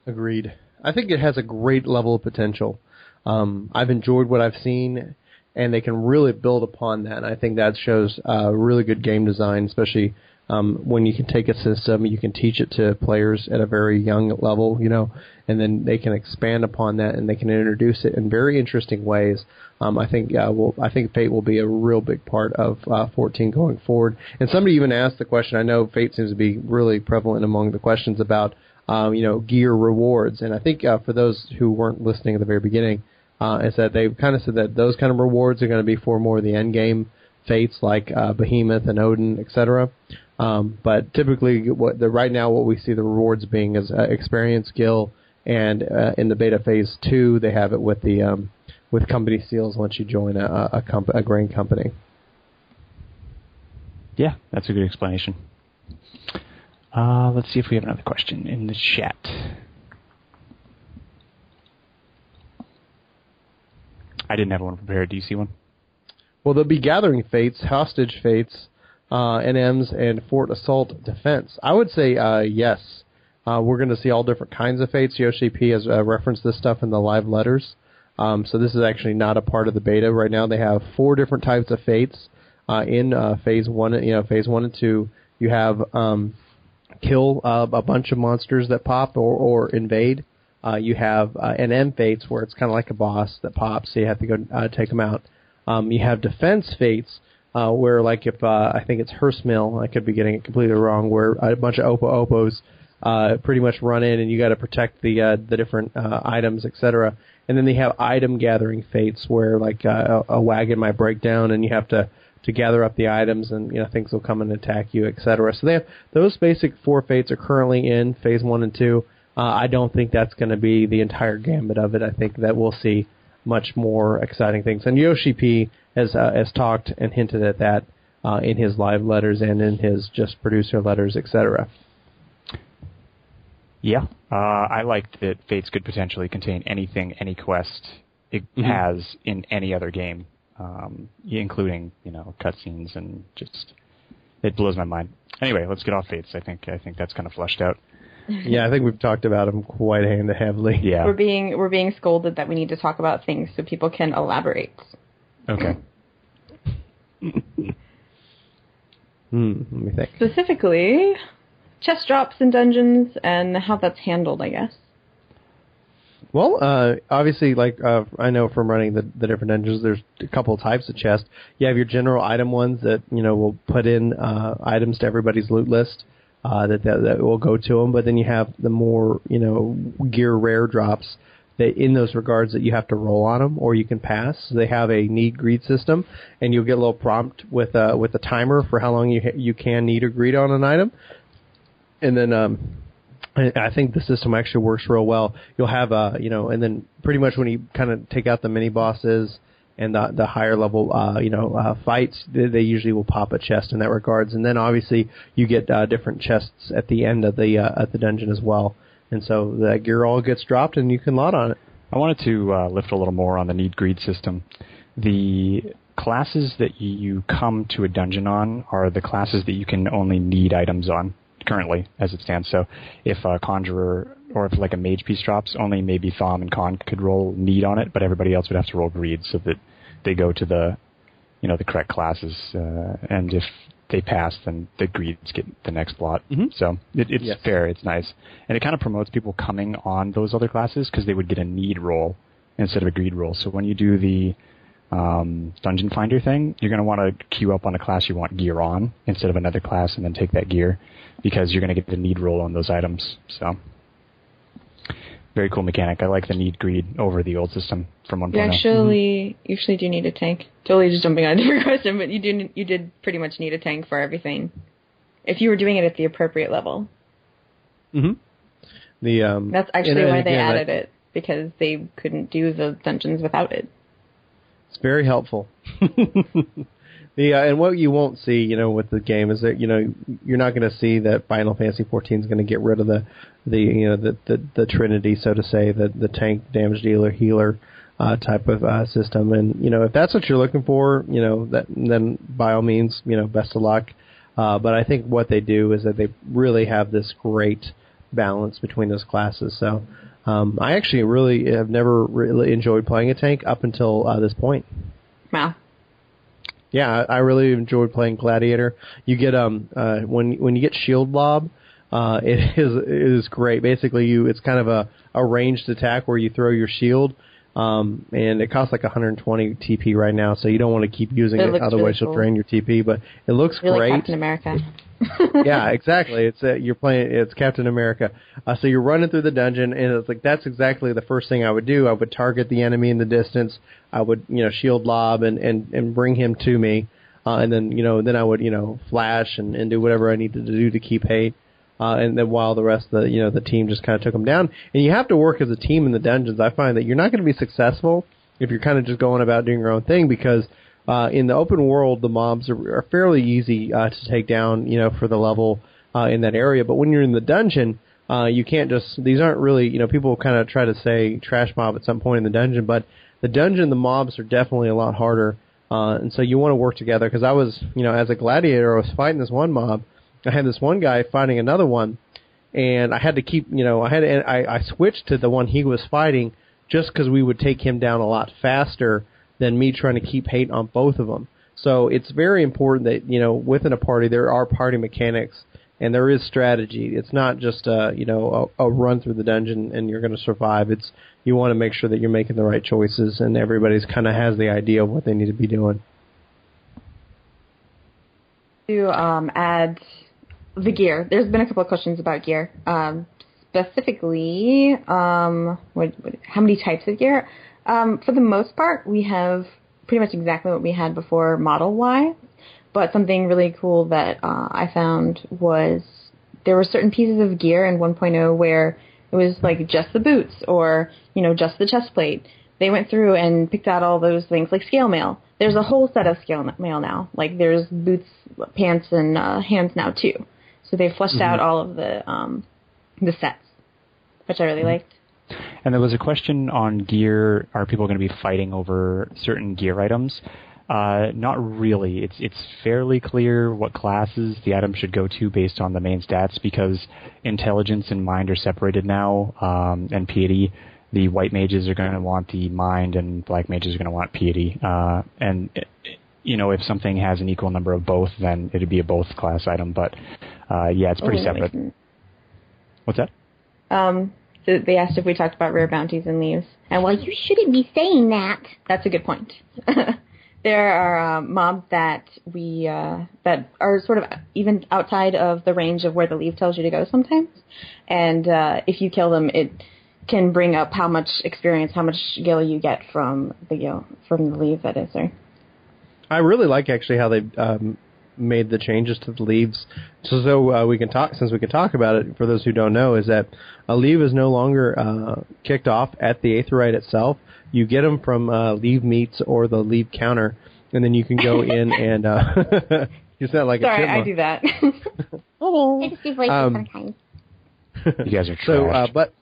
Agreed. I think it has a great level of potential. Um, I've enjoyed what I've seen, and they can really build upon that. And I think that shows uh, really good game design, especially um, when you can take a system, you can teach it to players at a very young level, you know, and then they can expand upon that and they can introduce it in very interesting ways. Um, I think I think Fate will be a real big part of uh, 14 going forward. And somebody even asked the question. I know Fate seems to be really prevalent among the questions about um, you know gear rewards. And I think uh, for those who weren't listening at the very beginning, uh, is that they've kind of said that those kind of rewards are going to be for more of the end game fates like uh, Behemoth and Odin, etc. Um, but typically, what the right now what we see the rewards being is uh, experience, skill, and uh, in the beta phase two, they have it with the um, with company seals once you join a a, comp- a grain company. Yeah, that's a good explanation. Uh, let's see if we have another question in the chat. I didn't have one prepared. Do you see one? Well, there'll be gathering fates, hostage fates, uh, NMs, and fort assault defense. I would say uh, yes. Uh, we're going to see all different kinds of fates. Yoshi P has uh, referenced this stuff in the live letters. Um, so this is actually not a part of the beta right now. They have four different types of fates uh, in uh, phase one. You know, phase one and two. You have um, kill uh, a bunch of monsters that pop or, or invade. Uh, you have uh, NM fates where it's kind of like a boss that pops, so you have to go uh, take them out. Um, you have defense fates uh, where, like, if uh, I think it's Hyrstmill, I could be getting it completely wrong, where a bunch of Opo Opos uh, pretty much run in and you got to protect the uh, the different uh, items, etc. And then they have item gathering fates where, like, uh, a, a wagon might break down and you have to to gather up the items and you know things will come and attack you, etc. So they have those basic four fates are currently in phase one and two. Uh, I don't think that's going to be the entire gambit of it. I think that we'll see much more exciting things. And Yoshi P has uh, has talked and hinted at that uh, in his live letters and in his just producer letters, etc. Yeah, uh, I like that Fates could potentially contain anything, any quest it mm-hmm. has in any other game um, including you know cutscenes and just it blows my mind. Anyway, let's get off Fates. I think I think that's kind of fleshed out. yeah, I think we've talked about them quite heavily. Yeah, we're being we're being scolded that we need to talk about things so people can elaborate. Okay. hmm, let me think. Specifically, chest drops in dungeons and how that's handled, I guess. Well, uh, obviously, like uh, I know from running the, the different dungeons, there's a couple of types of chest. You have your general item ones that you know will put in uh, items to everybody's loot list uh, that, that that will go to them. But then you have the more you know gear rare drops that in those regards that you have to roll on them or you can pass. So they have a need greed system, and you'll get a little prompt with a with a timer for how long you you can need or greed on an item, and then. um I think the system actually works real well. You'll have uh you know, and then pretty much when you kind of take out the mini bosses and the the higher level uh you know uh fights, they, they usually will pop a chest in that regards. And then obviously you get uh different chests at the end of the uh at the dungeon as well. And so that gear all gets dropped and you can lot on it. I wanted to uh, lift a little more on the need greed system. The classes that you come to a dungeon on are the classes that you can only need items on currently as it stands. So if a conjurer or if like a mage piece drops, only maybe Thaum and Con could roll need on it, but everybody else would have to roll greed so that they go to the you know the correct classes. Uh, and if they pass, then the greeds get the next lot. Mm-hmm. So it, it's yes. fair, it's nice, and it kind of promotes people coming on those other classes because they would get a need roll instead of a greed roll. So when you do the um, dungeon finder thing, you're going to want to queue up on a class you want gear on instead of another class and then take that gear because you're going to get the need roll on those items. So very cool mechanic. I like the need greed over the old system from 1.0. You actually mm-hmm. usually do need a tank. Totally just jumping on a different question, but you do you did pretty much need a tank for everything. If you were doing it at the appropriate level. Mm-hmm. The um That's actually why they added it because they couldn't do the dungeons without it. It's very helpful. Yeah, and what you won't see, you know, with the game is that you know you're not going to see that Final Fantasy 14 is going to get rid of the the you know the the, the Trinity, so to say, the the tank, damage dealer, healer uh, type of uh, system. And you know, if that's what you're looking for, you know, that then by all means, you know, best of luck. Uh, but I think what they do is that they really have this great balance between those classes. So um, I actually really have never really enjoyed playing a tank up until uh, this point. Wow. Yeah, I really enjoyed playing Gladiator. You get um uh when when you get Shield Lob, uh it is it is great. Basically, you it's kind of a a ranged attack where you throw your shield. Um, and it costs like 120 TP right now, so you don't want to keep using It it, otherwise really you'll cool. drain your TP. But it looks Really great. Captain America. yeah, exactly. It's uh, you're playing. It's Captain America. Uh, so you're running through the dungeon, and it's like that's exactly the first thing I would do. I would target the enemy in the distance. I would you know shield lob and and and bring him to me, uh, and then you know then I would you know flash and and do whatever I needed to do to keep hate. Uh, and then while the rest of the you know the team just kind of took them down, and you have to work as a team in the dungeons. I find that you're not going to be successful if you're kind of just going about doing your own thing because uh, in the open world, the mobs are, are fairly easy uh, to take down, you know, for the level uh, in that area. But when you're in the dungeon, uh, you can't just. These aren't really, you know, people kind of try to say trash mob at some point in the dungeon, but the dungeon, the mobs are definitely a lot harder. Uh, and so you want to work together because I was, you know, as a gladiator, I was fighting this one mob. I had this one guy fighting another one, and I had to keep, you know, I had to, I, I switched to the one he was fighting just because we would take him down a lot faster than me trying to keep hate on both of them. So it's very important that you know within a party there are party mechanics and there is strategy. It's not just a you know a, a run through the dungeon and you're going to survive. It's you want to make sure that you're making the right choices and everybody's kind of has the idea of what they need to be doing. to um, add the gear. There's been a couple of questions about gear. Um, specifically, um, what, what, how many types of gear? Um, for the most part, we have pretty much exactly what we had before model wise. But something really cool that uh, I found was there were certain pieces of gear in 1.0 where it was like just the boots or you know just the chest plate. They went through and picked out all those things like scale mail. There's a whole set of scale mail now. Like there's boots, pants, and uh, hands now too. So they fleshed out all of the um, the sets, which I really liked. And there was a question on gear. Are people going to be fighting over certain gear items? Uh, not really. It's it's fairly clear what classes the item should go to based on the main stats because intelligence and mind are separated now, um, and piety. The white mages are going to want the mind, and black mages are going to want piety. Uh, and it, you know, if something has an equal number of both, then it'd be a both class item. But uh, yeah, it's pretty Oh, separate. nice. What's that? Um, so they asked if we talked about rare bounties and leves. And while you shouldn't be saying that, that's a good point. there are uh, mobs that we uh, that are sort of even outside of the range of where the leve tells you to go sometimes. And uh, if you kill them, it can bring up how much experience, how much skill you get from the gil from the leve that is there. I really like actually how they um, made the changes to the leves. So, so uh, we can talk since we can talk about it. For those who don't know, is that a leve is no longer uh, kicked off at the Aetheryte itself. You get them from uh, leve meets or the leve counter, and then you can go in and uh, you sound like a Sorry, chipmunk. I do that. I just do voices Um, sometimes. You guys are trash. So, uh, but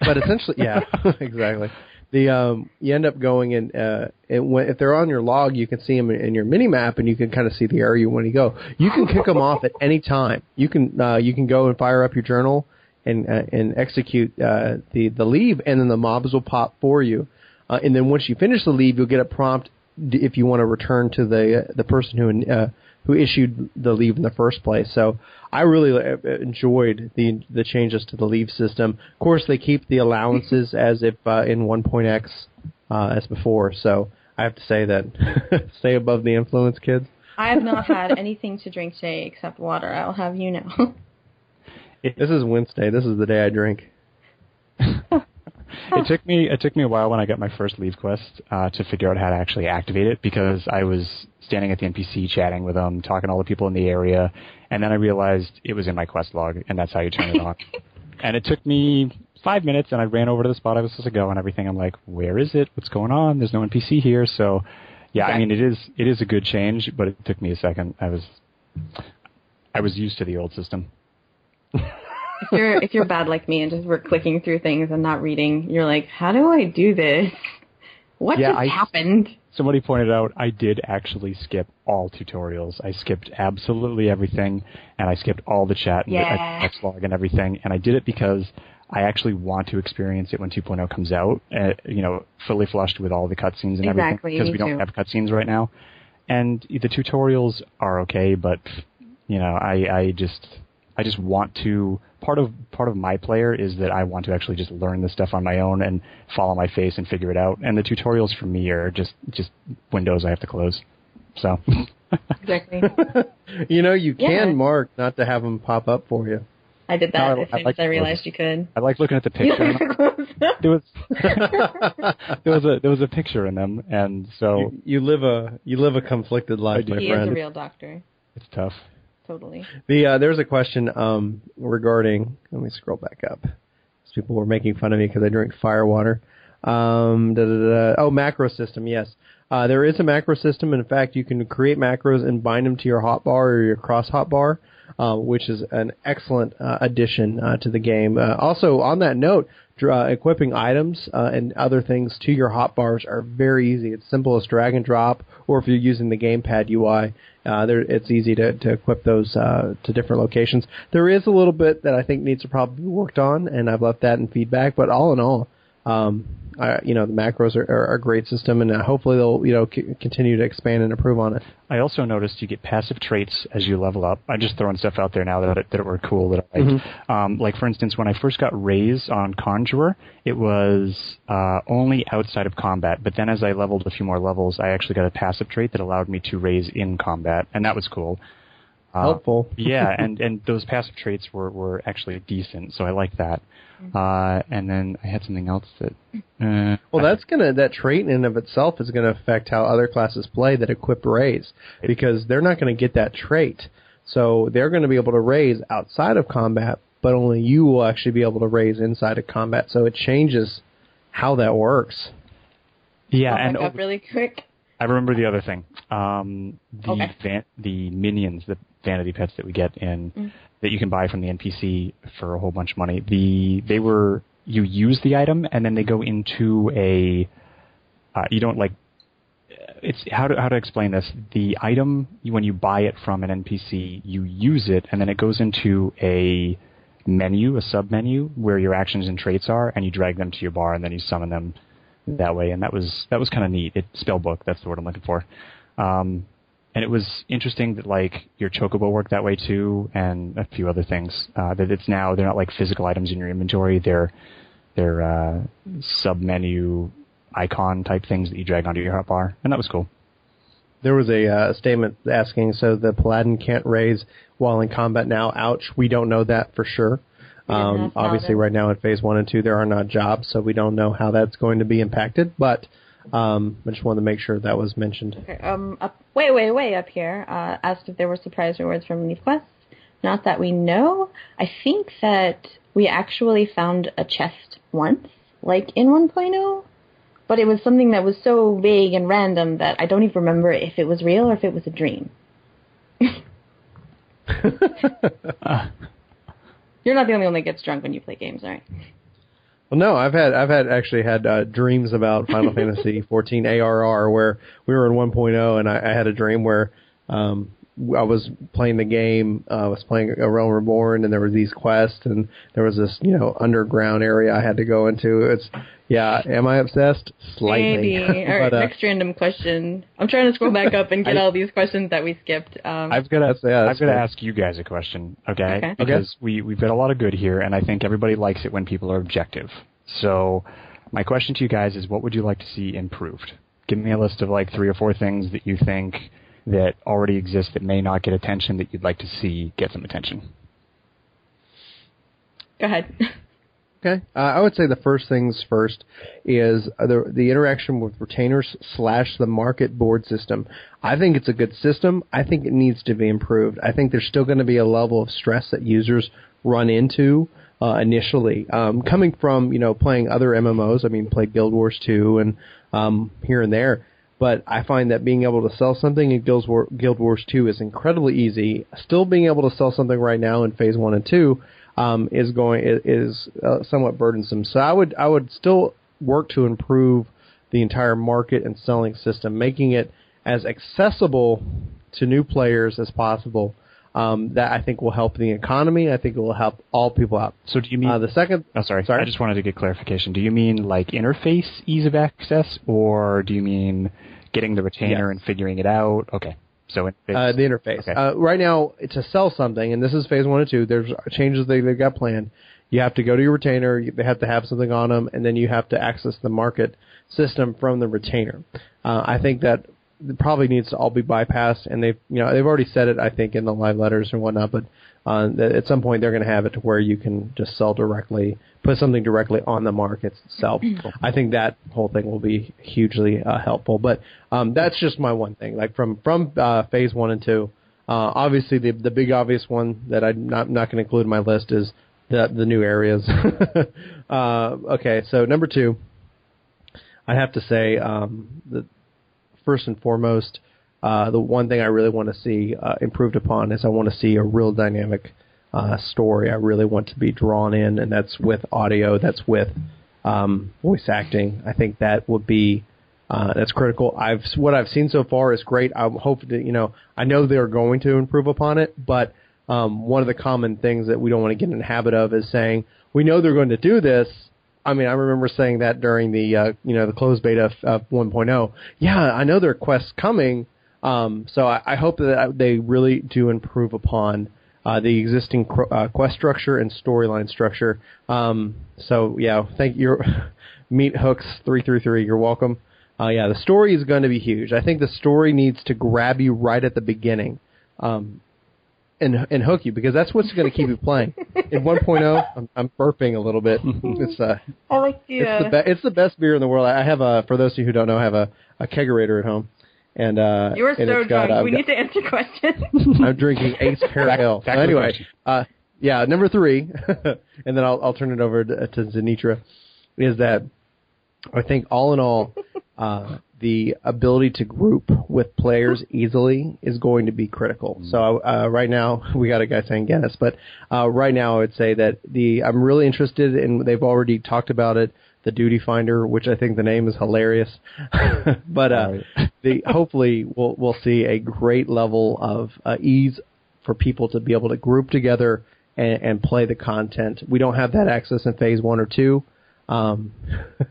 but essentially, yeah, exactly. The um, you end up going and uh, and when, if they're on your log, you can see them in, your mini map, and you can kind of see the area you want to go. You can kick them off at any time. You can uh, you can go and fire up your journal and uh, and execute uh, the the leve, and then the mobs will pop for you. Uh, and then once you finish the leve, you'll get a prompt if you want to return to the uh, the person who uh, who issued the leve in the first place. So I really uh, enjoyed the the changes to the leve system. Of course, they keep the allowances as if uh, in 1.x uh, as before. So I have to say that stay above the influence, kids. I have not had anything to drink today except water. I'll have you know. This is Wednesday. This is the day I drink. it took me it took me a while when I got my first leve quest uh, to figure out how to actually activate it because I was standing at the NPC chatting with them, talking to all the people in the area, and then I realized it was in my quest log, and that's how you turn it on. and it took me five minutes, and I ran over to the spot I was supposed to go and everything. I'm like, where is it? What's going on? There's no NPC here, so. Yeah, I mean it is it is a good change, but it took me a second. I was I was used to the old system. if you're if you're bad like me and just were clicking through things and not reading, you're like, how do I do this? What Yeah, just I- happened? Somebody pointed out I did actually skip all tutorials. I skipped absolutely everything, and I skipped all the chat and Yeah. the X log and everything. And I did it because I actually want to experience it when 2.0 comes out. Uh, you know, fully flushed with all the cutscenes and everything because we don't too. have cutscenes right now. And the tutorials are okay, but you know, I I just I just want to part of part of my player is that I want to actually just learn this stuff on my own and follow my face and figure it out. And the tutorials for me are just just windows I have to close. So Exactly. You know, you Yeah. can mark not to have them pop up for you. I did No, that I- as I like as I realized you could. I like looking at the picture. have to close them. there was there was a there was a picture in them, and so You, you live a you live a conflicted life, do. my He is a real doctor. it's tough. Totally. The uh, there's a question um, regarding. Let me scroll back up. People were making fun of me because I drink fire water. Um, da, da, da, oh, macro system. Yes, uh, there is a macro system. In fact, you can create macros and bind them to your hotbar or your cross hotbar, uh, which is an excellent uh, addition uh, to the game. Uh, also, on that note, dra- equipping items uh, and other things to your hotbars are very easy. It's simple as drag and drop, or if you're using the gamepad UI, uh, there, it's easy to, to equip those uh, to different locations. There is a little bit that I think needs to probably be worked on, and I've left that in feedback. But all in all, um, I, you know, the macros are, are a great system, and uh, hopefully they'll you know c- continue to expand and improve on it. I also noticed you get passive traits as you level up. I'm just throwing stuff out there now that that were cool that I liked. Um, like for instance, when I first got Raise on Conjurer, it was uh, only outside of combat. But then as I leveled a few more levels, I actually got a passive trait that allowed me to raise in combat, and that was cool. Uh, Helpful. yeah, and and those passive traits were were actually decent, so I like that. Uh, and then I had something else that. Uh, Well, that's gonna that trait in and of itself is gonna affect how other classes play that equip raise because they're not gonna get that trait, so they're gonna be able to raise outside of combat, but only you will actually be able to raise inside of combat. So it changes how that works. yeah, I'll and back up over- really quick. I remember the other thing. Um, the Okay. van- the minions, the vanity pets that we get in Mm. That you can buy from the NPC for a whole bunch of money. The they were you use the item and then they go into a uh, you don't like it's how to how to explain this. The item when you buy it from an NPC, you use it and then it goes into a menu, a sub menu where your actions and traits are, and you drag them to your bar and then you summon them that way. And that was that was kind of neat. It spellbook, that's the word I'm looking for. Um, and it was interesting that like your chocobo worked that way too, and a few other things. Uh, that it's now they're not like physical items in your inventory. They're they're uh, sub menu icon type things that you drag onto your hotbar, and that was cool. There was a uh, statement asking, so the paladin can't raise while in combat now. Ouch. We don't know that for sure. Um, obviously, right now in phase one and two, there are not jobs, so we don't know how that's going to be impacted. But um, I just wanted to make sure that was mentioned. Okay, um, up, way, way, way up here, uh, asked if there were surprise rewards from Leve Quest. Not that we know. I think that we actually found a chest once, like in 1.0, but it was something that was so vague and random that I don't even remember if it was real or if it was a dream. You're not the only one that gets drunk when you play games, right? Well, no, I've had I've had actually had uh, dreams about Final Fantasy 14 ARR where we were in 1.0 and I, I had a dream where um, I was playing the game, uh, I was playing A Realm Reborn, and there were these quests, and there was this you know underground area I had to go into. It's yeah, am I obsessed? Slightly. Maybe. All right, but, uh, next random question. I'm trying to scroll back up and get I- all these questions that we skipped. Um, I've got to That's- yeah, I've got to ask you guys a question, okay? Okay. Because we we've got a lot of good here, and I think everybody likes it when people are objective. So, my question to you guys is, what would you like to see improved? Give me a list of like three or four things that you think that already exist that may not get attention that you'd like to see get some attention. Go ahead. Okay. Uh, I would say the first things first is uh, the the interaction with retainers slash the market board system. I think it's a good system. I think it needs to be improved. I think there's still going to be a level of stress that users run into uh, initially. Um, coming from you know playing other MMOs, I mean, played Guild Wars 2 and um, here and there. but I find that being able to sell something in Guild, War, Guild Wars 2 is incredibly easy. Still being able to sell something right now in Phase 1 and 2 um, is going is uh, somewhat burdensome. So I would I would still work to improve the entire market and selling system, making it as accessible to new players as possible. Um, that I think will help the economy. I think it will help all people out. So do you mean Uh, the second, Oh, sorry. Sorry? I just wanted to get clarification. Do you mean like interface ease of access, or do you mean getting the retainer Yes. and figuring it out? Okay. So interface. uh, the interface. Okay. Uh, right now, to sell something, and this is phase one and two, there's changes they, they've got planned. You have to go to your retainer. you- They have to have something on them, and then you have to access the market system from the retainer. Uh, I think that probably needs to all be bypassed, and they've you know they've already said it. I think in the live letters and whatnot, but uh, at some point they're going to have it to where you can just sell directly, put something directly on the market itself. I think that whole thing will be hugely uh, helpful. But um, that's just my one thing. Like from from uh, phase one and two, uh, obviously the the big obvious one that I'm not not going to include in my list is the the new areas. uh, okay, so number two, I have to say um, the first and foremost, uh, the one thing I really want to see uh, improved upon is I want to see a real dynamic uh, story. I really want to be drawn in, and that's with audio, that's with um, voice acting. I think that would be uh, that's critical. I've what I've seen so far is great. I'm hoping that you know I know they're going to improve upon it, but um, one of the common things that we don't want to get in the habit of is saying we know they're going to do this. I mean, I remember saying that during the uh, you know the closed beta of, of 1.0. Yeah, I know there are quests coming, um, so I, I hope that they really do improve upon uh, the existing cr- uh, quest structure and storyline structure. Um, so yeah, thank you, Meat Hooks three three three. You're welcome. Uh, yeah, the story is going to be huge. I think the story needs to grab you right at the beginning. Um, and and hook you because that's what's going to keep you playing. In 1.0, I'm, I'm burping a little bit. It's uh, I like the. it's Uh, the be- it's the best beer in the world. I have a for those of you who don't know, I have a, a kegerator at home, and uh, you are and so it's got, drunk. uh, we got- need to answer questions. I'm drinking Ace Pale Ale. back So anyway, uh, yeah, number three, and then I'll I'll turn it over to, to Zanitra. Is that I think all in all, uh, the ability to group with players easily is going to be critical. So uh, right now we got a guy saying Guinness, but uh, right now I would say that the I'm really interested in. They've already talked about it. The Duty Finder, which I think the name is hilarious, but uh, the hopefully we'll we'll see a great level of uh, ease for people to be able to group together and, and play the content. We don't have that access in phase one or two. Um,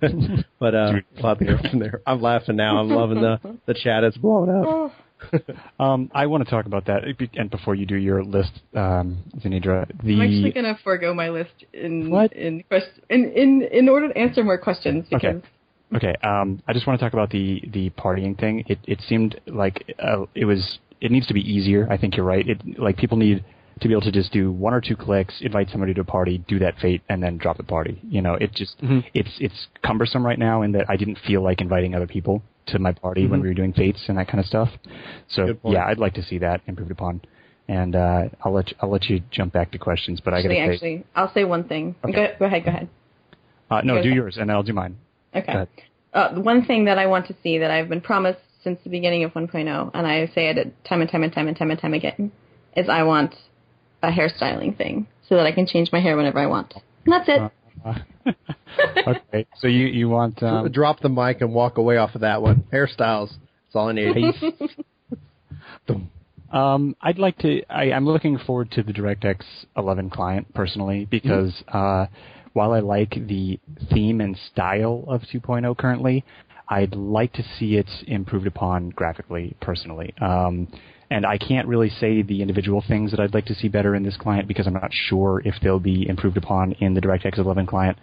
but uh, we'll have to go from there. I'm laughing now. I'm loving the the chat. It's blowing up. Um, I want to talk about that. And before you do your list, um, Zenidra, the I'm actually gonna forego my list in What? in quest in, in in order to answer more questions because Okay. Okay, um, I just want to talk about the the partying thing. It it seemed like uh, it was it needs to be easier. I think you're right. It like people need to be able to just do one or two clicks, invite somebody to a party, do that fate, and then drop the party. You know, it just it's it's cumbersome right now in that I didn't feel like inviting other people to my party when we were doing fates and that kind of stuff. So yeah, I'd like to see that improved upon. And uh, I'll let you, I'll let you jump back to questions, but actually, I gotta say, actually, I'll say one thing. Okay. Go, go ahead, go ahead. uh, no, go do ahead. yours, and I'll do mine. Okay. Uh, one thing that I want to see that I've been promised since the beginning of 1.0, and I say it time and time and time and time and time again, is I want a hairstyling thing so that I can change my hair whenever I want. And that's it. okay, so you you want um, Drop the mic and walk away off of that one. Hairstyles. That's all I need. Um, I'd like to. I, I'm looking forward to the DirectX 11 client personally because uh, while I like the theme and style of 2.0 currently, I'd like to see it improved upon graphically personally. Um, and I can't really say the individual things that I'd like to see better in this client because I'm not sure if they'll be improved upon in the DirectX 11 client.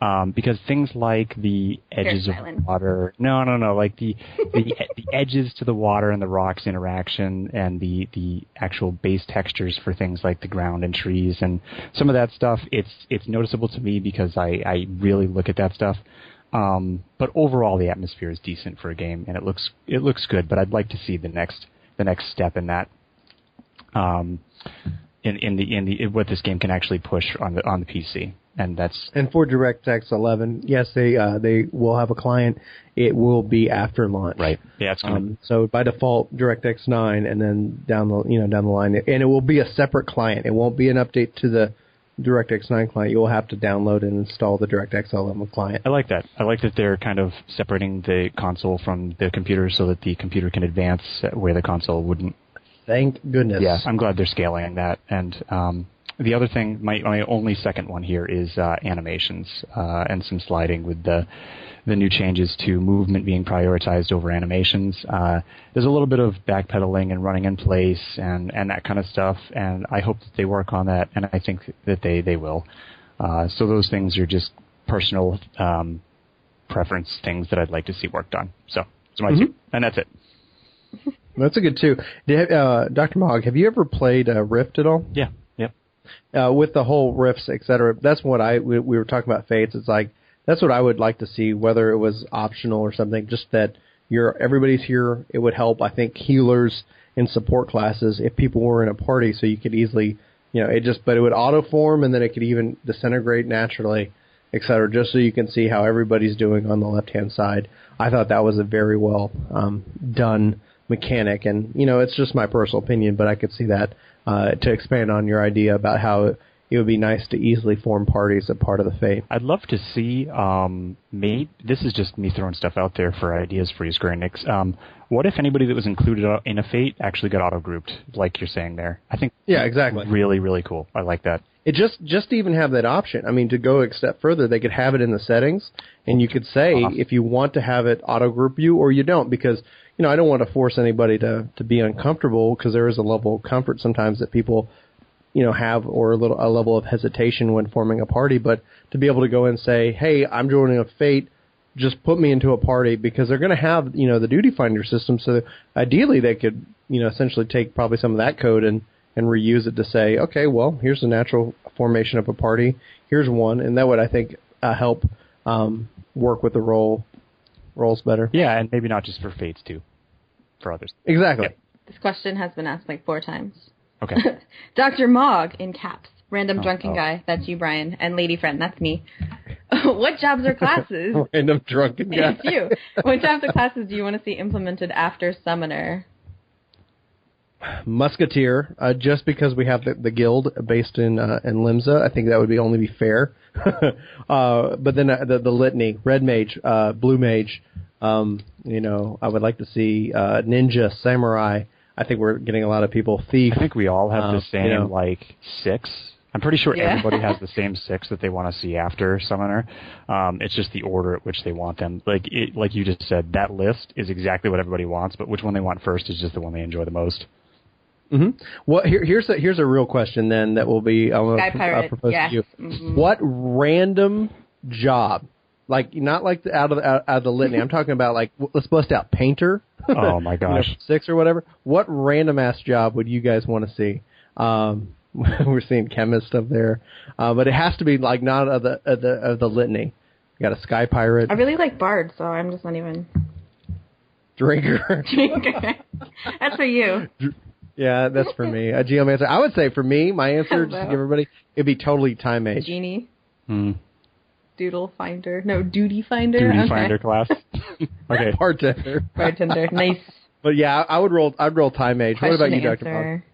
Um, because things like the edges of water, no, no, no, like the the the edges to the water and the rocks interaction, and the the actual base textures for things like the ground and trees and some of that stuff. It's it's noticeable to me because I I really look at that stuff. Um, but overall, the atmosphere is decent for a game, and it looks it looks good. But I'd like to see the next the next step in that. Um, in in the in the in what this game can actually push on the on the PC. and that's And for DirectX 11, yes, they uh, they will have a client. It will be after launch. right. Yeah, it's gonna. Um, so by default, DirectX 9, and then down the you know down the line, and it will be a separate client. It won't be an update to the DirectX 9 client. You will have to download and install the DirectX 11 client. I like that. I like that they're kind of separating the console from the computer so that the computer can advance where the console wouldn't. Thank goodness. Yeah, I'm glad they're scaling that. And um, the other thing, my my only second one here is uh, animations uh, and some sliding with the the new changes to movement being prioritized over animations. Uh, there's a little bit of backpedaling and running in place and and that kind of stuff. And I hope that they work on that, and I think that they they will. Uh, so those things are just personal um, preference things that I'd like to see worked on. So that's my two, and that's it. That's a good two. Uh, Dr. Mog, have you ever played uh, Rift at all? Yeah. Yep. uh, with the whole Rifts, et cetera. That's what I we, we were talking about fates. It's like that's what I would like to see, whether it was optional or something. Just that you're everybody's here. It would help. I think healers and support classes if people were in a party, so you could easily, you know, it just but it would auto form and then it could even disintegrate naturally, et cetera. Just so you can see how everybody's doing on the left hand side. I thought that was a very well um, done mechanic, and you know, it's just my personal opinion, but I could see that uh, to expand on your idea about how it would be nice to easily form parties as part of the fate. I'd love to see. Um, maybe this is just me throwing stuff out there for ideas for you, Square Enix. Um, what if anybody that was included in a fate actually got auto grouped, like you're saying there? I think Yeah, exactly. really, really cool. I like that. It just just to even have that option. I mean, to go a step further, they could have it in the settings, and you could say Uh-huh. if you want to have it auto group you or you don't, because you know I don't want to force anybody to to be uncomfortable because there is a level of comfort sometimes that people you know have or a little a level of hesitation when forming a party, but to be able to go and say, hey, I'm joining a fate. Just put me into a party because they're going to have you know the duty finder system. So ideally, they could you know essentially take probably some of that code and and reuse it to say, okay, well, here's the natural formation of a party. Here's one, and that would I think uh, help um, work with the role roles better. Yeah, and maybe not just for fates too, for others. Exactly. Yep. This question has been asked like four times. Okay. Dr. Mog in caps. Random drunken oh. guy. That's you, Brian. And lady friend. That's me. what jobs or classes? Random drunken guy. it's you. What jobs or classes do you want to see implemented after Summoner? Musketeer, uh, just because we have the, the guild based in uh, in Limsa, I think that would be only be fair. uh, but then uh, the the litany, red mage, uh, blue mage, um, you know, I would like to see uh, ninja, samurai. I think we're getting a lot of people thief. I think we all have Um, the same you know. like six. I'm pretty sure Yeah. everybody has the same six that they want to see after Summoner. Um, it's just the order at which they want them. Like it, like you just said, that list is exactly what everybody wants, but which one they want first is just the one they enjoy the most. hmm Well, here, here's a here's a real question then that will be I will Sky uh, pirate, propose yes. to you. Mhm. What random job, like not like the, out of the, out, out of the litany? I'm talking about like w- let's bust out painter. Oh my you know, gosh. six or whatever. What random ass job would you guys want to see? Um, we're seeing chemist up there, uh, but it has to be like not of the of the of the litany. You got a sky pirate, I really like Bard, so I'm just not even. drinker. drinker. That's for you. yeah, that's for me. A geomancer. I would say for me, my answer just to give everybody, it'd be totally time mage. Genie, Hmm. Doodle Finder. No, Duty Finder. Duty okay. finder class. okay. Bartender. Bartender. Nice. But yeah, I I would roll. I'd roll time mage. What about you, Doctor Bob? answer.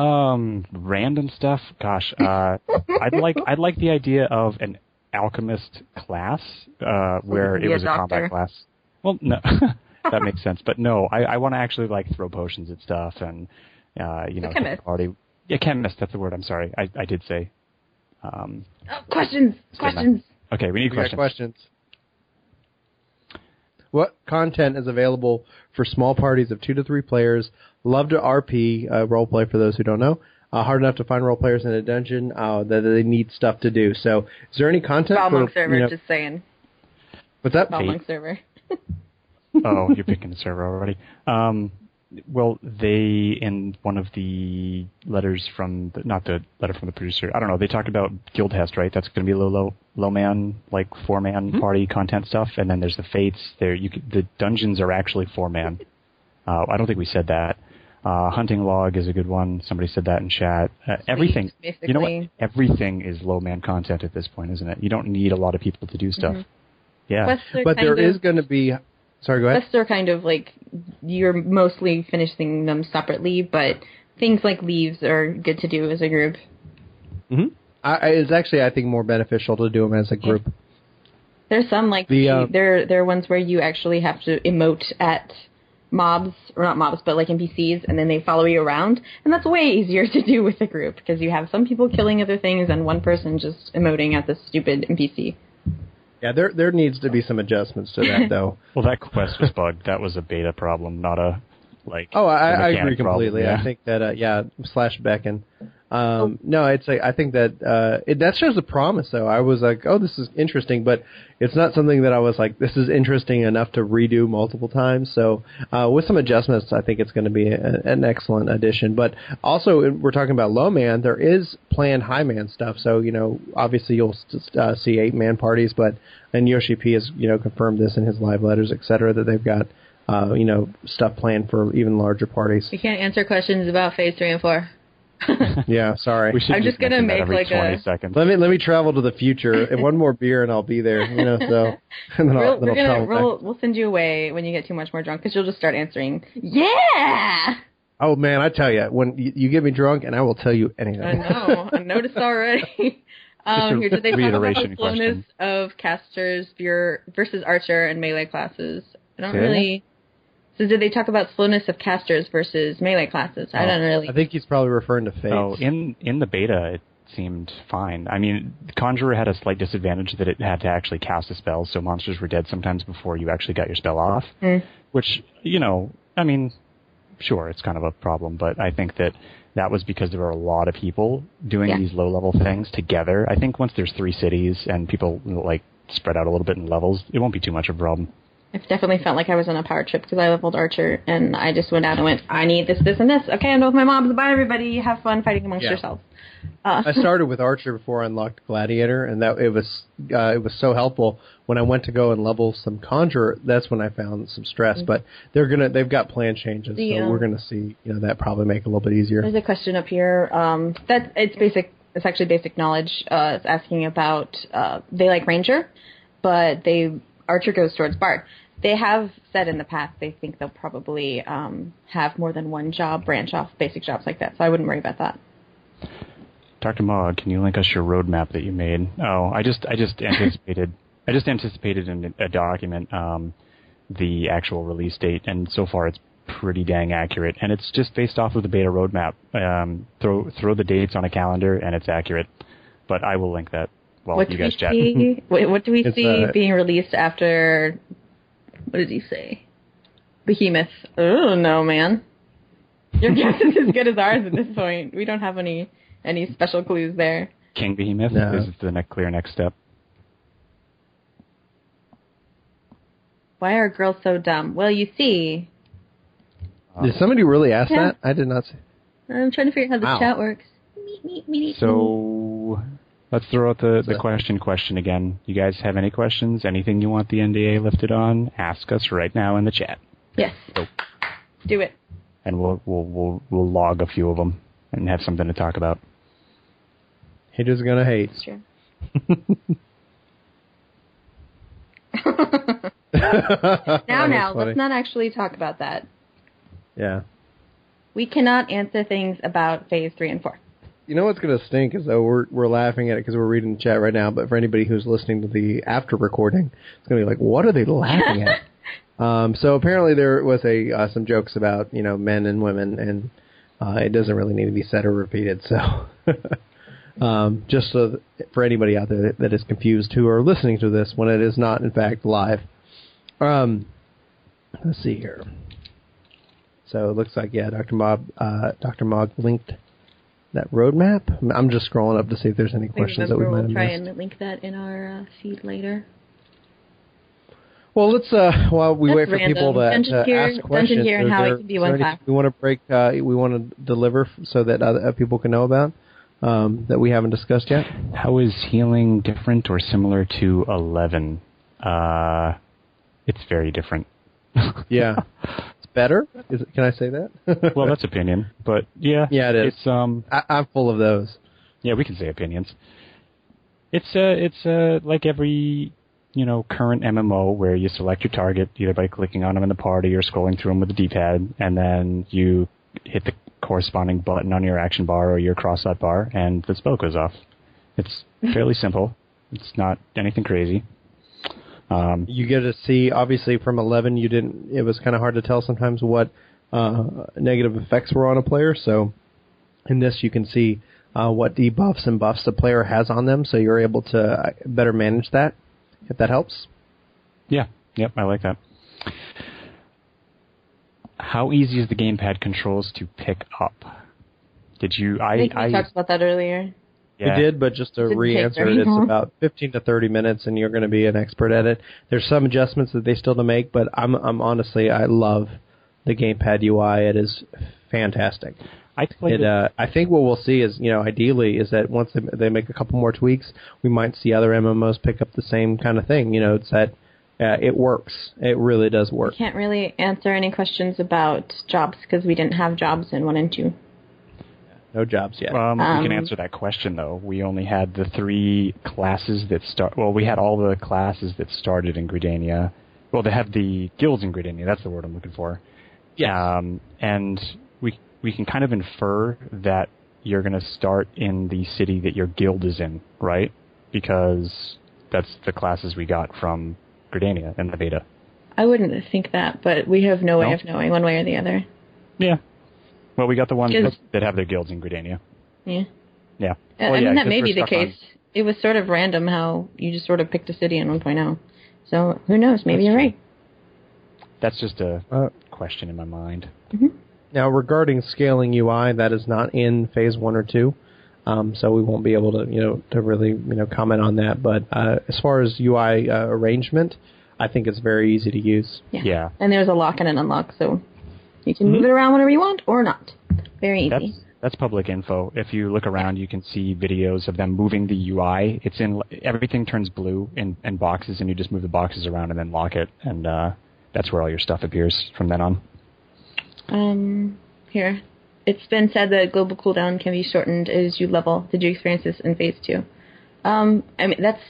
Um, random stuff. Gosh, uh, I'd like I'd like the idea of an alchemist class uh, where it was a doctor. combat class. Well, no, that makes sense. But no, I, I want to actually like throw potions at stuff and uh, you know, chemist. already. Yeah, chemist. That's the word. I'm sorry. I, I did say. Um, Oh, questions. Questions. Okay, we need We got questions. questions. What content is available for small parties of two to three players? Love to RP uh, role play for those who don't know. Uh, hard enough to find role players in a dungeon uh, that they need stuff to do. So, is there any content? Ball for, server, you know- just saying. what's that? Ball Fate. Server. oh, you're picking the server already. Um, well, they in one of the letters from the, not the letter from the producer. I don't know. They talked about Guildhest, right? That's going to be a low, low, low man, like four man party content stuff. And then there's the Fates. There, you could, the dungeons are actually four man. Uh, I don't think we said that. Uh, hunting log is a good one. Somebody said that in chat. Uh, everything, basically. you know what? Everything is low man content at this point, isn't it? You don't need a lot of people to do stuff. Mhm. Yeah. But kind there of, is going to be. Sorry, go ahead. quests are kind of like you're mostly finishing them separately, but things like leves are good to do as a group. hmm I, I- it's actually, I think, more beneficial to do them as a group. There's some like The, uh, there there are ones where you actually have to emote at mobs or not mobs but like NPCs and then they follow you around and that's way easier to do with a group because you have some people killing other things and one person just emoting at this stupid NPC. Yeah, there there needs to be some adjustments to that, though. well, that quest was bugged. That was a beta problem, not a like. Oh, I, mechanic agree problem, completely. yeah. I think that uh, yeah, slash beckon. Um, no, it's like I think that uh, it, that shows a promise. Though I was like, oh, this is interesting, but it's not something that I was like, this is interesting enough to redo multiple times. So uh, with some adjustments, I think it's going to be a, an excellent addition. But also, we're talking about low man. There is planned high man stuff. So you know, obviously you'll uh, see eight man parties, but and Yoshi P has you know confirmed this in his live letters, et cetera, that they've got. Uh, you know, stuff planned for even larger parties. We can't answer questions about phase three and four. Yeah, sorry. We should I'm just gonna make every like 20 a- seconds. Let me let me travel to the future. And one more beer and I'll be there. You know, so and then I'll, We'll, then we're I'll gonna travel we'll, back. we'll send you away when you get too much more drunk because you'll just start answering. Yeah, Oh man, I tell you, when you, you get me drunk, and I will tell you anything. I know. I noticed already. Um, a here, did they talk about the reiteration slowness of casters ver- versus archer and melee classes? I don't Say that really. So did they talk about slowness of casters versus melee classes? I don't really. I think he's probably referring to Fates. Oh, in in the beta, it seemed fine. I mean, Conjurer had a slight disadvantage that it had to actually cast a spell, so monsters were dead sometimes before you actually got your spell off. Mm. Which, you know, I mean, sure, it's kind of a problem, but I think that that was because there were a lot of people doing Yeah. these low level things together. I think once there's three cities and people like spread out a little bit in levels, it won't be too much of a problem. I've definitely felt like I was on a power trip because I leveled archer and I just went out and went, I need this, this, and this. Okay, I'm done with my mobs. Bye, everybody. Have fun fighting amongst Yeah. yourselves. Uh, I started with Archer before I unlocked Gladiator, and that it was uh, it was so helpful. When I went to go and level some Conjurer, that's when I found some stress. But they're gonna they've got plan changes, The, so um, we're gonna see you know that probably make it a little bit easier. There's a question up here. Um, that it's basic. It's actually basic knowledge. Uh, it's asking about uh, they like Ranger, but they Archer goes towards Bard. They have said in the past they think they'll probably um, have more than one job branch off basic jobs like that. So I wouldn't worry about that. Dr. Mog, can you link us your roadmap that you made? Oh, I just I just anticipated I just anticipated in a document um, the actual release date, and so far it's pretty dang accurate, and it's just based off of the beta roadmap. Um, throw throw the dates on a calendar, and it's accurate. But I will link that while what you do we guys chat. see? what, what do we It's, see uh, being released after? What did he say? Behemoth. Oh no, man. Your guess is as good as ours at this point. We don't have any any special clues there. King Behemoth No. is the next clear next step. Why are girls so dumb? Well, you see, Did somebody really ask Yeah. that? I did not. See. I'm trying to figure out how the Wow. chat works. Meet, meet, meet, So let's throw out the, the question question again. You guys have any questions? Anything you want the NDA lifted on? Ask us right now in the chat, Yes. Oh. Do it. and we'll we'll we'll, we'll log a few of them and have something to talk about. Haters gonna hate. Sure. now, now, let's not actually talk about that. Yeah. We cannot answer things about phase three and four. You know what's going to stink is though we're we're laughing at it because we're reading the chat right now. But for anybody who's listening to the after recording, it's going to be like, what are they laughing at? um, so apparently there was a uh, some jokes about you know men and women, and uh, it doesn't really need to be said or repeated. So um, just so that, for anybody out there that, that is confused who are listening to this when it is not in fact live. Um, let's see here. So it looks like yeah, Dr. Mob, uh, Dr. Mog linked that roadmap. I'm- I'm just scrolling up to see if there's any questions that we Remember, might we'll have try and link that in our uh, feed later. Well, let's uh, while we That's wait for people to. Dungeon to gear- ask questions. gear and is how it can be one there. We want to break. Uh, we want to deliver so that other uh, people can know about um, that we haven't discussed yet. How is healing different or similar to eleven? Uh, it's very different. Yeah. better. Is it, can I say that? well, that's opinion, but yeah, Yeah, it is. It's um, I, I'm full of those. yeah, we can say opinions. It's uh, it's uh, like every you know current MMO where you select your target either by clicking on them in the party or scrolling through them with the D-pad, and then you hit the corresponding button on your action bar or your cross hotbar, and the spell goes off. It's fairly simple. It's not anything crazy. Um, You get to see, obviously, from 11, you didn't. It was kind of hard to tell sometimes what uh, negative effects were on a player. So, in this, you can see uh, what debuffs and buffs the player has on them, so you're able to uh, better manage that. If that helps. Yeah, yep, I like that. How easy is the gamepad controls to pick up? Did you? I I think we I talked about that earlier. Yeah. We did, but just to re-answer it, it's long. about 15 to 30 minutes, and you're going to be an expert at it. There's some adjustments that they still to make, but I'm, I'm honestly, I love the gamepad UI. It is fantastic. I played It, it. uh, I think what we'll see is, you know, ideally is that once they, they make a couple more tweaks, we might see other MMOs pick up the same kind of thing. You know, it's that uh, it works. It really does work. Can't really answer any questions about jobs because we didn't have jobs in one and two. No jobs yet. Um, we can Um, answer that question though. We only had the three classes that start. Well, we had all the classes that started in Gridania. Well, they had the guilds in Gridania. That's the word I'm looking for. Yes. Um, and we we can kind of infer that you're going to start in the city that your guild is in, right? Because that's the classes we got from Gridania in the beta. I wouldn't think that, but we have no way No? of knowing one way or the other. Yeah. Well, we got the ones Because- that have their guilds in Gridania. Yeah. Yeah. Uh, Well, I yeah, mean, that 'cause may be the stuck on- case. It was sort of random how you just sort of picked a city in 1.0. So who knows? Maybe That's you're true. right. That's just a Uh, question in my mind. Now, regarding scaling UI, that is not in phase one or two, um, so we won't be able to, you know, to really, you know, comment on that. But uh, as far as UI uh, arrangement, I think it's very easy to use. Yeah. Yeah. And there's a lock and an unlock, so you can move it around whenever you want or not. Very easy. That's that's public info. If you look around, you can see videos of them moving the UI. It's in everything turns blue in, in boxes, and you just move the boxes around and then lock it, and uh, that's where all your stuff appears from then on. Um, here. It's been said that global cooldown can be shortened as you level. Did you experience this in phase two? Um, I mean, that's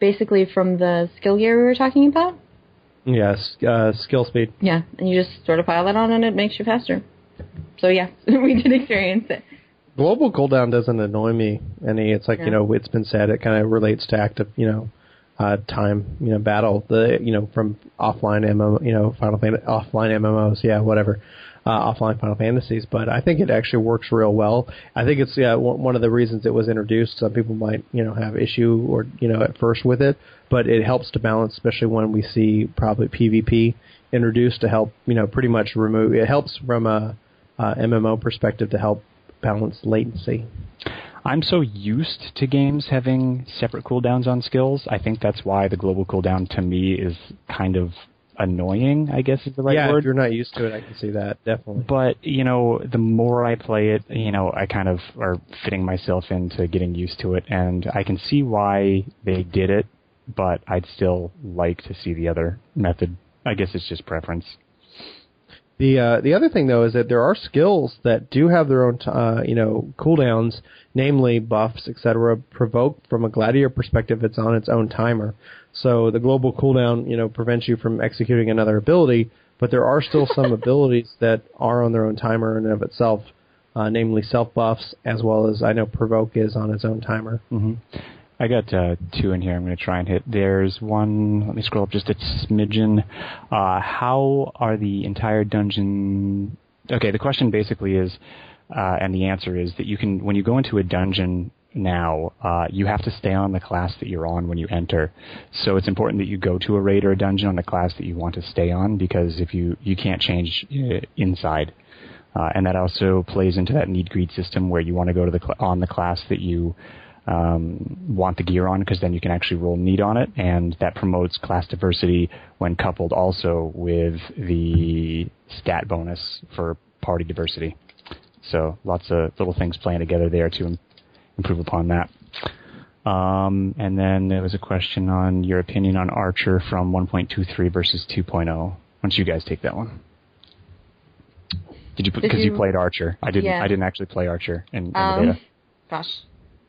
basically from the skill gear we were talking about. Yes, uh, skill speed. Yeah, and you just sort of pile that on and it makes you faster. So yeah, we did experience it. Global cooldown doesn't annoy me any. It's like you know, it's been said. It kind of relates to active, you know, uh, time, you know, battle. The you know from offline MMO, you know, Final Fantasy offline MMOs. Yeah, whatever. Uh, offline Final Fantasies, but I think it actually works real well. I think it's yeah one one of the reasons it was introduced. Some people might you know have issue or you know at first with it, but it helps to balance, especially when we see probably PvP introduced to help you know pretty much remove. It helps from a, uh MMO perspective to help balance latency. I'm so used to games having separate cooldowns on skills. I think that's why the global cooldown to me is kind of annoying. I guess is the right yeah, word. if you're not used to it, I can see that definitely. but you know the more i play it you know i kind of are fitting myself into getting used to it and i can see why they did it but i'd still like to see the other method i guess it's just preference The uh, the other thing though is that there are skills that do have their own t- uh, you know cooldowns, namely buffs, etc. Provoke from a gladiator perspective, it's on its own timer. So the global cooldown you know prevents you from executing another ability, but there are still some abilities that are on their own timer in and of itself, uh, namely self buffs as well as I know provoke is on its own timer. hmm I got uh, two in here. I'm going to try and hit. There's one. Let me scroll up just a smidgen. Uh, how are the entire dungeon? Okay, the question basically is, uh, and the answer is that you can when you go into a dungeon now, uh, you have to stay on the class that you're on when you enter. So it's important that you go to a raid or a dungeon on the class that you want to stay on because if you you can't change uh, inside. Uh, and that also plays into that need greed system where you want to go to the cl- on the class that you um, want the gear on because then you can actually roll need on it, and that promotes class diversity when coupled also with the stat bonus for party diversity. So lots of little things playing together there to improve upon that. Um, and then there was a question on your opinion on Archer from 1.23 versus 2.0. Why don't you guys take that one? Did you? Because you, you- played Archer. I didn't. Yeah. I didn't actually play Archer in, in the Um, beta. gosh,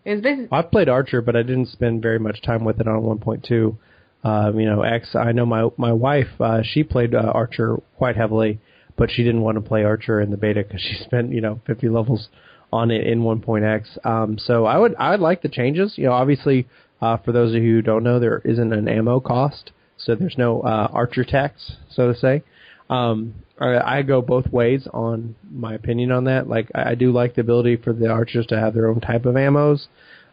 it was basically I played Archer, but I didn't spend very much time with it on 1.2. Um, you know, X. I know my my wife. Uh, she played uh, Archer quite heavily, but she didn't want to play Archer in the beta because she spent you know 50 levels on it in 1.x. Um, so I would I would like the changes. You know, obviously, uh, for those of you who don't know, there isn't an ammo cost, so there's no uh, Archer tax, so to say. Um, I go both ways on my opinion on that. Like I, do like the ability for the archers to have their own type of ammos,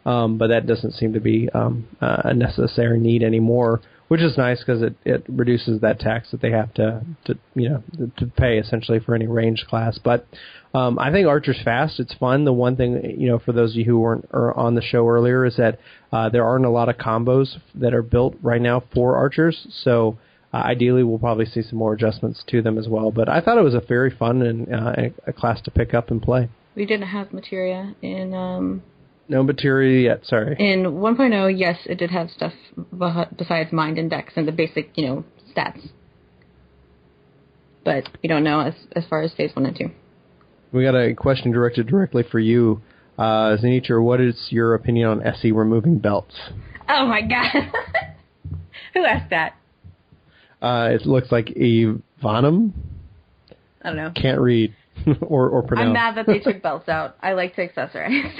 um, but that doesn't seem to be um, a necessary need anymore. Which is nice because it, it reduces that tax that they have to, to you know to pay essentially for any range class. But um, I think Archer's fast. It's fun. The one thing you know for those of you who weren't er, on the show earlier is that uh, there aren't a lot of combos that are built right now for archers. So uh, ideally, we'll probably see some more adjustments to them as well. But I thought it was a very fun and uh, a- class to pick up and play. we didn't have materia in um No material yet. Sorry. in 1.0. Yes, it did have stuff besides mind and dex and the basic you know stats, but we don't know as as far as phase one and two. We got a question directed directly for you, uh. What is your opinion on SE removing belts? Oh my god, who asked that? Uh, it looks like Ivanum. I don't know. Can't read or or pronounce. I'm mad that they took belts out. I like to accessorize.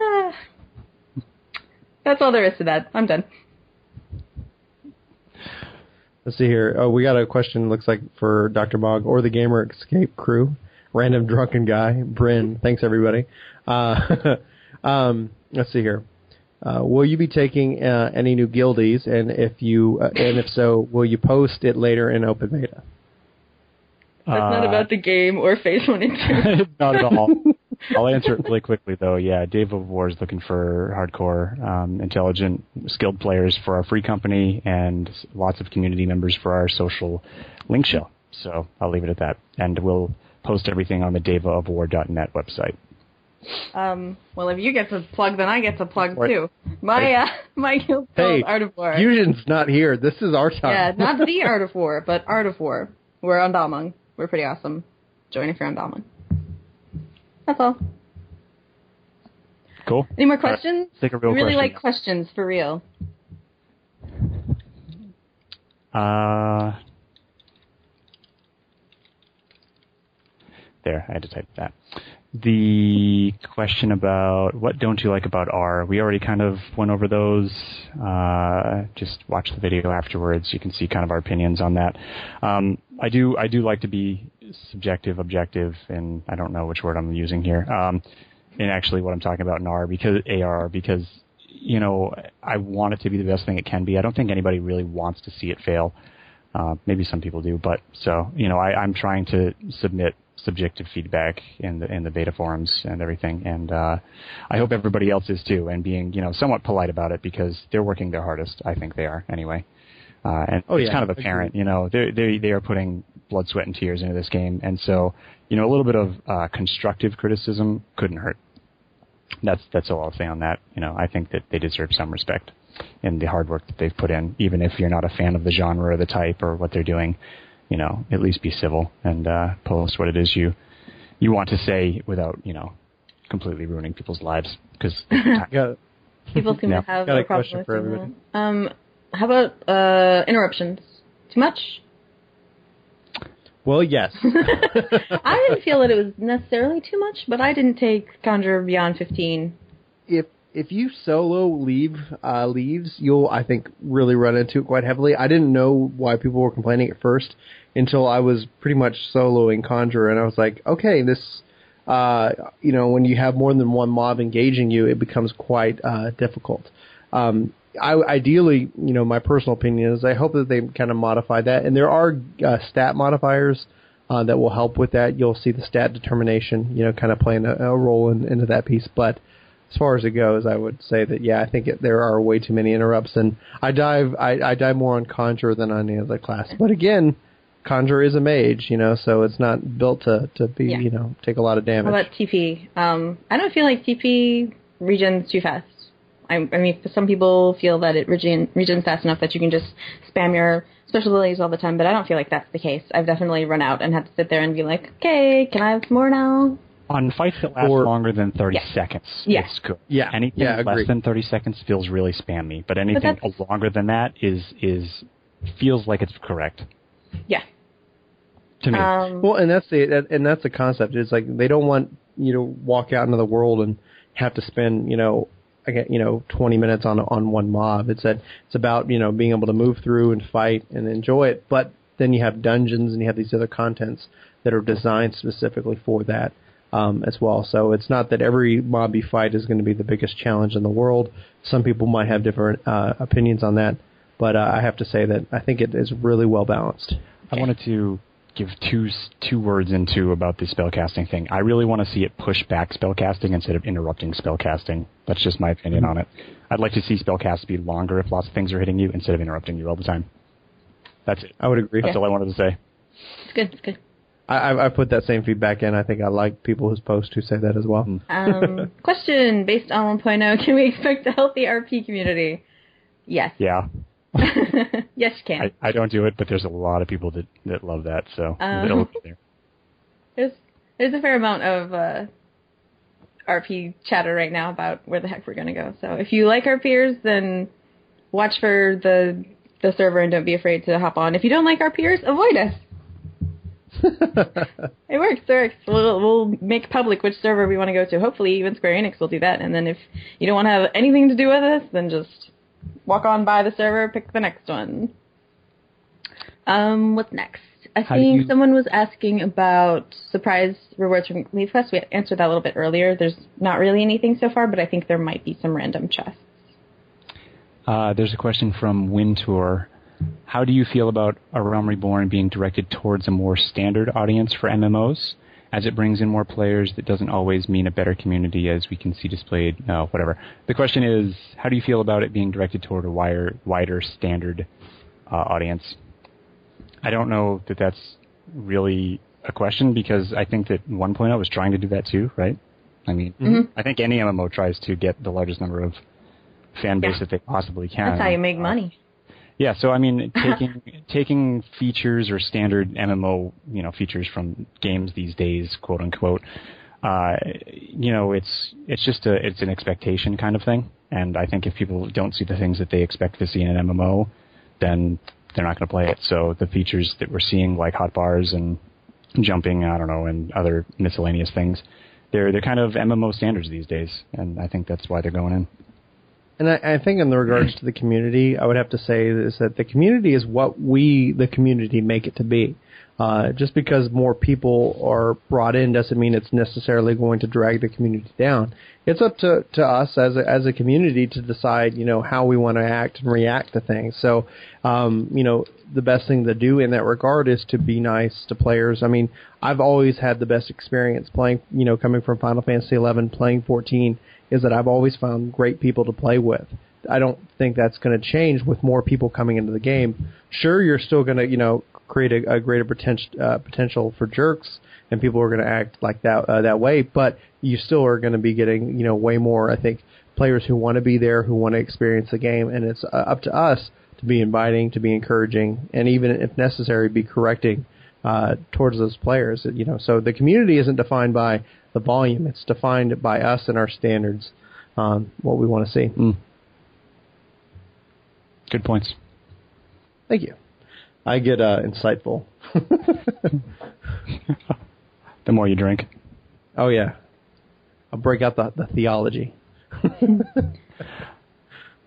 That's all there is to that. I'm done. Let's see here. Oh, we got a question. Looks like for Dr. Bog or the Gamer Escape crew. Random drunken guy, Bryn. Thanks everybody. Uh, um, let's see here. Uh, will you be taking uh, any new guildies, and if you, uh, and if so, will you post it later in open beta? That's not Uh, about the game or phase one and two. Not at all. I'll answer it really quickly though. Yeah, Dave of War is looking for hardcore, um, intelligent, skilled players for our free company and lots of community members for our social link show. So I'll leave it at that, and we'll post everything on the daveofwar.net website. Um, well, if you get to plug, then I get to plug Right. too. My uh, my guild Hey, called Art of War. Fusion's not here. This is our time. yeah, not the Art of War, but Art of War. We're on Balmung. We're pretty awesome. Join if you're on Balmung. That's all. Cool. Any more questions? Take a real I really question. like questions for real. Uh, there, I had to type that. The question about what don't you like about R, we already kind of went over those. Uh, just watch the video afterwards. You can see kind of our opinions on that. Um, I do, I do like to be subjective, objective, and I don't know which word I'm using here. Um, and actually what I'm talking about in R because AR because you know I want it to be the best thing it can be. I don't think anybody really wants to see it fail. Uh, maybe some people do, but so you know I, I'm trying to submit subjective feedback in the in the beta forums and everything, and uh, I hope everybody else is too, and being you know somewhat polite about it because they're working their hardest. I think they are anyway. Uh, and Oh, it's yeah, kind of apparent, you know, they they they are putting blood, sweat, and tears into this game, and so you know a little bit of uh, constructive criticism couldn't hurt. That's that's all I'll say on that. You know, I think that they deserve some respect in the hard work that they've put in, even if you're not a fan of the genre or the type or what they're doing. You know, at least be civil and uh, post what it is you you want to say without you know completely ruining people's lives because People seem Yeah. to have Got a a problem question with for everybody. that. Um, how about uh, interruptions? Too much? well, yes. I didn't feel that it was necessarily too much, but I didn't take Conjure Beyond 15. if if you solo leve uh, leves, you'll I think really run into it quite heavily. I didn't know why people were complaining at first until I was pretty much soloing Conjurer, and I was like, okay, this. Uh, you know, when you have more than one mob engaging you, it becomes quite uh, difficult. Um, I, ideally, you know, my personal opinion is I hope that they kind of modify that, and there are uh, stat modifiers uh, that will help with that. You'll see the stat determination, you know, kind of playing a, a role in, into that piece. But as far as it goes, I would say that yeah, I think it, there are way too many interrupts, and I dive I, I dive more on Conjure than on any other class. But again, Conjure is a mage, you know, so it's not built to to be Yeah. you know take a lot of damage. How about TP? Um, I don't feel like TP regens too fast I, I mean, some people feel that it regen, regens fast enough that you can just spam your special abilities all the time, but I don't feel like that's the case. I've definitely run out and had to sit there and be like, okay, can I have more now? On fights that last Or- longer than 30 Yeah. seconds, Yeah. it's good. Yeah. Anything Yeah, less than 30 seconds feels really spammy, but anything that's- longer than that is is feels like it's correct Yeah. to me. Um, Well, and that's the that, and that's the concept. It's like they don't want you to walk out into the world and have to spend you know I get you know 20 minutes on on one mob. It's that it's about you know being able to move through and fight and enjoy it. But then you have dungeons and you have these other contents that are designed specifically for that um, as well. So it's not that every mob you fight is going to be the biggest challenge in the world. Some people might have different uh, opinions on that, but uh, I have to say that I think it is really well balanced. I wanted to give two s- two words into about the spellcasting thing. I really want to see it push back spellcasting instead of interrupting spellcasting. That's just my opinion on it. I'd like to see spellcasts be longer if lots of things are hitting you instead of interrupting you all the time. That's it. I would agree. That's all I wanted to say. it's good. It's good. I, I I put that same feedback in. I think I like people whose post who say that as well. Um, question based on 1.0, can we expect a healthy RP community? Yes. Yeah. yes, you can. I, I don't do it, but there's a lot of people that, that love that, so Um, it'll be there. There's there's a fair amount of uh, RP chatter right now about where the heck we're gonna go. So if you like RPers, then watch for the the server and don't be afraid to hop on. If you don't like RPers, avoid us. It works. It works. We'll, we'll make public which server we want to go to. Hopefully, even Square Enix will do that. And then if you don't want to have anything to do with us, then just walk on by the server, pick the next one. Um, what's next? I How think you- someone was asking about surprise rewards from Leve Quest. We answered that a little bit earlier. There's not really anything so far, but I think there might be some random chests. Uh, there's a question from Wintour. How do you feel about A Realm Reborn being directed towards a more standard audience for MMOs? As it brings in more players, that doesn't always mean a better community, as we can see displayed. No, whatever. The question is, how do you feel about it being directed toward a wider, wider standard uh, audience? I don't know that that's really a question because I think that 1.0 point I was trying to do that too, right? I mean, I think any MMO tries to get the largest number of fan base Yeah. that they possibly can. That's how you make Uh, money. Yeah, so I mean, taking taking features or standard MMO, you know, features from games these days, quote unquote, uh, you know, it's it's just a it's an expectation kind of thing. And I think if people don't see the things that they expect to see in an MMO, then they're not going to play it. So the features that we're seeing, like hotbars and jumping, I don't know, and other miscellaneous things, they're they're kind of MMO standards these days, and I think that's why they're going in. And I, I think in the regards to the community, I would have to say is that the community is what we, the community, make it to be. Uh, just because more people are brought in doesn't mean it's necessarily going to drag the community down. It's up to, to us as a, as a community to decide, you know, how we want to act and react to things. So, um, you know, the best thing to do in that regard is to be nice to players. I mean, I've always had the best experience playing, you know, coming from Final Fantasy 11, playing 14, is that I've always found great people to play with. I don't think that's going to change with more people coming into the game. Sure, you're still going to, you know, create a, a greater potential uh, potential for jerks, and people are going to act like that uh, that way. But you still are going to be getting, you know, way more. I think players who want to be there, who want to experience the game, and it's uh, up to us to be inviting, to be encouraging, and even if necessary, be correcting uh, towards those players. You know, so the community isn't defined by the volume; it's defined by us and our standards, um, what we want to see. Good points. Thank you. I get uh, insightful. The more you drink. oh yeah, I'll break out the, the theology.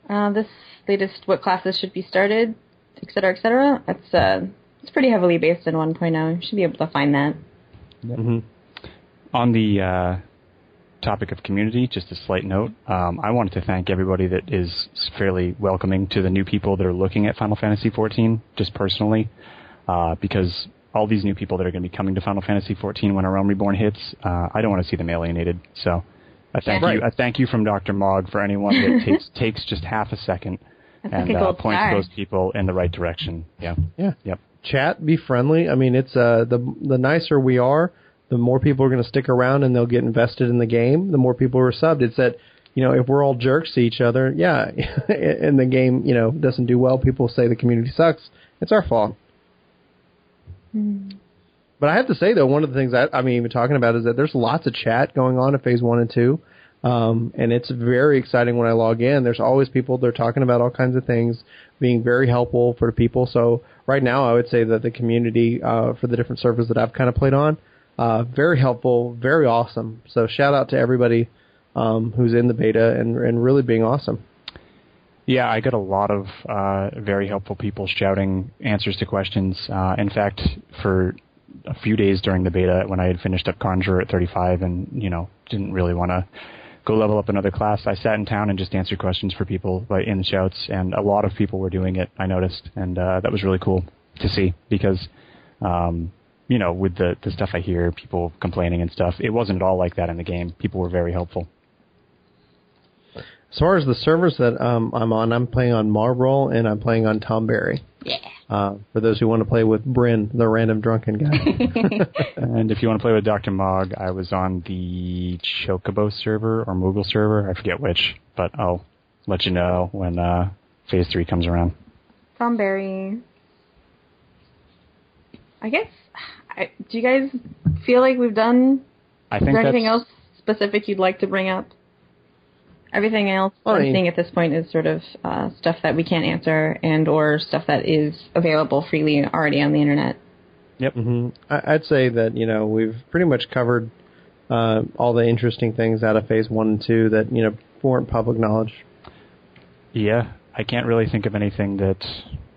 Uh, this latest what classes should be started, et cetera, et cetera. It's uh, it's pretty heavily based in 1.0. You should be able to find that. Mm hmm On the uh, topic of community, just a slight note. Um, I wanted to thank everybody that is fairly welcoming to the new people that are looking at Final Fantasy XIV, just personally, uh, because all these new people that are going to be coming to Final Fantasy XIV when A Realm Reborn hits, uh, I don't want to see them alienated. So, I thank Right. you. I thank you from Dr. Mog for anyone that takes takes just half a second That's and like a uh, points star. those people in the right direction. Yeah. Yeah. Yep. Chat, be friendly. I mean, it's uh, the the nicer we are, the more people are going to stick around and they'll get invested in the game. The more people are subbed. It's that you know, if we're all jerks to each other, yeah, and the game, you know, doesn't do well, people say the community sucks. It's our fault. But I have to say though, one of the things I, I mean, even talking about is that there's lots of chat going on in phase one and two. Um, and it's very exciting when I log in. There's always people, they're talking about all kinds of things, being very helpful for people. So right now I would say that the community, uh, for the different servers that I've kind of played on, uh, very helpful, very awesome. So shout out to everybody, um, who's in the beta and, and really being awesome. Yeah, I got a lot of uh, very helpful people shouting answers to questions. Uh, in fact, for a few days during the beta, when I had finished up Conjurer at 35 and you know didn't really want to go level up another class, I sat in town and just answered questions for people by in shouts, and a lot of people were doing it. I noticed, and uh, that was really cool to see because. Um, you know, with the the stuff I hear, people complaining and stuff, it wasn't at all like that in the game. People were very helpful. As far as the servers that um, I'm on, I'm playing on Malboro and I'm playing on Tomberry. Yeah. Uh, for those who want to play with Bryn, the random drunken guy. and if you want to play with Dr. Mog, I was on the Chocobo server or Moogle server. I forget which, but I'll let you know when uh, Phase 3 comes around. Tomberry. I guess. I, do you guys feel like we've done? I Is there anything else specific you'd like to bring up? Everything else Well, I I'm mean- seeing at this point is sort of uh, stuff that we can't answer and or stuff that is available freely already on the internet. Yep. hmm I, I'd say that you know we've pretty much covered uh, all the interesting things out of Phase One and Two that you know weren't public knowledge. Yeah, I can't really think of anything that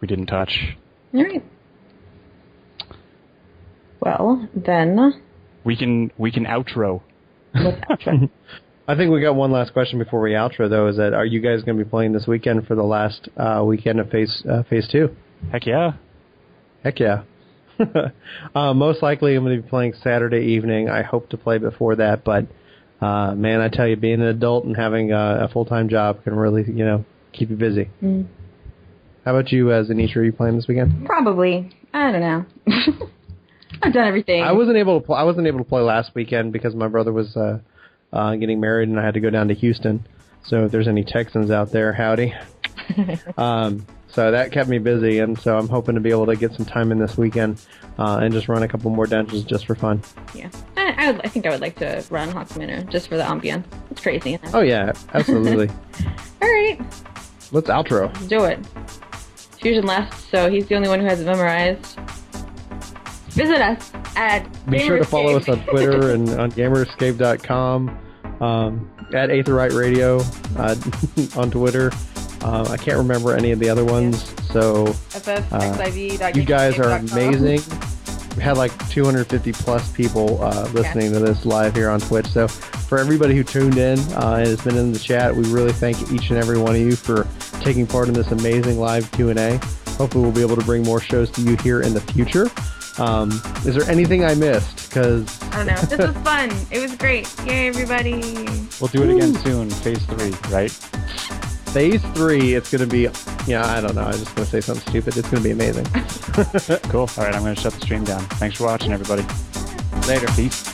we didn't touch. All right. Well, then We can we can outro. outro. I think we got one last question before we outro though. Is that are you guys going to be playing this weekend for the last uh, weekend of Phase uh, Phase Two? Heck yeah. Heck yeah. uh, most likely, I'm going to be playing Saturday evening. I hope to play before that, but uh, man, I tell you, being an adult and having a, a full time job can really, you know, keep you busy. Mm. How about you, as uh, Zanisha? Are you playing this weekend? Probably. I don't know. I've done everything. I wasn't able to. Pl- I wasn't able to play last weekend because my brother was uh, uh, getting married, and I had to go down to Houston. So if there's any Texans out there, howdy. um, so that kept me busy, and so I'm hoping to be able to get some time in this weekend uh, and just run a couple more dungeons just for fun. Yeah. I, I, would, I think I would like to run Haukke Manor just for the ambiance. It's crazy. Oh yeah, absolutely. All right. Let's outro. Let's do it. Fusion left, so he's the only one who has it memorized. Visit us at Be sure to follow us on Twitter and on GamerEscape.com, um, at Aetheryte Radio uh, on Twitter. Uh, I can't remember any of the other ones, so FFXIV. you guys are amazing. We had like 250 plus people uh, listening to this live here on Twitch. So for everybody who tuned in uh, and has been in the chat, we really thank each and every one of you for taking part in this amazing live Q&A. Hopefully we'll be able to bring more shows to you here in the future. Um, is there anything I missed? Because I don't know. This was fun. It was great. Yay, everybody. We'll do it again soon, Phase 3, right? phase three, it's going to be, yeah, I don't know. I'm just going to say something stupid. It's going to be amazing. Cool. All right, I'm going to shut the stream down. Thanks for watching, everybody. Later. Peace.